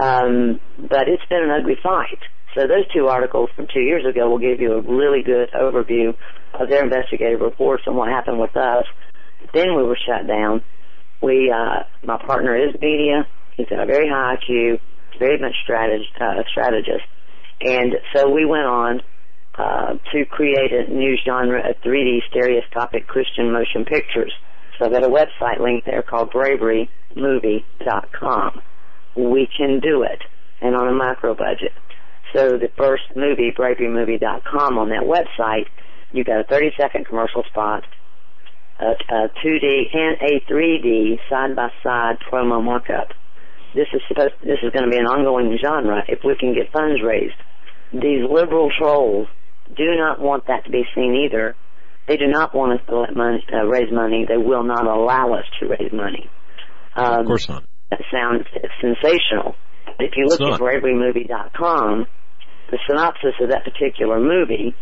Um, but it's been an ugly fight. So those two articles from two years ago will give you a really good overview of their investigative reports and what happened with us. Then we were shut down. We, uh, my partner is media. He's got a very high IQ, very much strategist, uh, strategist. And so we went on uh, to create a new genre of 3D stereoscopic Christian motion pictures. So I've got a website link there called braverymovie.com. We can do it, and on a micro budget. So the first movie, braverymovie.com, on that website, you got a 30 second commercial spot, a, a 2D and a 3D side by side promo markup. This is supposed. This is going to be an ongoing genre if we can get funds raised. These liberal trolls do not want that to be seen either. They do not want us to let money, uh, raise money. They will not allow us to raise money. Um, Of course not. that sounds sensational. If you look at braverymovie.com, the synopsis of that particular movie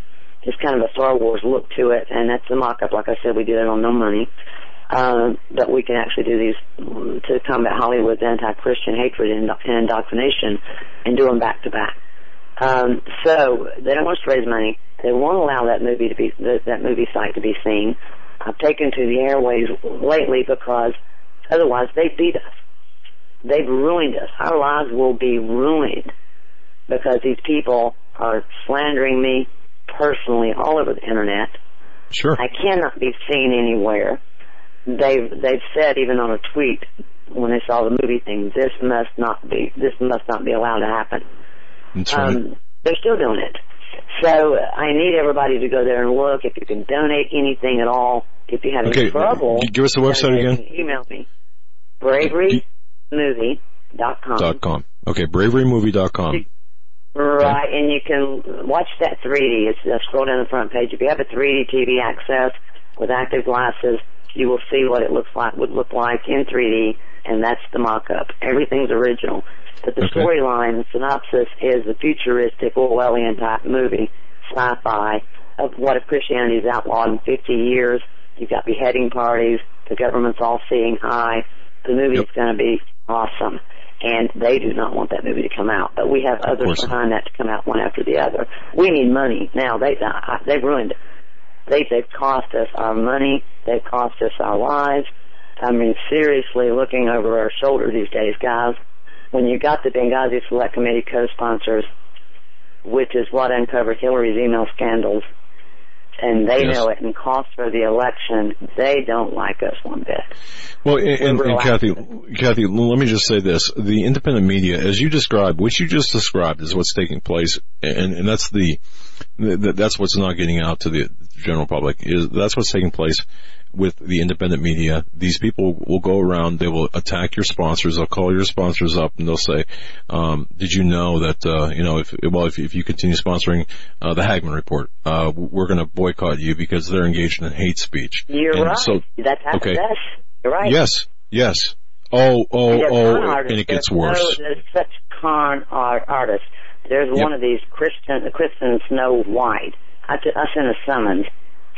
is kind of a Star Wars look to it, and that's a mock-up. Like I said, we did it on no money. Um, but we can actually do these mm, to combat Hollywood's anti-Christian hatred and, and indoctrination and do them back to back. Um, so they don't want us to raise money. They won't allow that movie to be that, that movie site to be seen. I've taken to the airways lately because otherwise they beat us. They've ruined us. Our lives will be ruined because these people are slandering me personally all over the internet. Sure. I cannot be seen anywhere. They've they've said even on a tweet when they saw the movie thing, this must not be this must not be allowed to happen. That's right. Um, they're still doing it. So I need everybody to go there and look. If you can donate anything at all, if you have Okay, any trouble, give us the website again. Email me. Braverymovie.com. dot com. Okay, braverymovie.com. Right, and you can watch that 3D. It's uh, scroll down the front page. If you have a 3D TV access with active glasses, you will see what it looks like would look like in 3D, and that's the mock-up. Everything's original. But the Okay. storyline, the synopsis, is a futuristic Orwellian type movie, sci-fi, of what if Christianity is outlawed in 50 years. You've got beheading parties. The government's all seeing eye. The movie's Yep. going to be awesome. And they do not want that movie to come out. But we have others behind that to come out one after the other. We need money. Now, they, uh, they've ruined it. They, they've cost us our money. They've cost us our lives. I mean, seriously, looking over our shoulder these days, guys. When you got the Benghazi Select Committee co-sponsors, which is what uncovered Hillary's email scandals, and they Yes. know it, and cost for the election, they don't like us one bit. Well, and, and, and Kathy, Kathy, let me just say this: the independent media, as you described, what you just described, is what's taking place, and, and that's the, the that's what's not getting out to the general public. Is that's what's taking place with the independent media. These people will go around, they will attack your sponsors, they'll call your sponsors up, and they'll say, um, "Did you know that uh, you know if well if if you continue sponsoring uh, the Hagmann Report, uh, we're going to boycott you because they're engaged in hate speech." You're And right. So, That's happened okay. us. You're right. Yes, yes. Oh, oh, oh, artists. and it gets worse. There's such con art artists. There's Yep. one of these Kristen, Kristen Snow White. I sent a summons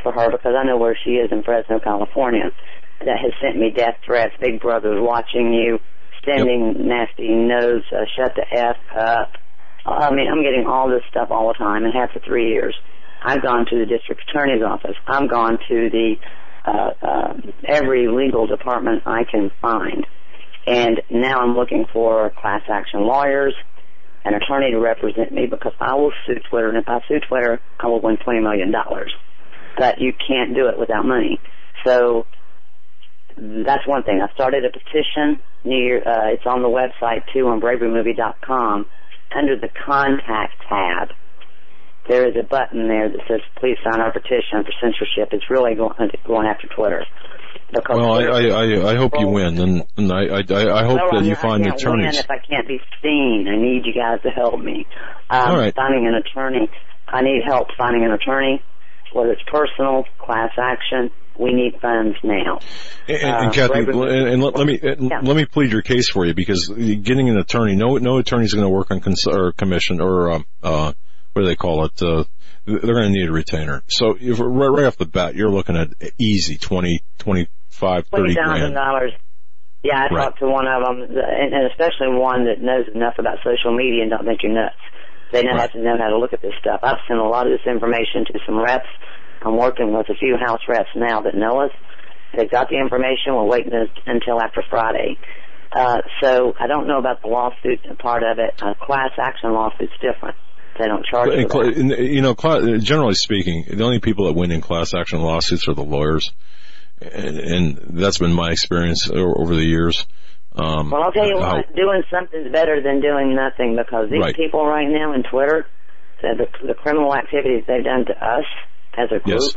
for her because I know where she is in Fresno, California. That has sent me death threats. Big Brother's watching you. Sending nasty notes. Uh, shut the f up. I mean, I'm getting all this stuff all the time, and have for three years. I've gone to the district attorney's office. I've gone to the uh, uh, every legal department I can find. And now I'm looking for class action lawyers, an attorney to represent me because I will sue Twitter, and if I sue Twitter, I will win $20 million. But you can't do it without money. So that's one thing. I started a petition near, uh, it's on the website too on braverymovie.com under the contact tab. There is a button there that says please sign our petition for censorship. It's really going, going after Twitter. Because Well, I, I, I, hope you win, and, and I, I, I hope well, that you find I can't attorneys. Win if I can't be seen, I need you guys to help me. Um, All right. Finding an attorney. I need help finding an attorney, whether it's personal, class action. We need funds now. And, and Uh, Kathy, and, and let, let me and Yeah. let me plead your case for you because getting an attorney, no no attorney is going to work on cons- or commission or um, uh, what do they call it? Uh, they're going to need a retainer. So if, right, right off the bat, you're looking at easy twenty, Twenty thirty thousand dollars. Yeah, I Right. talked to one of them, and, and especially one that knows enough about social media and don't think you're nuts. They know Right. have to know how to look at this stuff. I've sent a lot of this information to some reps. I'm working with a few house reps now that know us. They've got the information. We're waiting until after Friday. Uh, so I don't know about the lawsuit part of it. A class action lawsuit's different. They don't charge And, for that. and, you know, generally speaking, the only people that win in class action lawsuits are the lawyers, and, and that's been my experience over the years. Um, Well, I'll tell you how- what, doing something's better than doing nothing because these Right. people right now in Twitter, the, the, the criminal activities they've done to us as a group, Yes.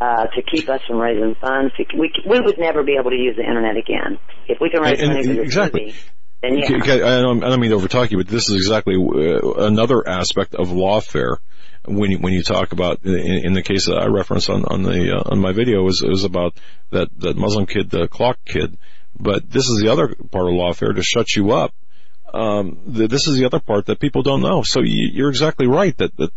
uh, to keep us from raising funds, to, we, we would never be able to use the internet again. If we can raise And- and money for this exactly. movie, then yeah. Okay, I don't, I don't mean to overtalk you, but this is exactly uh, another aspect of lawfare. When you, when you talk about in, in the case that I referenced on on the uh, on my video is is about that that Muslim kid, the clock kid. But this is the other part of lawfare to shut you up. Um, the, this is the other part that people don't know. So you, you're exactly right that that.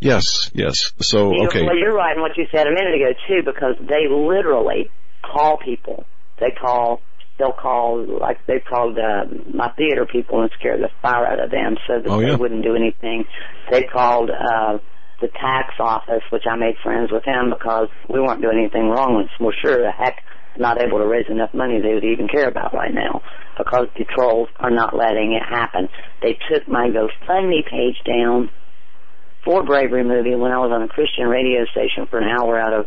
Yes, yes. So You- okay, Well, you're right in what you said a minute ago too, because they literally call people. They call. They'll call like they called uh, my theater people and scared the fire out of them, so that Oh, they wouldn't do anything. They called uh, the tax office, which I made friends with them because we weren't doing anything wrong. And we're sure the heck not able to raise enough money they would even care about right now because the trolls are not letting it happen. They took my GoFundMe page down for Bravery movie when I was on a Christian radio station for an hour out of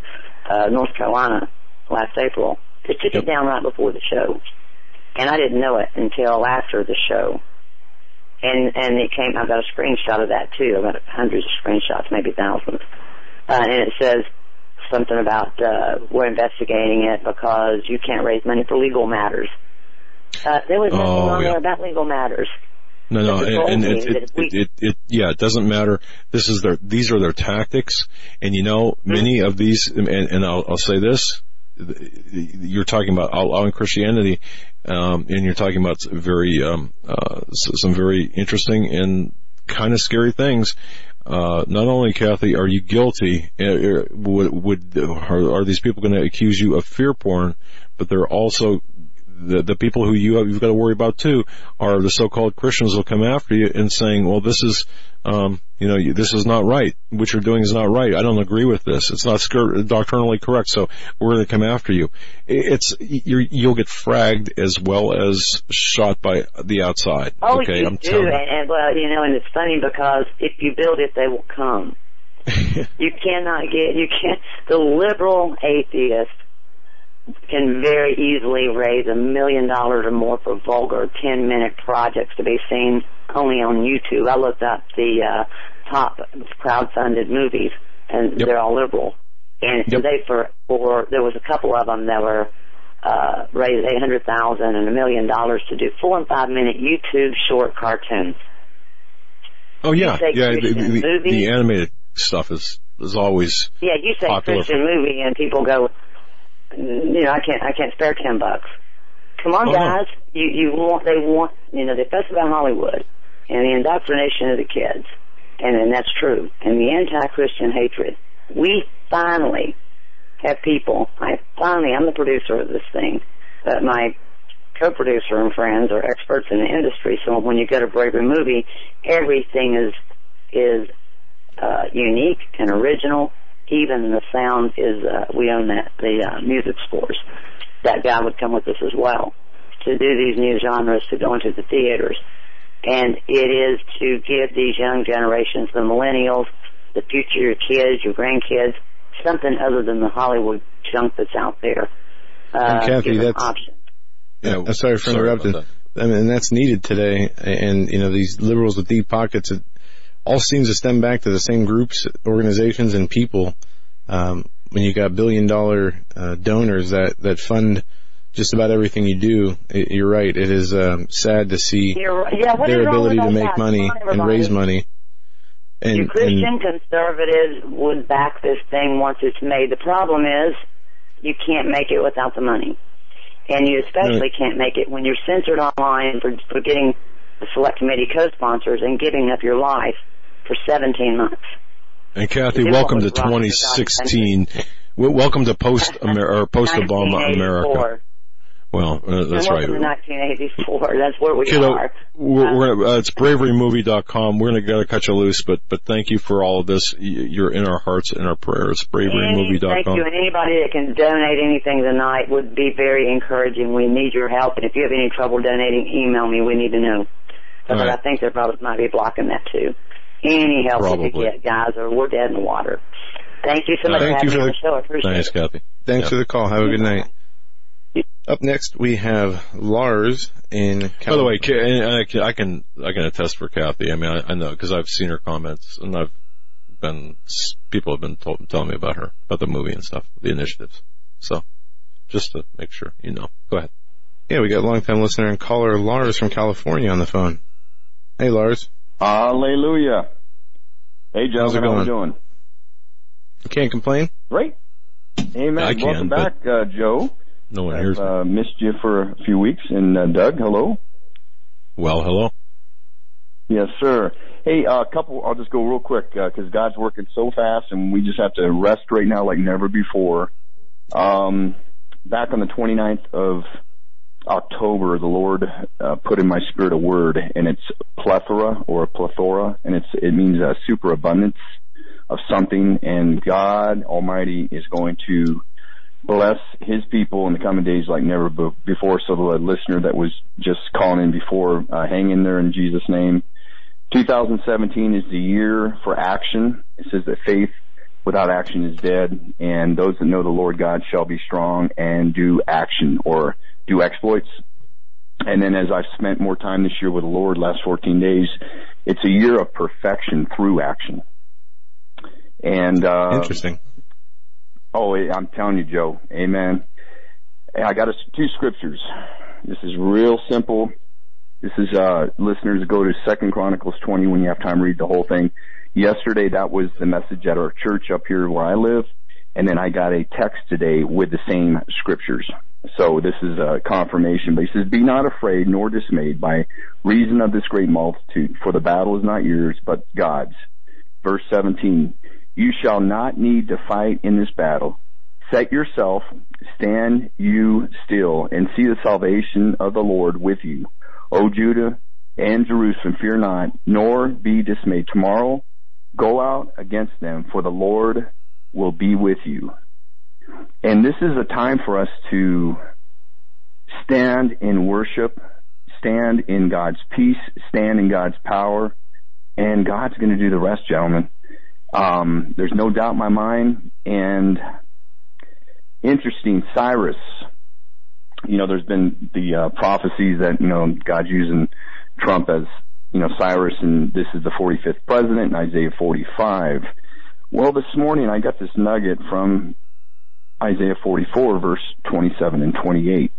uh, North Carolina last April. They took Yep. it down right before the show, and I didn't know it until after the show. And and it came. I've got a screenshot of that too. I've got hundreds of screenshots, maybe thousands. Uh, and it says something about uh, we're investigating it because you can't raise money for legal matters. Uh, there was nothing Oh, on yeah. there about legal matters. No, no, and, and it, it, we- it, it, it, yeah, it doesn't matter. This is their, these are their tactics, and you know, many of these, and, and I'll, I'll say this, you're talking about outlawing Christianity, um, and you're talking about very, um, uh, some very interesting and kind of scary things. Uh, not only Kathy, are you guilty? uh, uh, Would, would are, are these people going to accuse you of fear porn? But they're also the the people who you have, you've got to worry about too are the so-called Christians will come after you and saying, "Well, this is, um, you know, this is not right. What you're doing is not right. I don't agree with this. It's not doctrinally correct. So we're going to come after you. It's you're, you'll get fragged as well as shot by the outside. Oh, okay, you I'm do, telling and, and well, you know, and it's funny because if you build it, they will come. (laughs) you cannot get, you can't. The liberal atheist can very easily raise a million dollars or more for vulgar ten minute projects to be seen only on YouTube. I looked up the uh, top crowdfunded movies, and Yep. they're all liberal. And Yep. they for or there was a couple of them that were uh, raised eight hundred thousand and a million dollars to do four and five minute YouTube short cartoons. Oh yeah, yeah. The, the, the animated stuff is is always Yeah, you say Popular Christian movie, and people go, you know, I can't, I can't spare ten bucks. Come on, Oh, no. guys, you you want, they want, you know, they fuss about Hollywood and the indoctrination of the kids, and and that's true, and the anti-Christian hatred. We finally have people. I finally, I'm the producer of this thing, but my co-producer and friends are experts in the industry. So when you go to Bravery Movie, everything is is uh, unique and original. Even the sound is, uh, we own that, the uh, music scores. That guy would come with us as well to do these new genres to go into the theaters. And it is to give these young generations, the millennials, the future your kids, your grandkids, something other than the Hollywood junk that's out there. Uh, And Kathy, give them that's- options. yeah. I'm sorry for interrupting. I mean, that's needed today. And, you know, these liberals with deep pockets, it all seems to stem back to the same groups, organizations, and people. Um, when you got billion dollar uh, donors that, that fund just about everything you do, it, you're right. It is um, sad to see. Yeah, their ability to make that? money on, and raise money. And, Your and Christian conservatives would back this thing once it's made. The problem is you can't make it without the money. And you especially can't make it when you're censored online for, for getting the select committee co-sponsors and giving up your life for 17 months. And Kathy, welcome to 2016. Welcome to post (laughs) or post Obama America. Well, uh, that's right. 1984. That's where we Kiddo, are. we're, we're gonna, uh, it's braverymovie.com. We're gonna gotta cut you loose, but but thank you for all of this. You're in our hearts and our prayers. Any- Thank Braverymovie.com. you. And anybody that can donate anything tonight would be very encouraging. We need your help. And if you have any trouble donating, email me. We need to know. But All right. I think they probably might be blocking that too. Any help we Probably. could get, guys, or we're dead in the water. Thank you so much Thank for you having for me on the- the show. I appreciate Thanks, it. Kathy. thanks Yeah. for the call. Have a good night. Up next, we have Lars in By the way, I can I can attest for Kathy. I mean, I, I know because I've seen her comments and I've been people have been told, telling me about her about the movie and stuff, the initiatives. So just to make sure you know. Go ahead. Yeah, we got a longtime listener and caller Lars from California on the phone. Hey, Lars. Hallelujah. Hey, Joe. How's it gentlemen, how we going? doing? You can't complain? Great. Amen. I can, Welcome but- back, uh, Joe. No one I've hears me. uh, missed you for a few weeks. And uh, Doug, hello. Well, hello. Yes, sir. Hey, a couple. I'll just go real quick because God's working so fast, and we just have to rest right now like never before. Um, back on the 29th of October, the Lord uh, put in my spirit a word, and it's plethora or plethora, and it's it means a superabundance of something. And God Almighty is going to bless His people in the coming days like never before. So the listener that was just calling in before, uh, hang in there in Jesus' name. 2017 is the year for action. It says that faith without action is dead, and those that know the Lord God shall be strong and do action or do exploits. And then as I've spent more time this year with the Lord, last 14 days, it's a year of perfection through action. And, uh, Interesting. Oh, I'm telling you, Joe. Amen. I got us two scriptures. This is real simple. This is uh, listeners go to Second Chronicles 20 when you have time read the whole thing. Yesterday, that was the message at our church up here where I live, and then I got a text today with the same scriptures. So this is a confirmation. But he says, "Be not afraid nor dismayed by reason of this great multitude, for the battle is not yours, but God's." Verse 17: You shall not need to fight in this battle. Set yourself, stand you still, and see the salvation of the Lord with you. O Judah and Jerusalem, fear not, nor be dismayed. Tomorrow, go out against them, for the Lord will be with you. And this is a time for us to stand in worship, stand in God's peace, stand in God's power, and God's going to do the rest, gentlemen. Um, there's no doubt in my mind. And interesting, Cyrus. You know, there's been the uh, prophecies that you know God's using Trump as you know Cyrus, and this is the 45th president Isaiah 45. Well, this morning I got this nugget from Isaiah 44, verse 27 and 28.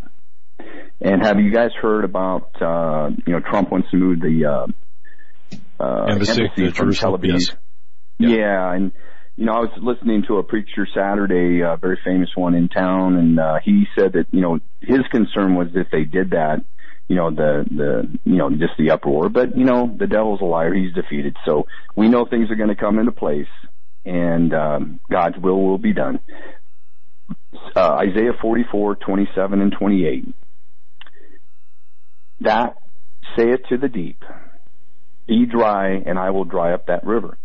And have you guys heard about, uh, you know, Trump wants to move the, uh, uh, Embassy, embassy from Tel Aviv? yes. Yeah. and, you know, I was listening to a preacher Saturday, a very famous one in town, and, uh, he said that, you know, his concern was if they did that, you know, the, the, you know, just the uproar, but, you know, the devil's a liar, he's defeated, so we know things are gonna come into place, and, um, God's will will be done. Uh, Isaiah 44, 27 and 28. That saith to the deep, be dry and I will dry up that river.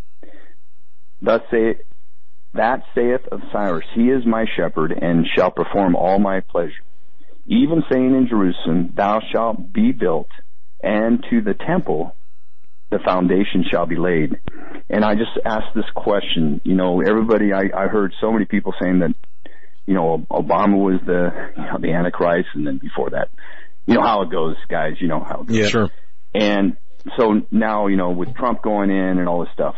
Thus say that saith of Cyrus, he is my shepherd and shall perform all my pleasure. Even saying in Jerusalem, thou shalt be built and to the temple the foundation shall be laid. And I just asked this question, you know, everybody, I, I heard so many people saying that, you know, Obama was the, you know, the Antichrist and then before that, you know how it goes, guys, you know how it goes. Yeah. Sure. And so now, you know, with Trump going in and all this stuff,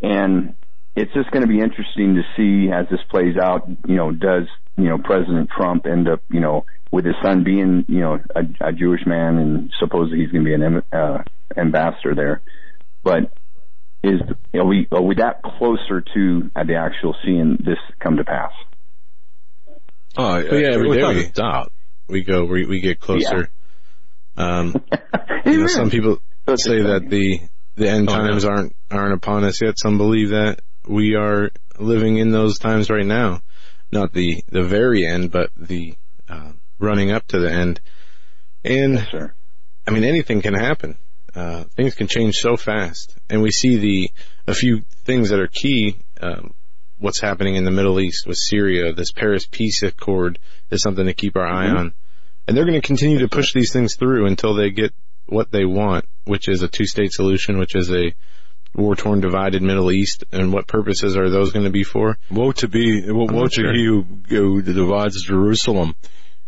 and it's just going to be interesting to see as this plays out, you know, does, you know, President Trump end up, you know, with his son being, you know, a, a Jewish man and supposedly he's going to be an uh, ambassador there. But is, are we, are we that closer to uh, the actual seeing this come to pass? Oh, Well, yeah, every day without we- a doubt. We go, we, we get closer. Um, (laughs) you know, some people That's say that the the end Oh, times yeah. aren't aren't upon us yet. Some believe that we are living in those times right now, not the the very end, but the uh, running up to the end. And Sure. I mean, anything can happen. Uh, things can change so fast, and we see the a few things that are key. Um, what's happening in the Middle East with Syria? This Paris Peace Accord is something to keep our eye on, and they're going to continue to push these things through until they get what they want, which is a two-state solution, which is a war-torn, divided Middle East. And what purposes are those going to be for? Woe to be, woe, to sure. he who, divides Jerusalem,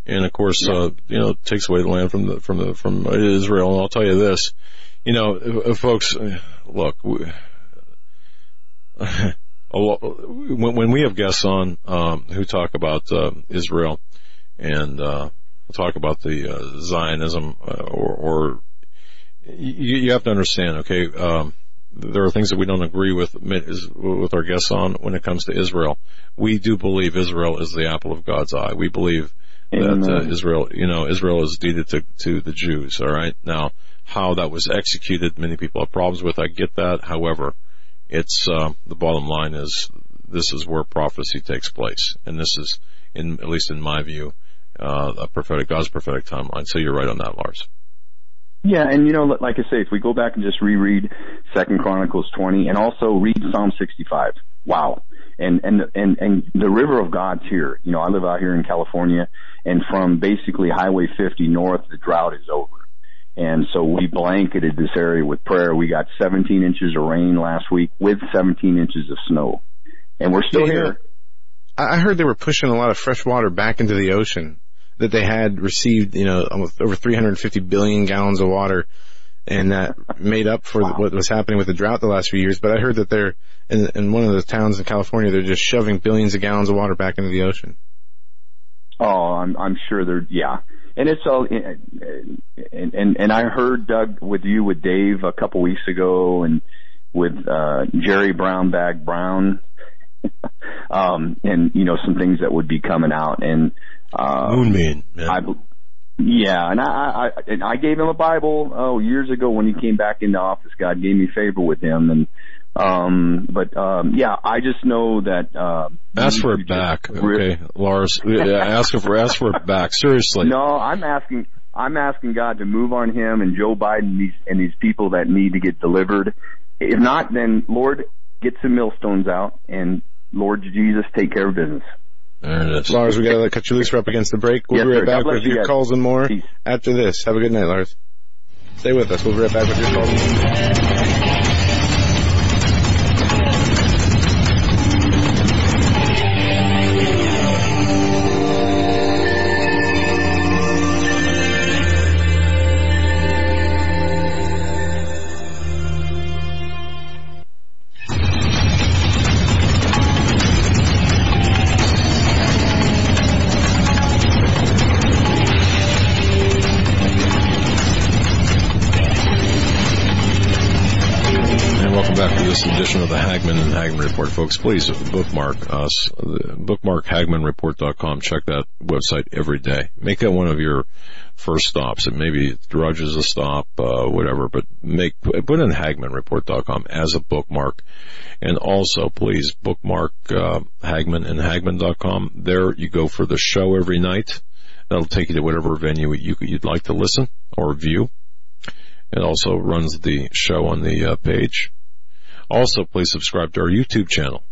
and of course, uh, you know, takes away the land from the from the from Israel. And I'll tell you this, you know, folks, look, we, (laughs) when, when we have guests on um, who talk about uh, Israel and uh, talk about the uh, Zionism uh, or, or you, you have to understand, okay. Um, there are things that we don't agree with with our guests on when it comes to Israel. We do believe Israel is the apple of God's eye. We believe that uh, Israel, you know, Israel is deeded to to the Jews. All right, now how that was executed, many people have problems with. I get that. However, it's uh, the bottom line is this is where prophecy takes place, and this is, in at least in my view, uh, a prophetic God's prophetic timeline. So you're right on that, Lars. Yeah, and you know, like I say, if we go back and just reread Second Chronicles 20 and also read Psalm 65, wow. And, and, and, and the river of God's here. You know, I live out here in California and from basically Highway 50 north, the drought is over. And so we blanketed this area with prayer. We got 17 inches of rain last week with 17 inches of snow. And we're still Yeah. here. I I heard they were pushing a lot of fresh water back into the ocean. That they had received, you know, almost over 350 billion gallons of water, and that made up for what was happening with the drought the last few years. But I heard that they're in, in one of the towns in California, they're just shoving billions of gallons of water back into the ocean. Oh, I'm I'm sure they're yeah, and it's all and and and I heard Doug with you with Dave a couple weeks ago and with uh Jerry Brownback Brown, (laughs) um and you know some things that would be coming out and uh Moonbeam. Yeah. I yeah, and I, I and I gave him a Bible oh years ago when he came back into office. God gave me favor with him, and um, but um, yeah, I just know that. Uh, ask for it back, okay, Lars. ask for ask for it back. Seriously. No, I'm asking. I'm asking God to move on him and Joe Biden and these, and these people that need to get delivered. If not, then Lord, get some millstones out and Lord Jesus, take care of business. There it is. Lars, we gotta cut you loose. We're up against the break. We'll Yes, be right sir. Back with you your guys. calls and more Peace. after this. Have a good night, Lars. Stay with us. We'll be right back with your calls. This edition of the Hagmann and Hagmann Report, folks. Please bookmark us, bookmark hagmannreport.com. Check that website every day. Make that one of your first stops. And maybe Drudge is a stop, uh, whatever, but make, put in hagmannreport.com as a bookmark. And also, please bookmark, uh, Hagmann and Hagmann.com. There you go for the show every night. That'll take you to whatever venue you, you'd like to listen or view. It also runs the show on the uh, page. Also, please subscribe to our YouTube channel.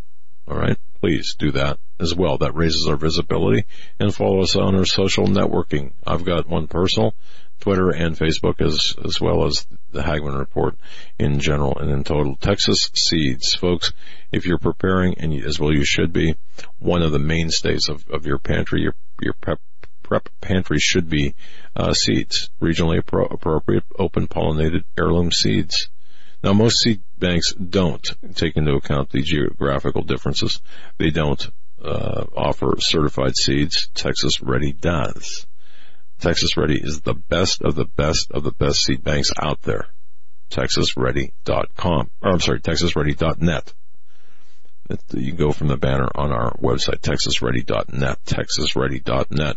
All right, please do that as well. That raises our visibility and follow us on our social networking. I've got one personal, Twitter and Facebook, as as well as the Hagmann Report in general and in total. Texas Seeds, folks. If you're preparing, and as well you should be, one of the mainstays of, of your pantry, your your prep prep pantry should be uh, seeds, regionally appro- appropriate, open pollinated heirloom seeds. Now, most seed banks don't take into account the geographical differences. They don't uh, offer certified seeds. Texas Ready does. Texas Ready is the best of the best of the best seed banks out there. TexasReady.com. Or I'm sorry, TexasReady.net. You can go from the banner on our website, TexasReady.net, TexasReady.net.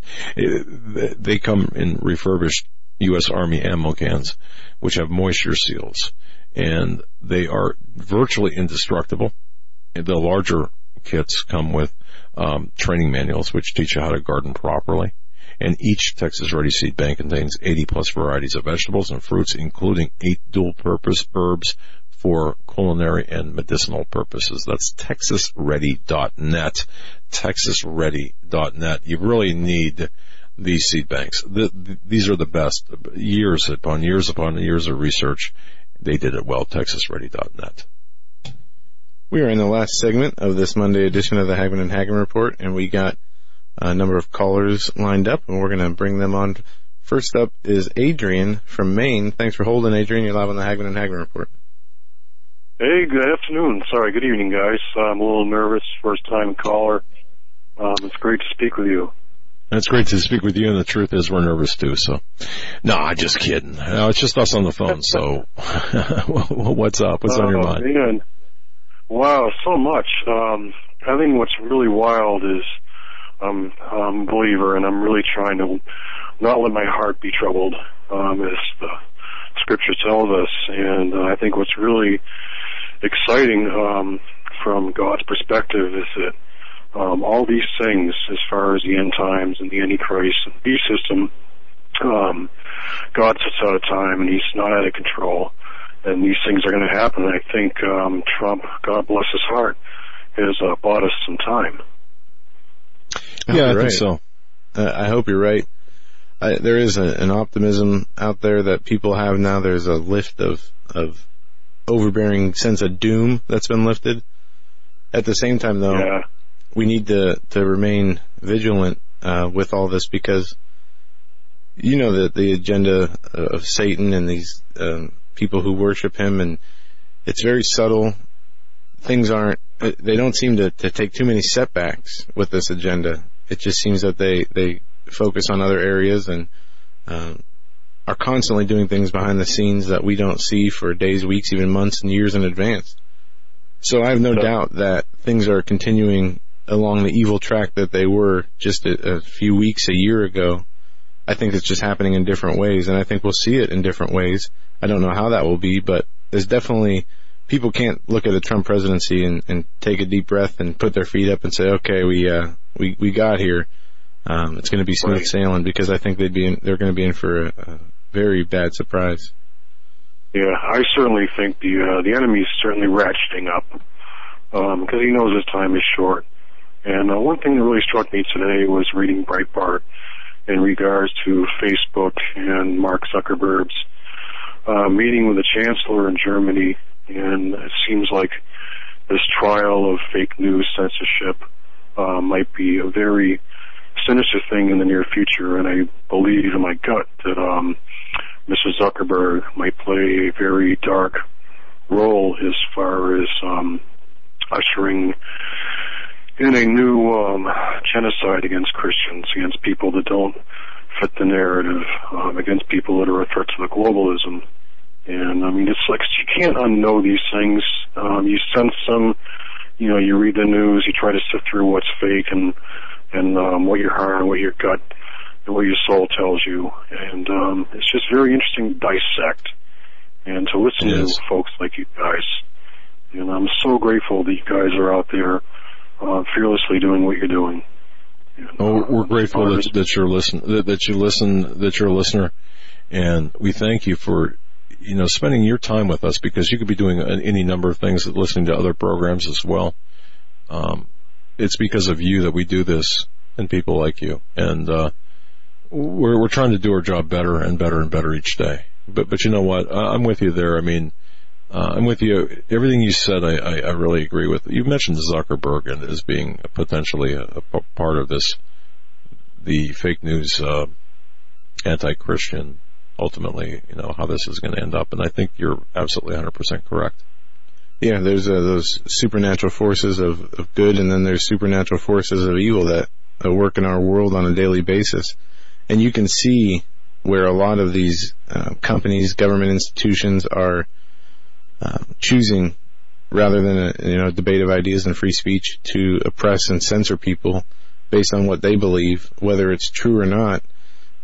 They come in refurbished U.S. Army ammo cans, which have moisture seals, and they are virtually indestructible. The larger kits come with um, training manuals, which teach you how to garden properly. And each Texas Ready Seed Bank contains 80 plus varieties of vegetables and fruits, including eight dual purpose herbs for culinary and medicinal purposes. That's texasready.net, texasready.net. You really need these seed banks. The, the, these are the best. Years upon years upon years of research, they did it well. Texasready.net. We are in the last segment of this Monday edition of the Hagmann and Hagmann Report, and we got a number of callers lined up, and we're going to bring them on. First up is Adrian from Maine. Thanks for holding, Adrian. You're live on the Hagmann and Hagmann Report. Hey, good afternoon. Sorry, good evening, guys. I'm a little nervous, first time caller. Um, it's great to speak with you. It's great to speak with you, and the truth is we're nervous too, so. No, I'm just kidding. No, it's just us on the phone, so. (laughs) What's up? What's on your Oh, mind? Man. Wow, so much. Um, I think what's really wild is I'm, I'm a believer, and I'm really trying to not let my heart be troubled, um, as the scripture tells us. And uh, I think what's really exciting um, from God's perspective is that um, all these things, as far as the end times and the Antichrist and the system, um, God sets out a time and He's not out of control. And these things are going to happen. And I think um, Trump, God bless his heart, has uh, bought us some time. I Yeah, I hope you're think right. so. Uh, I hope you're right. I, there is a, an optimism out there that people have now. There's a lift of of overbearing sense of doom that's been lifted. At the same time, though, Yeah. We need to to remain vigilant uh, with all this because you know that the agenda of Satan and these um, people who worship him, and it's very subtle. Things aren't. They don't seem to, to take too many setbacks with this agenda. it just seems that they they focus on other areas and um, are constantly doing things behind the scenes that we don't see for days, weeks, even months and years in advance. So I have no doubt that things are continuing along the evil track that they were just a, a few weeks, a year ago. I think it's just happening in different ways, and I think we'll see it in different ways. I don't know how that will be, but there's definitely people can't look at the Trump presidency and, and take a deep breath and put their feet up and say, okay, we uh, we we got here. Um, it's going to be smooth Right. sailing because I think they'd be in, they're going to be in for a, a very bad surprise. Yeah, I certainly think the uh, the enemy is certainly ratcheting up because he knows his time is short. And uh, one thing that really struck me today was reading Breitbart in regards to Facebook and Mark Zuckerberg's uh, meeting with the chancellor in Germany, and it seems like this trial of fake news censorship uh, might be a very sinister thing in the near future. And I believe in my gut that um. Zuckerberg might play a very dark role as far as um, ushering in a new um, genocide against Christians, against people that don't fit the narrative, um, against people that are a threat to the globalism. And I mean, it's like you can't unknow these things. Um, you sense them, you know, you read the news, you try to sift through what's fake and and um, what your heart and what your gut and what your soul tells you. And um, it's just very interesting to dissect and to listen to folks like you guys. And I'm so grateful that you guys are out there uh, fearlessly doing what you're doing. And, Oh, uh, we're grateful that, that you're listen that, that you listen that you're a listener, and we thank you for you know spending your time with us because you could be doing any number of things, listening to other programs as well. Um, it's because of you that we do this, and people like you, and uh, we're we're trying to do our job better and better and better each day. But but you know what? I'm with you there. I mean. Uh, I'm with you. Everything you said, I, I, I really agree with. You mentioned Zuckerberg and as being potentially a, part of this the fake news uh, anti-Christian. Ultimately, you know how this is going to end up, and I think you're absolutely 100% correct. Yeah, there's uh, those supernatural forces of, of good, and then there's supernatural forces of evil that uh, work in our world on a daily basis. And you can see where a lot of these uh, companies, government institutions are uh, choosing, rather than a you know debate of ideas and free speech, to oppress and censor people based on what they believe, whether it's true or not,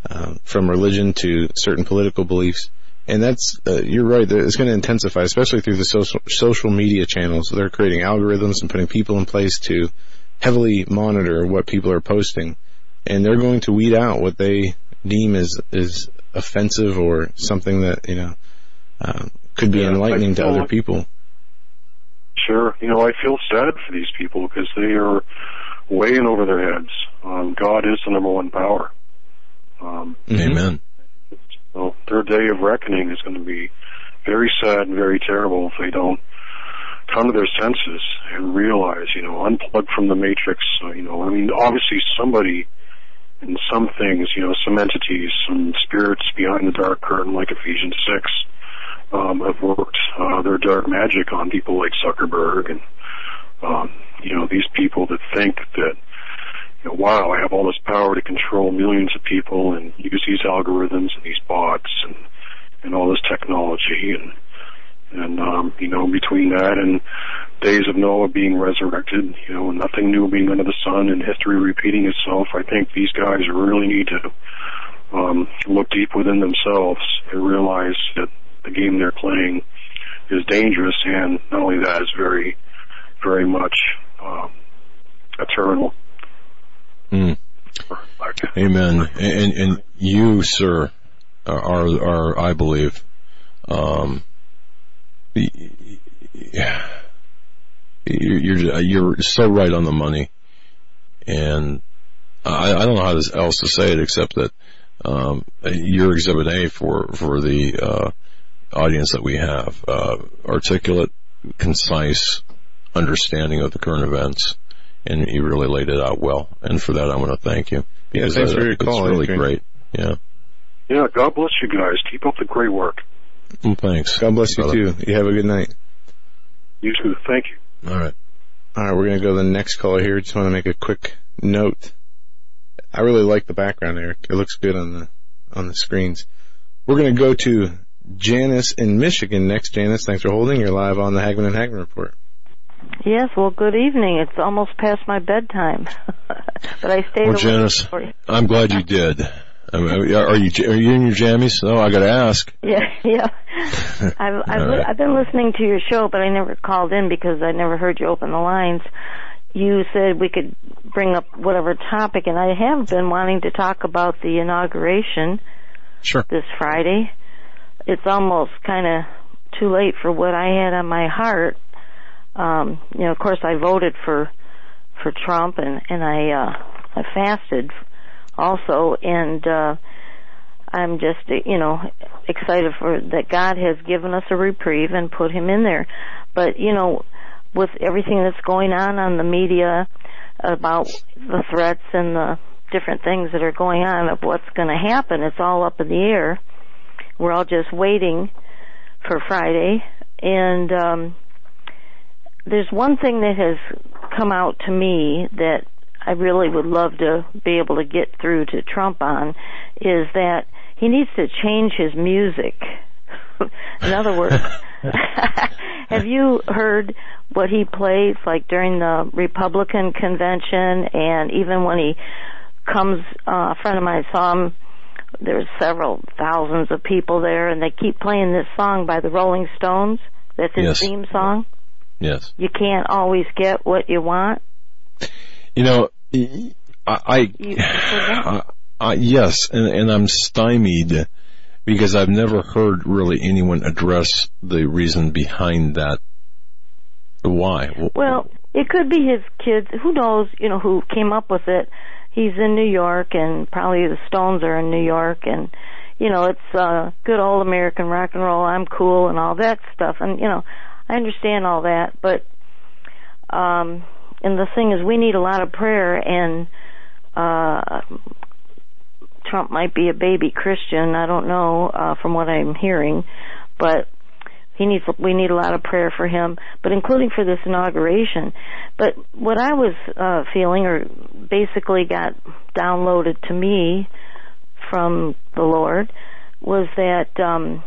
uh, from religion to certain political beliefs. And that's, uh, you're right, it's going to intensify, especially through the social, social media channels. They're creating algorithms and putting people in place to heavily monitor what people are posting. And they're going to weed out what they deem as, is offensive or something that, you know, um, could be Yeah, enlightening to other like- people. Sure. You know, I feel sad for these people because they are way in over their heads. Um, God is the number one power. Um. Amen. so their day of reckoning is going to be very sad and very terrible if they don't come to their senses and realize, you know, unplug from the matrix. You know, I mean, obviously somebody and some things, you know, some entities, some spirits behind the dark curtain, like Ephesians six, um, have worked uh, their dark magic on people like Zuckerberg and um, you know these people that think that you know, wow, I have all this power to control millions of people and use these algorithms and these bots and and all this technology and and um, you know between that and days of Noah being resurrected, you know, nothing new being under the sun and history repeating itself, I think these guys really need to um, look deep within themselves and realize that the game they're playing is dangerous and not only that is very, very much um, eternal. Mm. Amen. And, and you, sir, are, are, I believe, um, you're, you're, you're so right on the money. And I, I don't know how else to say it except that, um, you're exhibit A for, for the, uh, audience that we have, uh, articulate, concise understanding of the current events. And you really laid it out well. And for that, I want to thank you. Yeah, Because thanks I- for your it's call, really great. Yeah. yeah, God bless you guys. Keep up the great work. Well, thanks. God bless you brother. too. You have a good night. You too. Thank you. All right. All right, we're going to go to the next caller here. Just want to make a quick note I really like the background, Eric. It looks good on the on the screens. We're going to go to Janice in Michigan next. Janice, thanks for holding. You're live on the Hagmann and Hagmann Report. Yes, well, good evening. It's almost past my bedtime, (laughs) but I stayed. Well, Janice, I'm glad you did. I mean, are you are you in your jammies? No, I got to ask. (laughs) Yeah, yeah. (laughs) I've I've, right. I've been listening to your show, but I never called in because I never heard you open the lines. You said we could bring up whatever topic, and I have been wanting to talk about the inauguration. Sure. This Friday, it's almost kind of too late for what I had on my heart. Um, you know, of course, I voted for for Trump, and and I uh, I fasted also, and uh, I'm just you know excited for that God has given us a reprieve and put him in there. But you know, with everything that's going on on the media about the threats and the different things that are going on of what's going to happen, it's all up in the air. We're all just waiting for Friday, and um, there's one thing that has come out to me that I really would love to be able to get through to Trump on is that he needs to change his music. (laughs) In other words, (laughs) have you heard what he plays like during the Republican convention and even when he comes uh, a friend of mine saw him there's several thousands of people there and they keep playing this song by the Rolling Stones that's his yes. theme song. Yes. You can't always get what you want. You know, I, (sighs) I, I yes, and, and I'm stymied because I've never heard really anyone address the reason behind that. Why? Well, it could be his kids. Who knows? You know, who came up with it? He's in New York, and probably the Stones are in New York, and you know, it's uh, good old American rock and roll. I'm cool and all that stuff, and you know, I understand all that, but um and the thing is we need a lot of prayer and uh Trump might be a baby Christian, I don't know uh from what I'm hearing, but he needs we need a lot of prayer for him, but including for this inauguration. But what I was uh feeling or basically got downloaded to me from the Lord was that um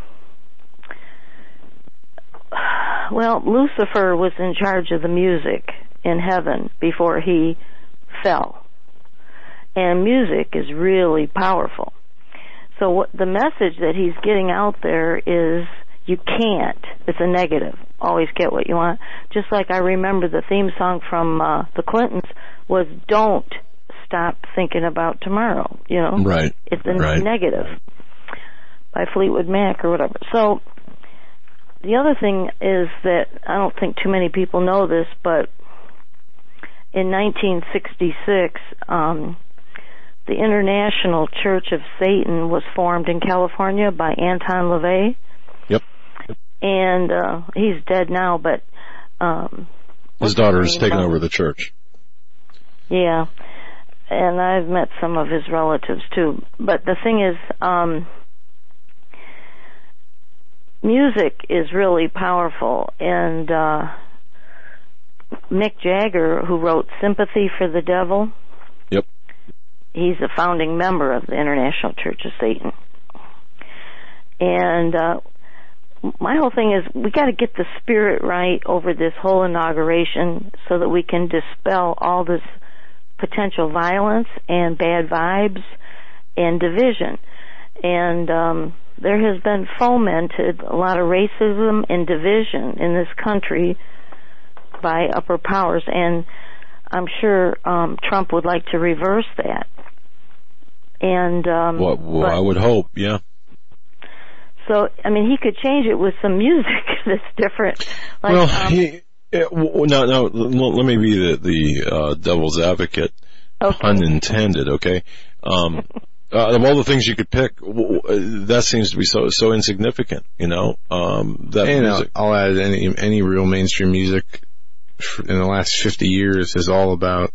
well, Lucifer was in charge of the music in heaven before he fell. And music is really powerful. So what the message that he's getting out there is you can't. It's a negative. Always get what you want. Just like I remember the theme song from uh, the Clintons was "Don't stop thinking about tomorrow." You know, right? It's a right. negative by Fleetwood Mac or whatever. So the other thing is that I don't think too many people know this, but in 1966, um, the International Church of Satan was formed in California by Anton LaVey. Yep. And uh, he's dead now, but um, his daughter has taken over the church. Yeah, and I've met some of his relatives too. But the thing is, um, music is really powerful and uh Mick Jagger who wrote Sympathy for the Devil. Yep. He's a founding member of the International Church of Satan. And uh my whole thing is we got to get the spirit right over this whole inauguration so that we can dispel all this potential violence and bad vibes and division. And um there has been fomented a lot of racism and division in this country by upper powers, and I'm sure um, Trump would like to reverse that. And um, well, well but, I would hope, yeah. So, I mean, he could change it with some music (laughs) that's different. Like, well, um, he. No, no. Let me be the the uh, devil's advocate, okay. unintended. Okay. Um, (laughs) uh, of all the things you could pick, that seems to be so so insignificant. You know, um, that and music. I'll, I'll add any any real mainstream music in the last fifty years is all about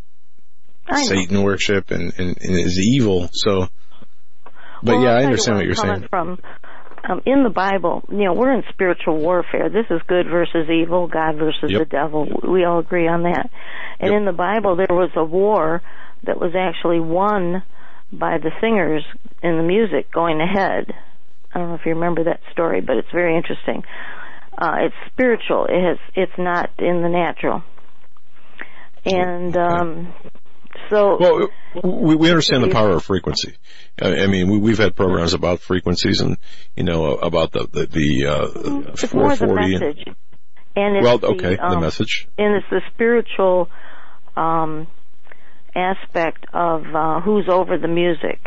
Satan worship and, and, and is evil. So, but well, yeah, I I understand what you're saying. From um, in the Bible, you know, we're in spiritual warfare. This is good versus evil, God versus Yep. the devil. We all agree on that. And Yep. in the Bible, there was a war that was actually won by the singers in the music going ahead. I don't know if you remember that story, but it's very interesting. Uh, it's spiritual. It has, it's not in the natural. And, um, so. Well, we, we understand the power of frequency. I, mean, we, we've had programs about frequencies and, you know, about the, the, the, uh, it's more the 440 and- message. And it's well, the, okay, the um, message. and it's the spiritual um aspect of uh who's over the music.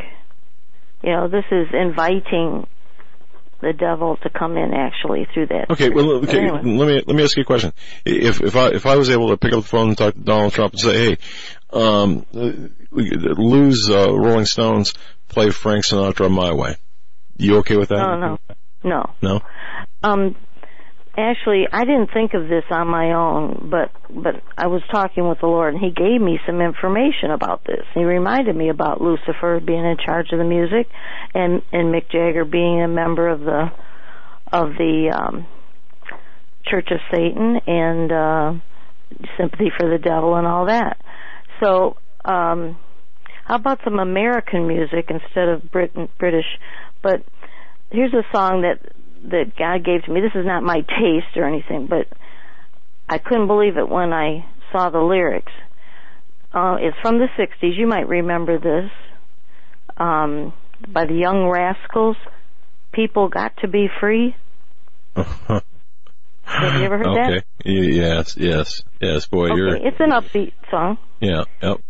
You know, this is inviting the devil to come in actually through that. Okay, well, okay. Anyway. Let me let me ask you a question. If if I if I was able to pick up the phone and talk to Donald Trump and say, hey, um, lose uh, Rolling Stones, play Frank Sinatra my way, you okay with that? No, no, no. No? Um, actually, I didn't think of this on my own, but but I was talking with the Lord, and He gave me some information about this. He reminded me about Lucifer being in charge of the music, and and Mick Jagger being a member of the of the um, Church of Satan and uh, Sympathy for the Devil and all that. So, um, how about some American music instead of Brit- British? But here's a song that that God gave to me. This is not my taste or anything, but I couldn't believe it when I saw the lyrics. Uh, it's from the '60s. You might remember this um, by the Young Rascals. People got to be free. (laughs) Have you ever heard that? okay. Yes, yes, yes. Boy, you're Okay, it's an upbeat song, yeah, yep,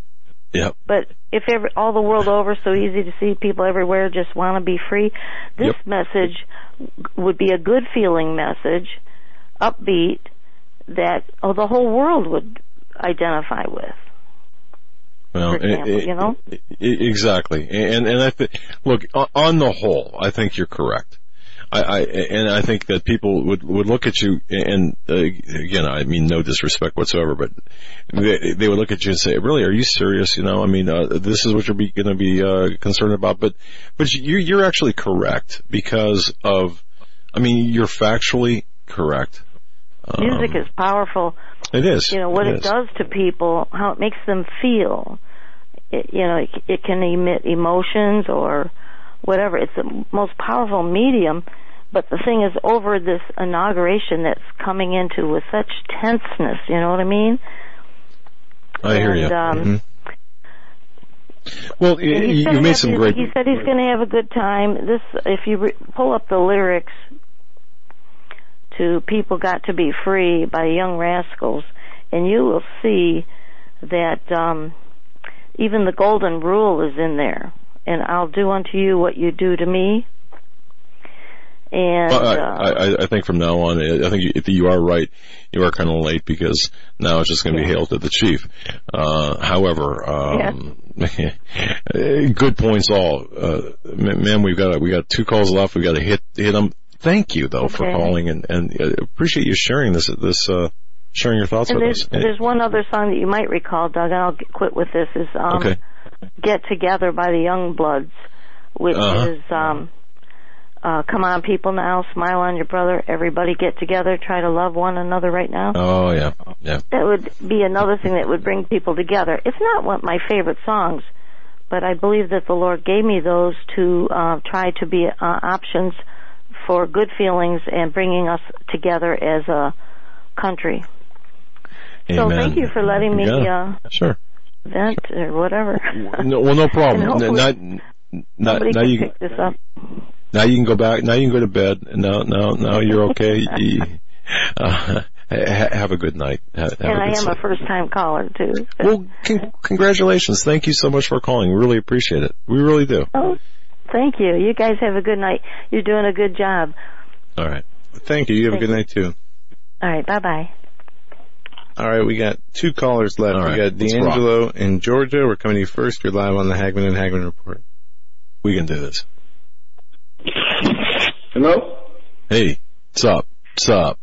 yep. but if every, all the world over, so easy to see people everywhere just want to be free. This Yep. message would be a good feeling message, upbeat, that oh, the whole world would identify with. Well, example, you know? e- e- exactly. And and I think, look, on the whole, I think you're correct. I, I and I think that people would would look at you and uh, again, I mean no disrespect whatsoever, but they, they would look at you and say, "Really, are you serious? You know, I mean, uh, this is what you're going to be uh, concerned about." But but you you're actually correct because of, I mean, you're factually correct. Um, Music is powerful. It is. You know what it does to people, how it makes them feel. It, you know, it, it can emit emotions or whatever. It's the most powerful medium. But the thing is, over this inauguration that's coming into with such tenseness, you know what I mean? I hear you. and, um, Mhm. Well, you, you made some to- great. He said he's going to have a good time. This, if you re- pull up the lyrics to "People Got to Be Free" by Young Rascals, and you will see that um, even the golden rule is in there. And I'll do unto you what you do to me. And Well, I, uh, I, I think from now on, I think you, you are right. You are kind of late because now it's just going to be Yeah. hailed to the chief. Uh, however, um, (laughs) good points all. Uh, man, we've got we got two calls left. We've got to hit hit them. Thank you though for calling and and uh, appreciate you sharing this this uh, sharing your thoughts and with there's us. there's one other song that you might recall, Doug. And I'll quit with this. Is um, Okay. "Get Together" by the Youngbloods, which Uh-huh. is um, uh, "Come on, people now, smile on your brother. Everybody get together. Try to love one another right now." Oh yeah, yeah. That would be another thing that would bring people together. It's not one of my favorite songs, but I believe that the Lord gave me those to uh, try to be uh, options for good feelings and bringing us together as a country. So thank you for letting me Yeah. uh, Sure. vent or whatever. No, well, no problem. (laughs) Not, not, Somebody now can you pick this up. Now you can go back. Now you can go to bed. Now, now, now you're okay. (laughs) You- uh, have a good night. Ha- Have, and a I good am sleep. a first time caller too. so- Well, con- congratulations. Thank you so much for calling. We really appreciate it. We really do. Oh, thank you. You guys have a good night. You're doing a good job. All right. Thank you. You have a good night too. All right. Bye bye. All right, we got two callers left. All right, we got D'Angelo in Georgia. We're coming to you first. You're live on the Hagmann and Hagmann Report. We can do this. Hello? Hey, what's up? What's up?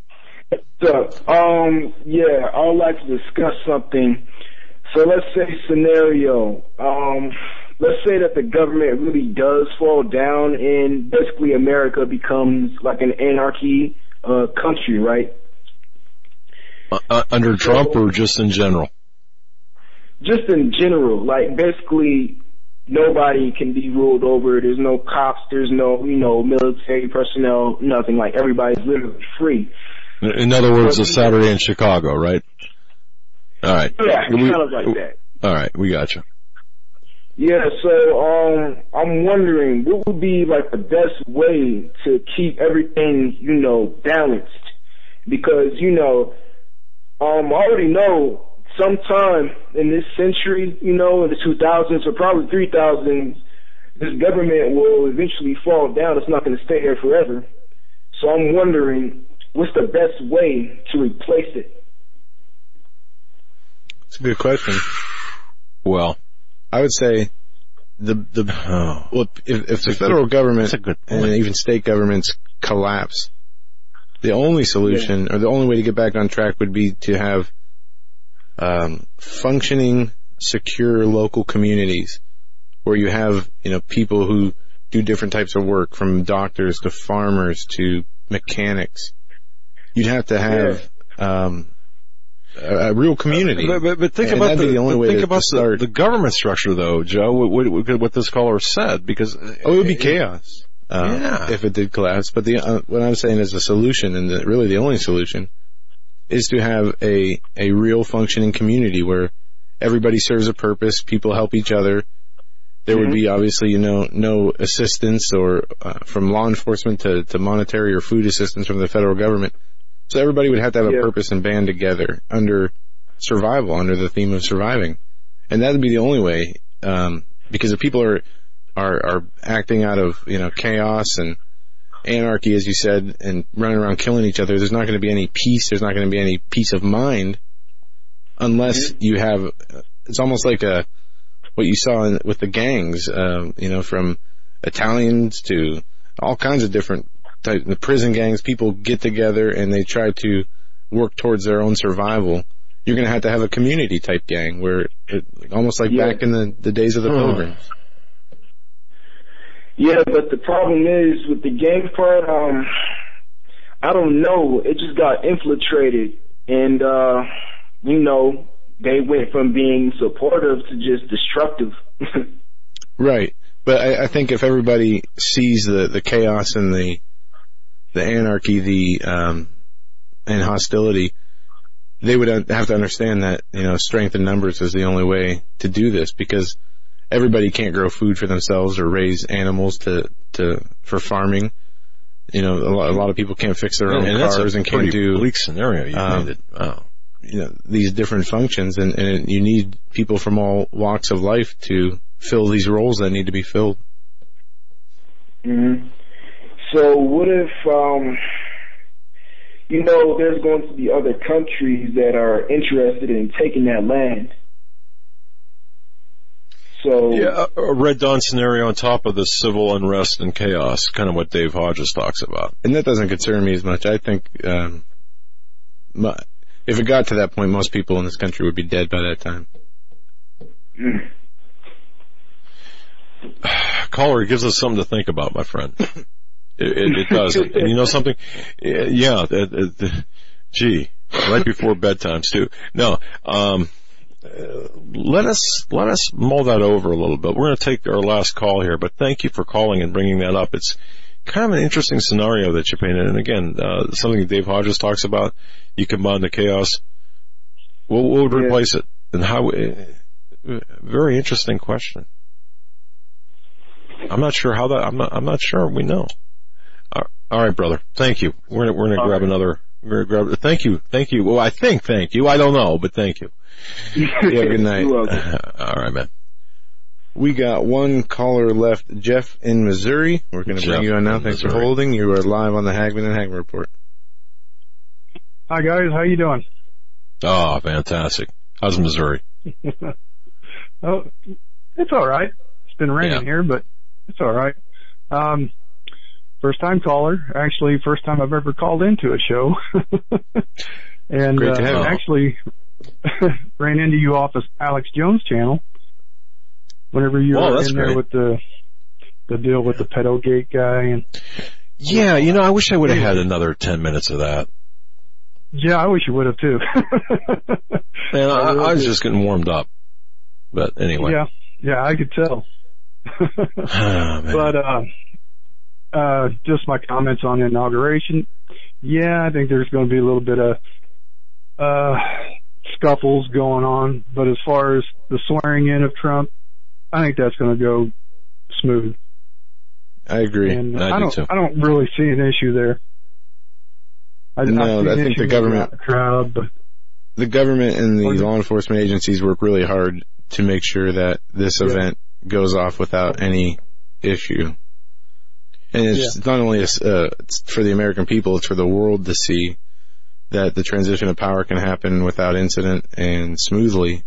So, um, yeah, I would like to discuss something. So let's say scenario, um, let's say that the government really does fall down and basically America becomes like an anarchy, uh, country, right? Uh, uh, under Trump or just in general? Just in general, like basically nobody can be ruled over. There's no cops. There's no, you know, military personnel. Nothing. Like everybody's literally free. In other words, a Saturday in Chicago, right? All right. Yeah, We- kind of like that. All right, we got you. Yeah, so um, I'm wondering what would be like the best way to keep everything, you know, balanced, because you know, um, I already know sometime in this century, you know, in the 2000s or probably 3000s, this government will eventually fall down. It's not going to stay here forever. So I'm wondering what's the best way to replace it. It's a good question. Well, I would say the the oh, well, if, if the federal good- government that's a good and even state governments collapse, the only solution or the only way to get back on track would be to have um, functioning, secure local communities where you have you know people who do different types of work, from doctors to farmers to mechanics. You'd have to have um, a, a real community. But, but, but think And about the, the only way think to- about to the, the government structure, though, Joe. What, what, what this caller said, because Oh, it would be chaos. Uh, Yeah. if it did collapse. But the uh, what I'm saying is the solution, and the, really the only solution, is to have a a real functioning community where everybody serves a purpose, people help each other. There would be obviously, you know, no assistance or uh, from law enforcement to, to monetary or food assistance from the federal government. So everybody would have to have a Yeah. purpose and band together under survival, under the theme of surviving, and that would be the only way. Um, because if people are are are acting out of you know chaos and anarchy, as you said, and running around killing each other, there's not going to be any peace. There's not going to be any peace of mind unless you have. It's almost like a what you saw in, with the gangs, um, you know, from Italians to all kinds of different type, the prison gangs. People get together and they try to work towards their own survival. You're going to have to have a community type gang where, it, almost like Yeah. back in the, the days of the Hmm. pilgrims. Yeah, but the problem is with the gang part, um, I don't know. It just got infiltrated, and uh, you know, they went from being supportive to just destructive. (laughs) Right. But I, I think if everybody sees the, the chaos and the the anarchy, the um, and hostility, they would have to understand that you know strength in numbers is the only way to do this because everybody can't grow food for themselves or raise animals to to for farming. You know, a lot, a lot of people can't fix their own and that's cars a and can't pretty do bleak scenario you um, painted. Wow. you know these different functions and, and you need people from all walks of life to fill these roles that need to be filled. hmm So what if, um, you know, there's going to be other countries that are interested in taking that land? So Yeah, a, a Red Dawn scenario on top of the civil unrest and chaos, kind of what Dave Hodges talks about. And that doesn't concern me as much. I think um, mu- if it got to that point, most people in this country would be dead by that time. (sighs) Caller gives us something to think about, my friend. It, it, it does. and you know something? Yeah, it, it, gee, right before bedtime too. No, um, let us let us mull that over a little bit. We're going to take our last call here, but thank you for calling and bringing that up. It's kind of an interesting scenario that you painted, and again, uh, something Dave Hodges talks about. You combine the chaos. What, what would Yeah. replace it, and how? Uh, very interesting question. I'm not sure how that. I'm not. I'm not sure. We know. All all right, brother. Thank you. We're gonna, we're gonna All grab right. another. We're. Thank you. Thank you. Well, I think thank you. I don't know, but thank you. (laughs) Yeah, good night. (laughs) All right, man. We got one caller left, Jeff in Missouri. We're going to bring you on now. in Thanks for holding. You are live on the Hagmann and Hagmann Report. Hi guys, how you doing? Oh, fantastic. How's Missouri? (laughs) Oh, it's all right. It's been raining Yeah. here, but it's all right. Um, first time caller. Actually, first time I've ever called into a show. (laughs) and Great uh, actually (laughs) ran into you off of Alex Jones channel. Whenever you Whoa, were in there with the the deal with the pedo gate guy and Yeah, you know, I wish I would have had another ten minutes of that. yeah, I wish you would have too. (laughs) Man, I, I was just getting warmed up. But anyway. Yeah, yeah, I could tell. Man. but uh, uh, just my comments on the inauguration. Yeah, I think there's going to be a little bit of uh, scuffles going on, but as far as the swearing in of Trump, I think that's going to go smooth. I agree. And I I, do don't, too. I don't really see an issue there. I, No, see I think the government- the crowd, but the government and the Or the- law enforcement agencies work really hard to make sure that this Yeah. event goes off without any issue. And it's Yeah. not only a uh, it's for the American people, it's for the world to see that the transition of power can happen without incident and smoothly.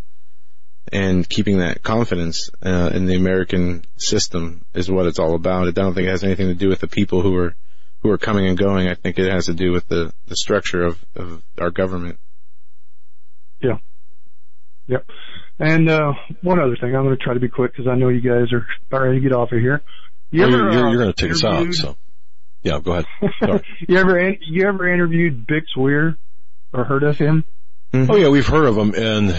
And keeping that confidence uh, in the American system is what it's all about. I don't think it has anything to do with the people who are who are coming and going. I think it has to do with the, the structure of, of our government. Yeah. Yep. And uh one other thing, I'm going to try to be quick because I know you guys are ready to get off of here. You ever, you're, you're, you're going to take us out, so. Yeah, go ahead. Sorry. (laughs) you ever you ever interviewed Bix Weir or heard of him? Oh yeah, we've heard of him, and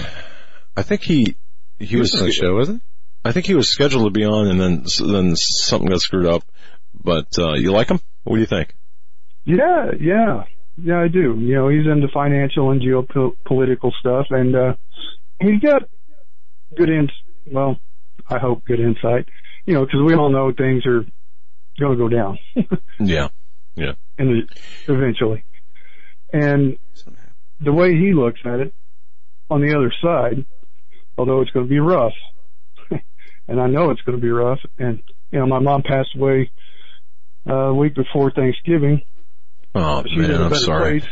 I think he he, He was, was on the show, wasn't I think he was scheduled to be on, and then then something got screwed up. But uh, you like him? What do you think? Yeah, yeah, yeah. I do. You know, he's into financial and geopolitical stuff, and uh he's got good ins. Well, I hope good insight. You know, because we all know things are going to go down. (laughs) Yeah, in the, eventually. And the way he looks at it, on the other side, although it's going to be rough, (laughs) and I know it's going to be rough, and you know, my mom passed away uh, a week before Thanksgiving. Oh She's man, a I'm sorry.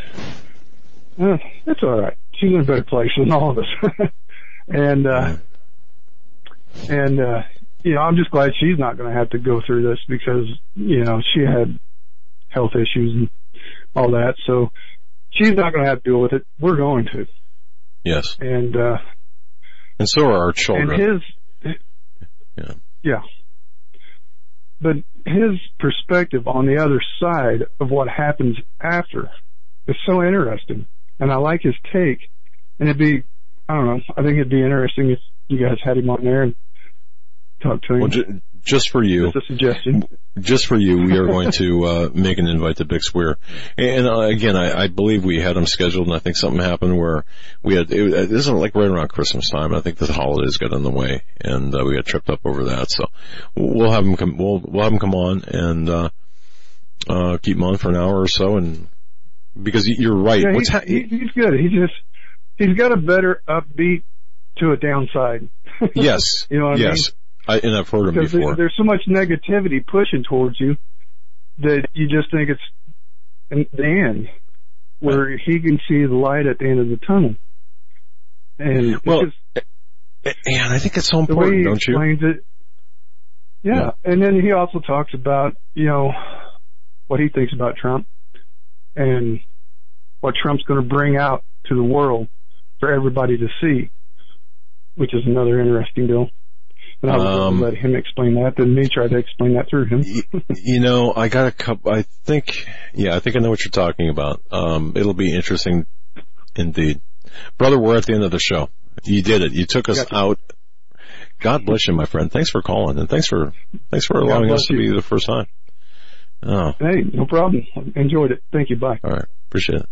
Uh, it's all right. She's in a better place than all of us. (laughs) and uh and uh you know, I'm just glad she's not going to have to go through this because you know she had health issues and all that. So she's not going to have to deal with it. We're going to. Yes, And uh and so are our children. and his Yeah. yeah. But his perspective on the other side of what happens after is so interesting. And I like his take. And it'd be, I don't know, I think it'd be interesting if you guys had him on there and talked to him. Well, ju- just for you, Just a suggestion. just for you, we are going to uh, make an invite to Bix Weir. And uh, again, I, I believe we had him scheduled, and I think something happened where we had. It, this is like right around Christmas time. I think the holidays got in the way, and uh, we got tripped up over that. So we'll have him come. We'll we'll have him come on and uh, uh, keep him on for an hour or so, and because you're right. Yeah, he's, ha- he, he's good. He just, he's got a better upbeat to a downside. yes, (laughs) You know what I yes, I, and I've heard him because there, before. there's so much negativity pushing towards you that you just think it's the end where he can see the light at the end of the tunnel. And Well, just eh, eh, And I think it's so the way important, he don't you? it. Yeah. Yeah. And then he also talks about, you know, what he thinks about Trump and what Trump's going to bring out to the world for everybody to see, which is another interesting deal. And I would Um, let him explain that than me try to explain that through him. You know, I got a couple. I think, yeah, I think I know what you're talking about. Um, it'll be interesting, indeed, brother. We're at the end of the show. You did it. You took us Gotcha. out. God bless you, my friend. Thanks for calling and thanks for thanks for allowing us to you. be the first time. Oh, Hey, no problem. Enjoyed it. Thank you. Bye. all right, appreciate it.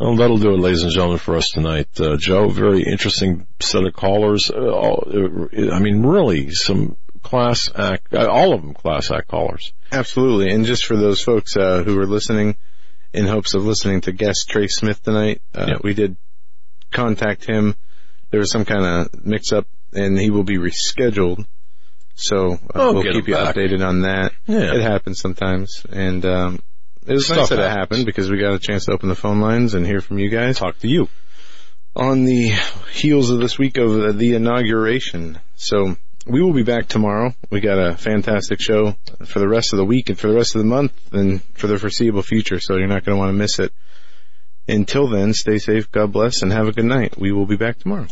Well, that'll do it, ladies and gentlemen, for us tonight. Uh, Joe, very interesting set of callers. Uh, all, uh, I mean, really, some class act, uh, all of them class act callers. Absolutely. And just for those folks uh, who are listening in hopes of listening to guest Trey Smith tonight, uh, Yeah. we did contact him. There was some kind of mix up and he will be rescheduled. So Oh, we'll keep you updated on that. Yeah. It happens sometimes. And um, it was nice that it happened because we got a chance to open the phone lines and hear from you guys. Talk to you. on the heels of this week of the inauguration. So we will be back tomorrow. We got a fantastic show for the rest of the week and for the rest of the month and for the foreseeable future. So you're not going to want to miss it. Until then, stay safe, God bless, and have a good night. We will be back tomorrow.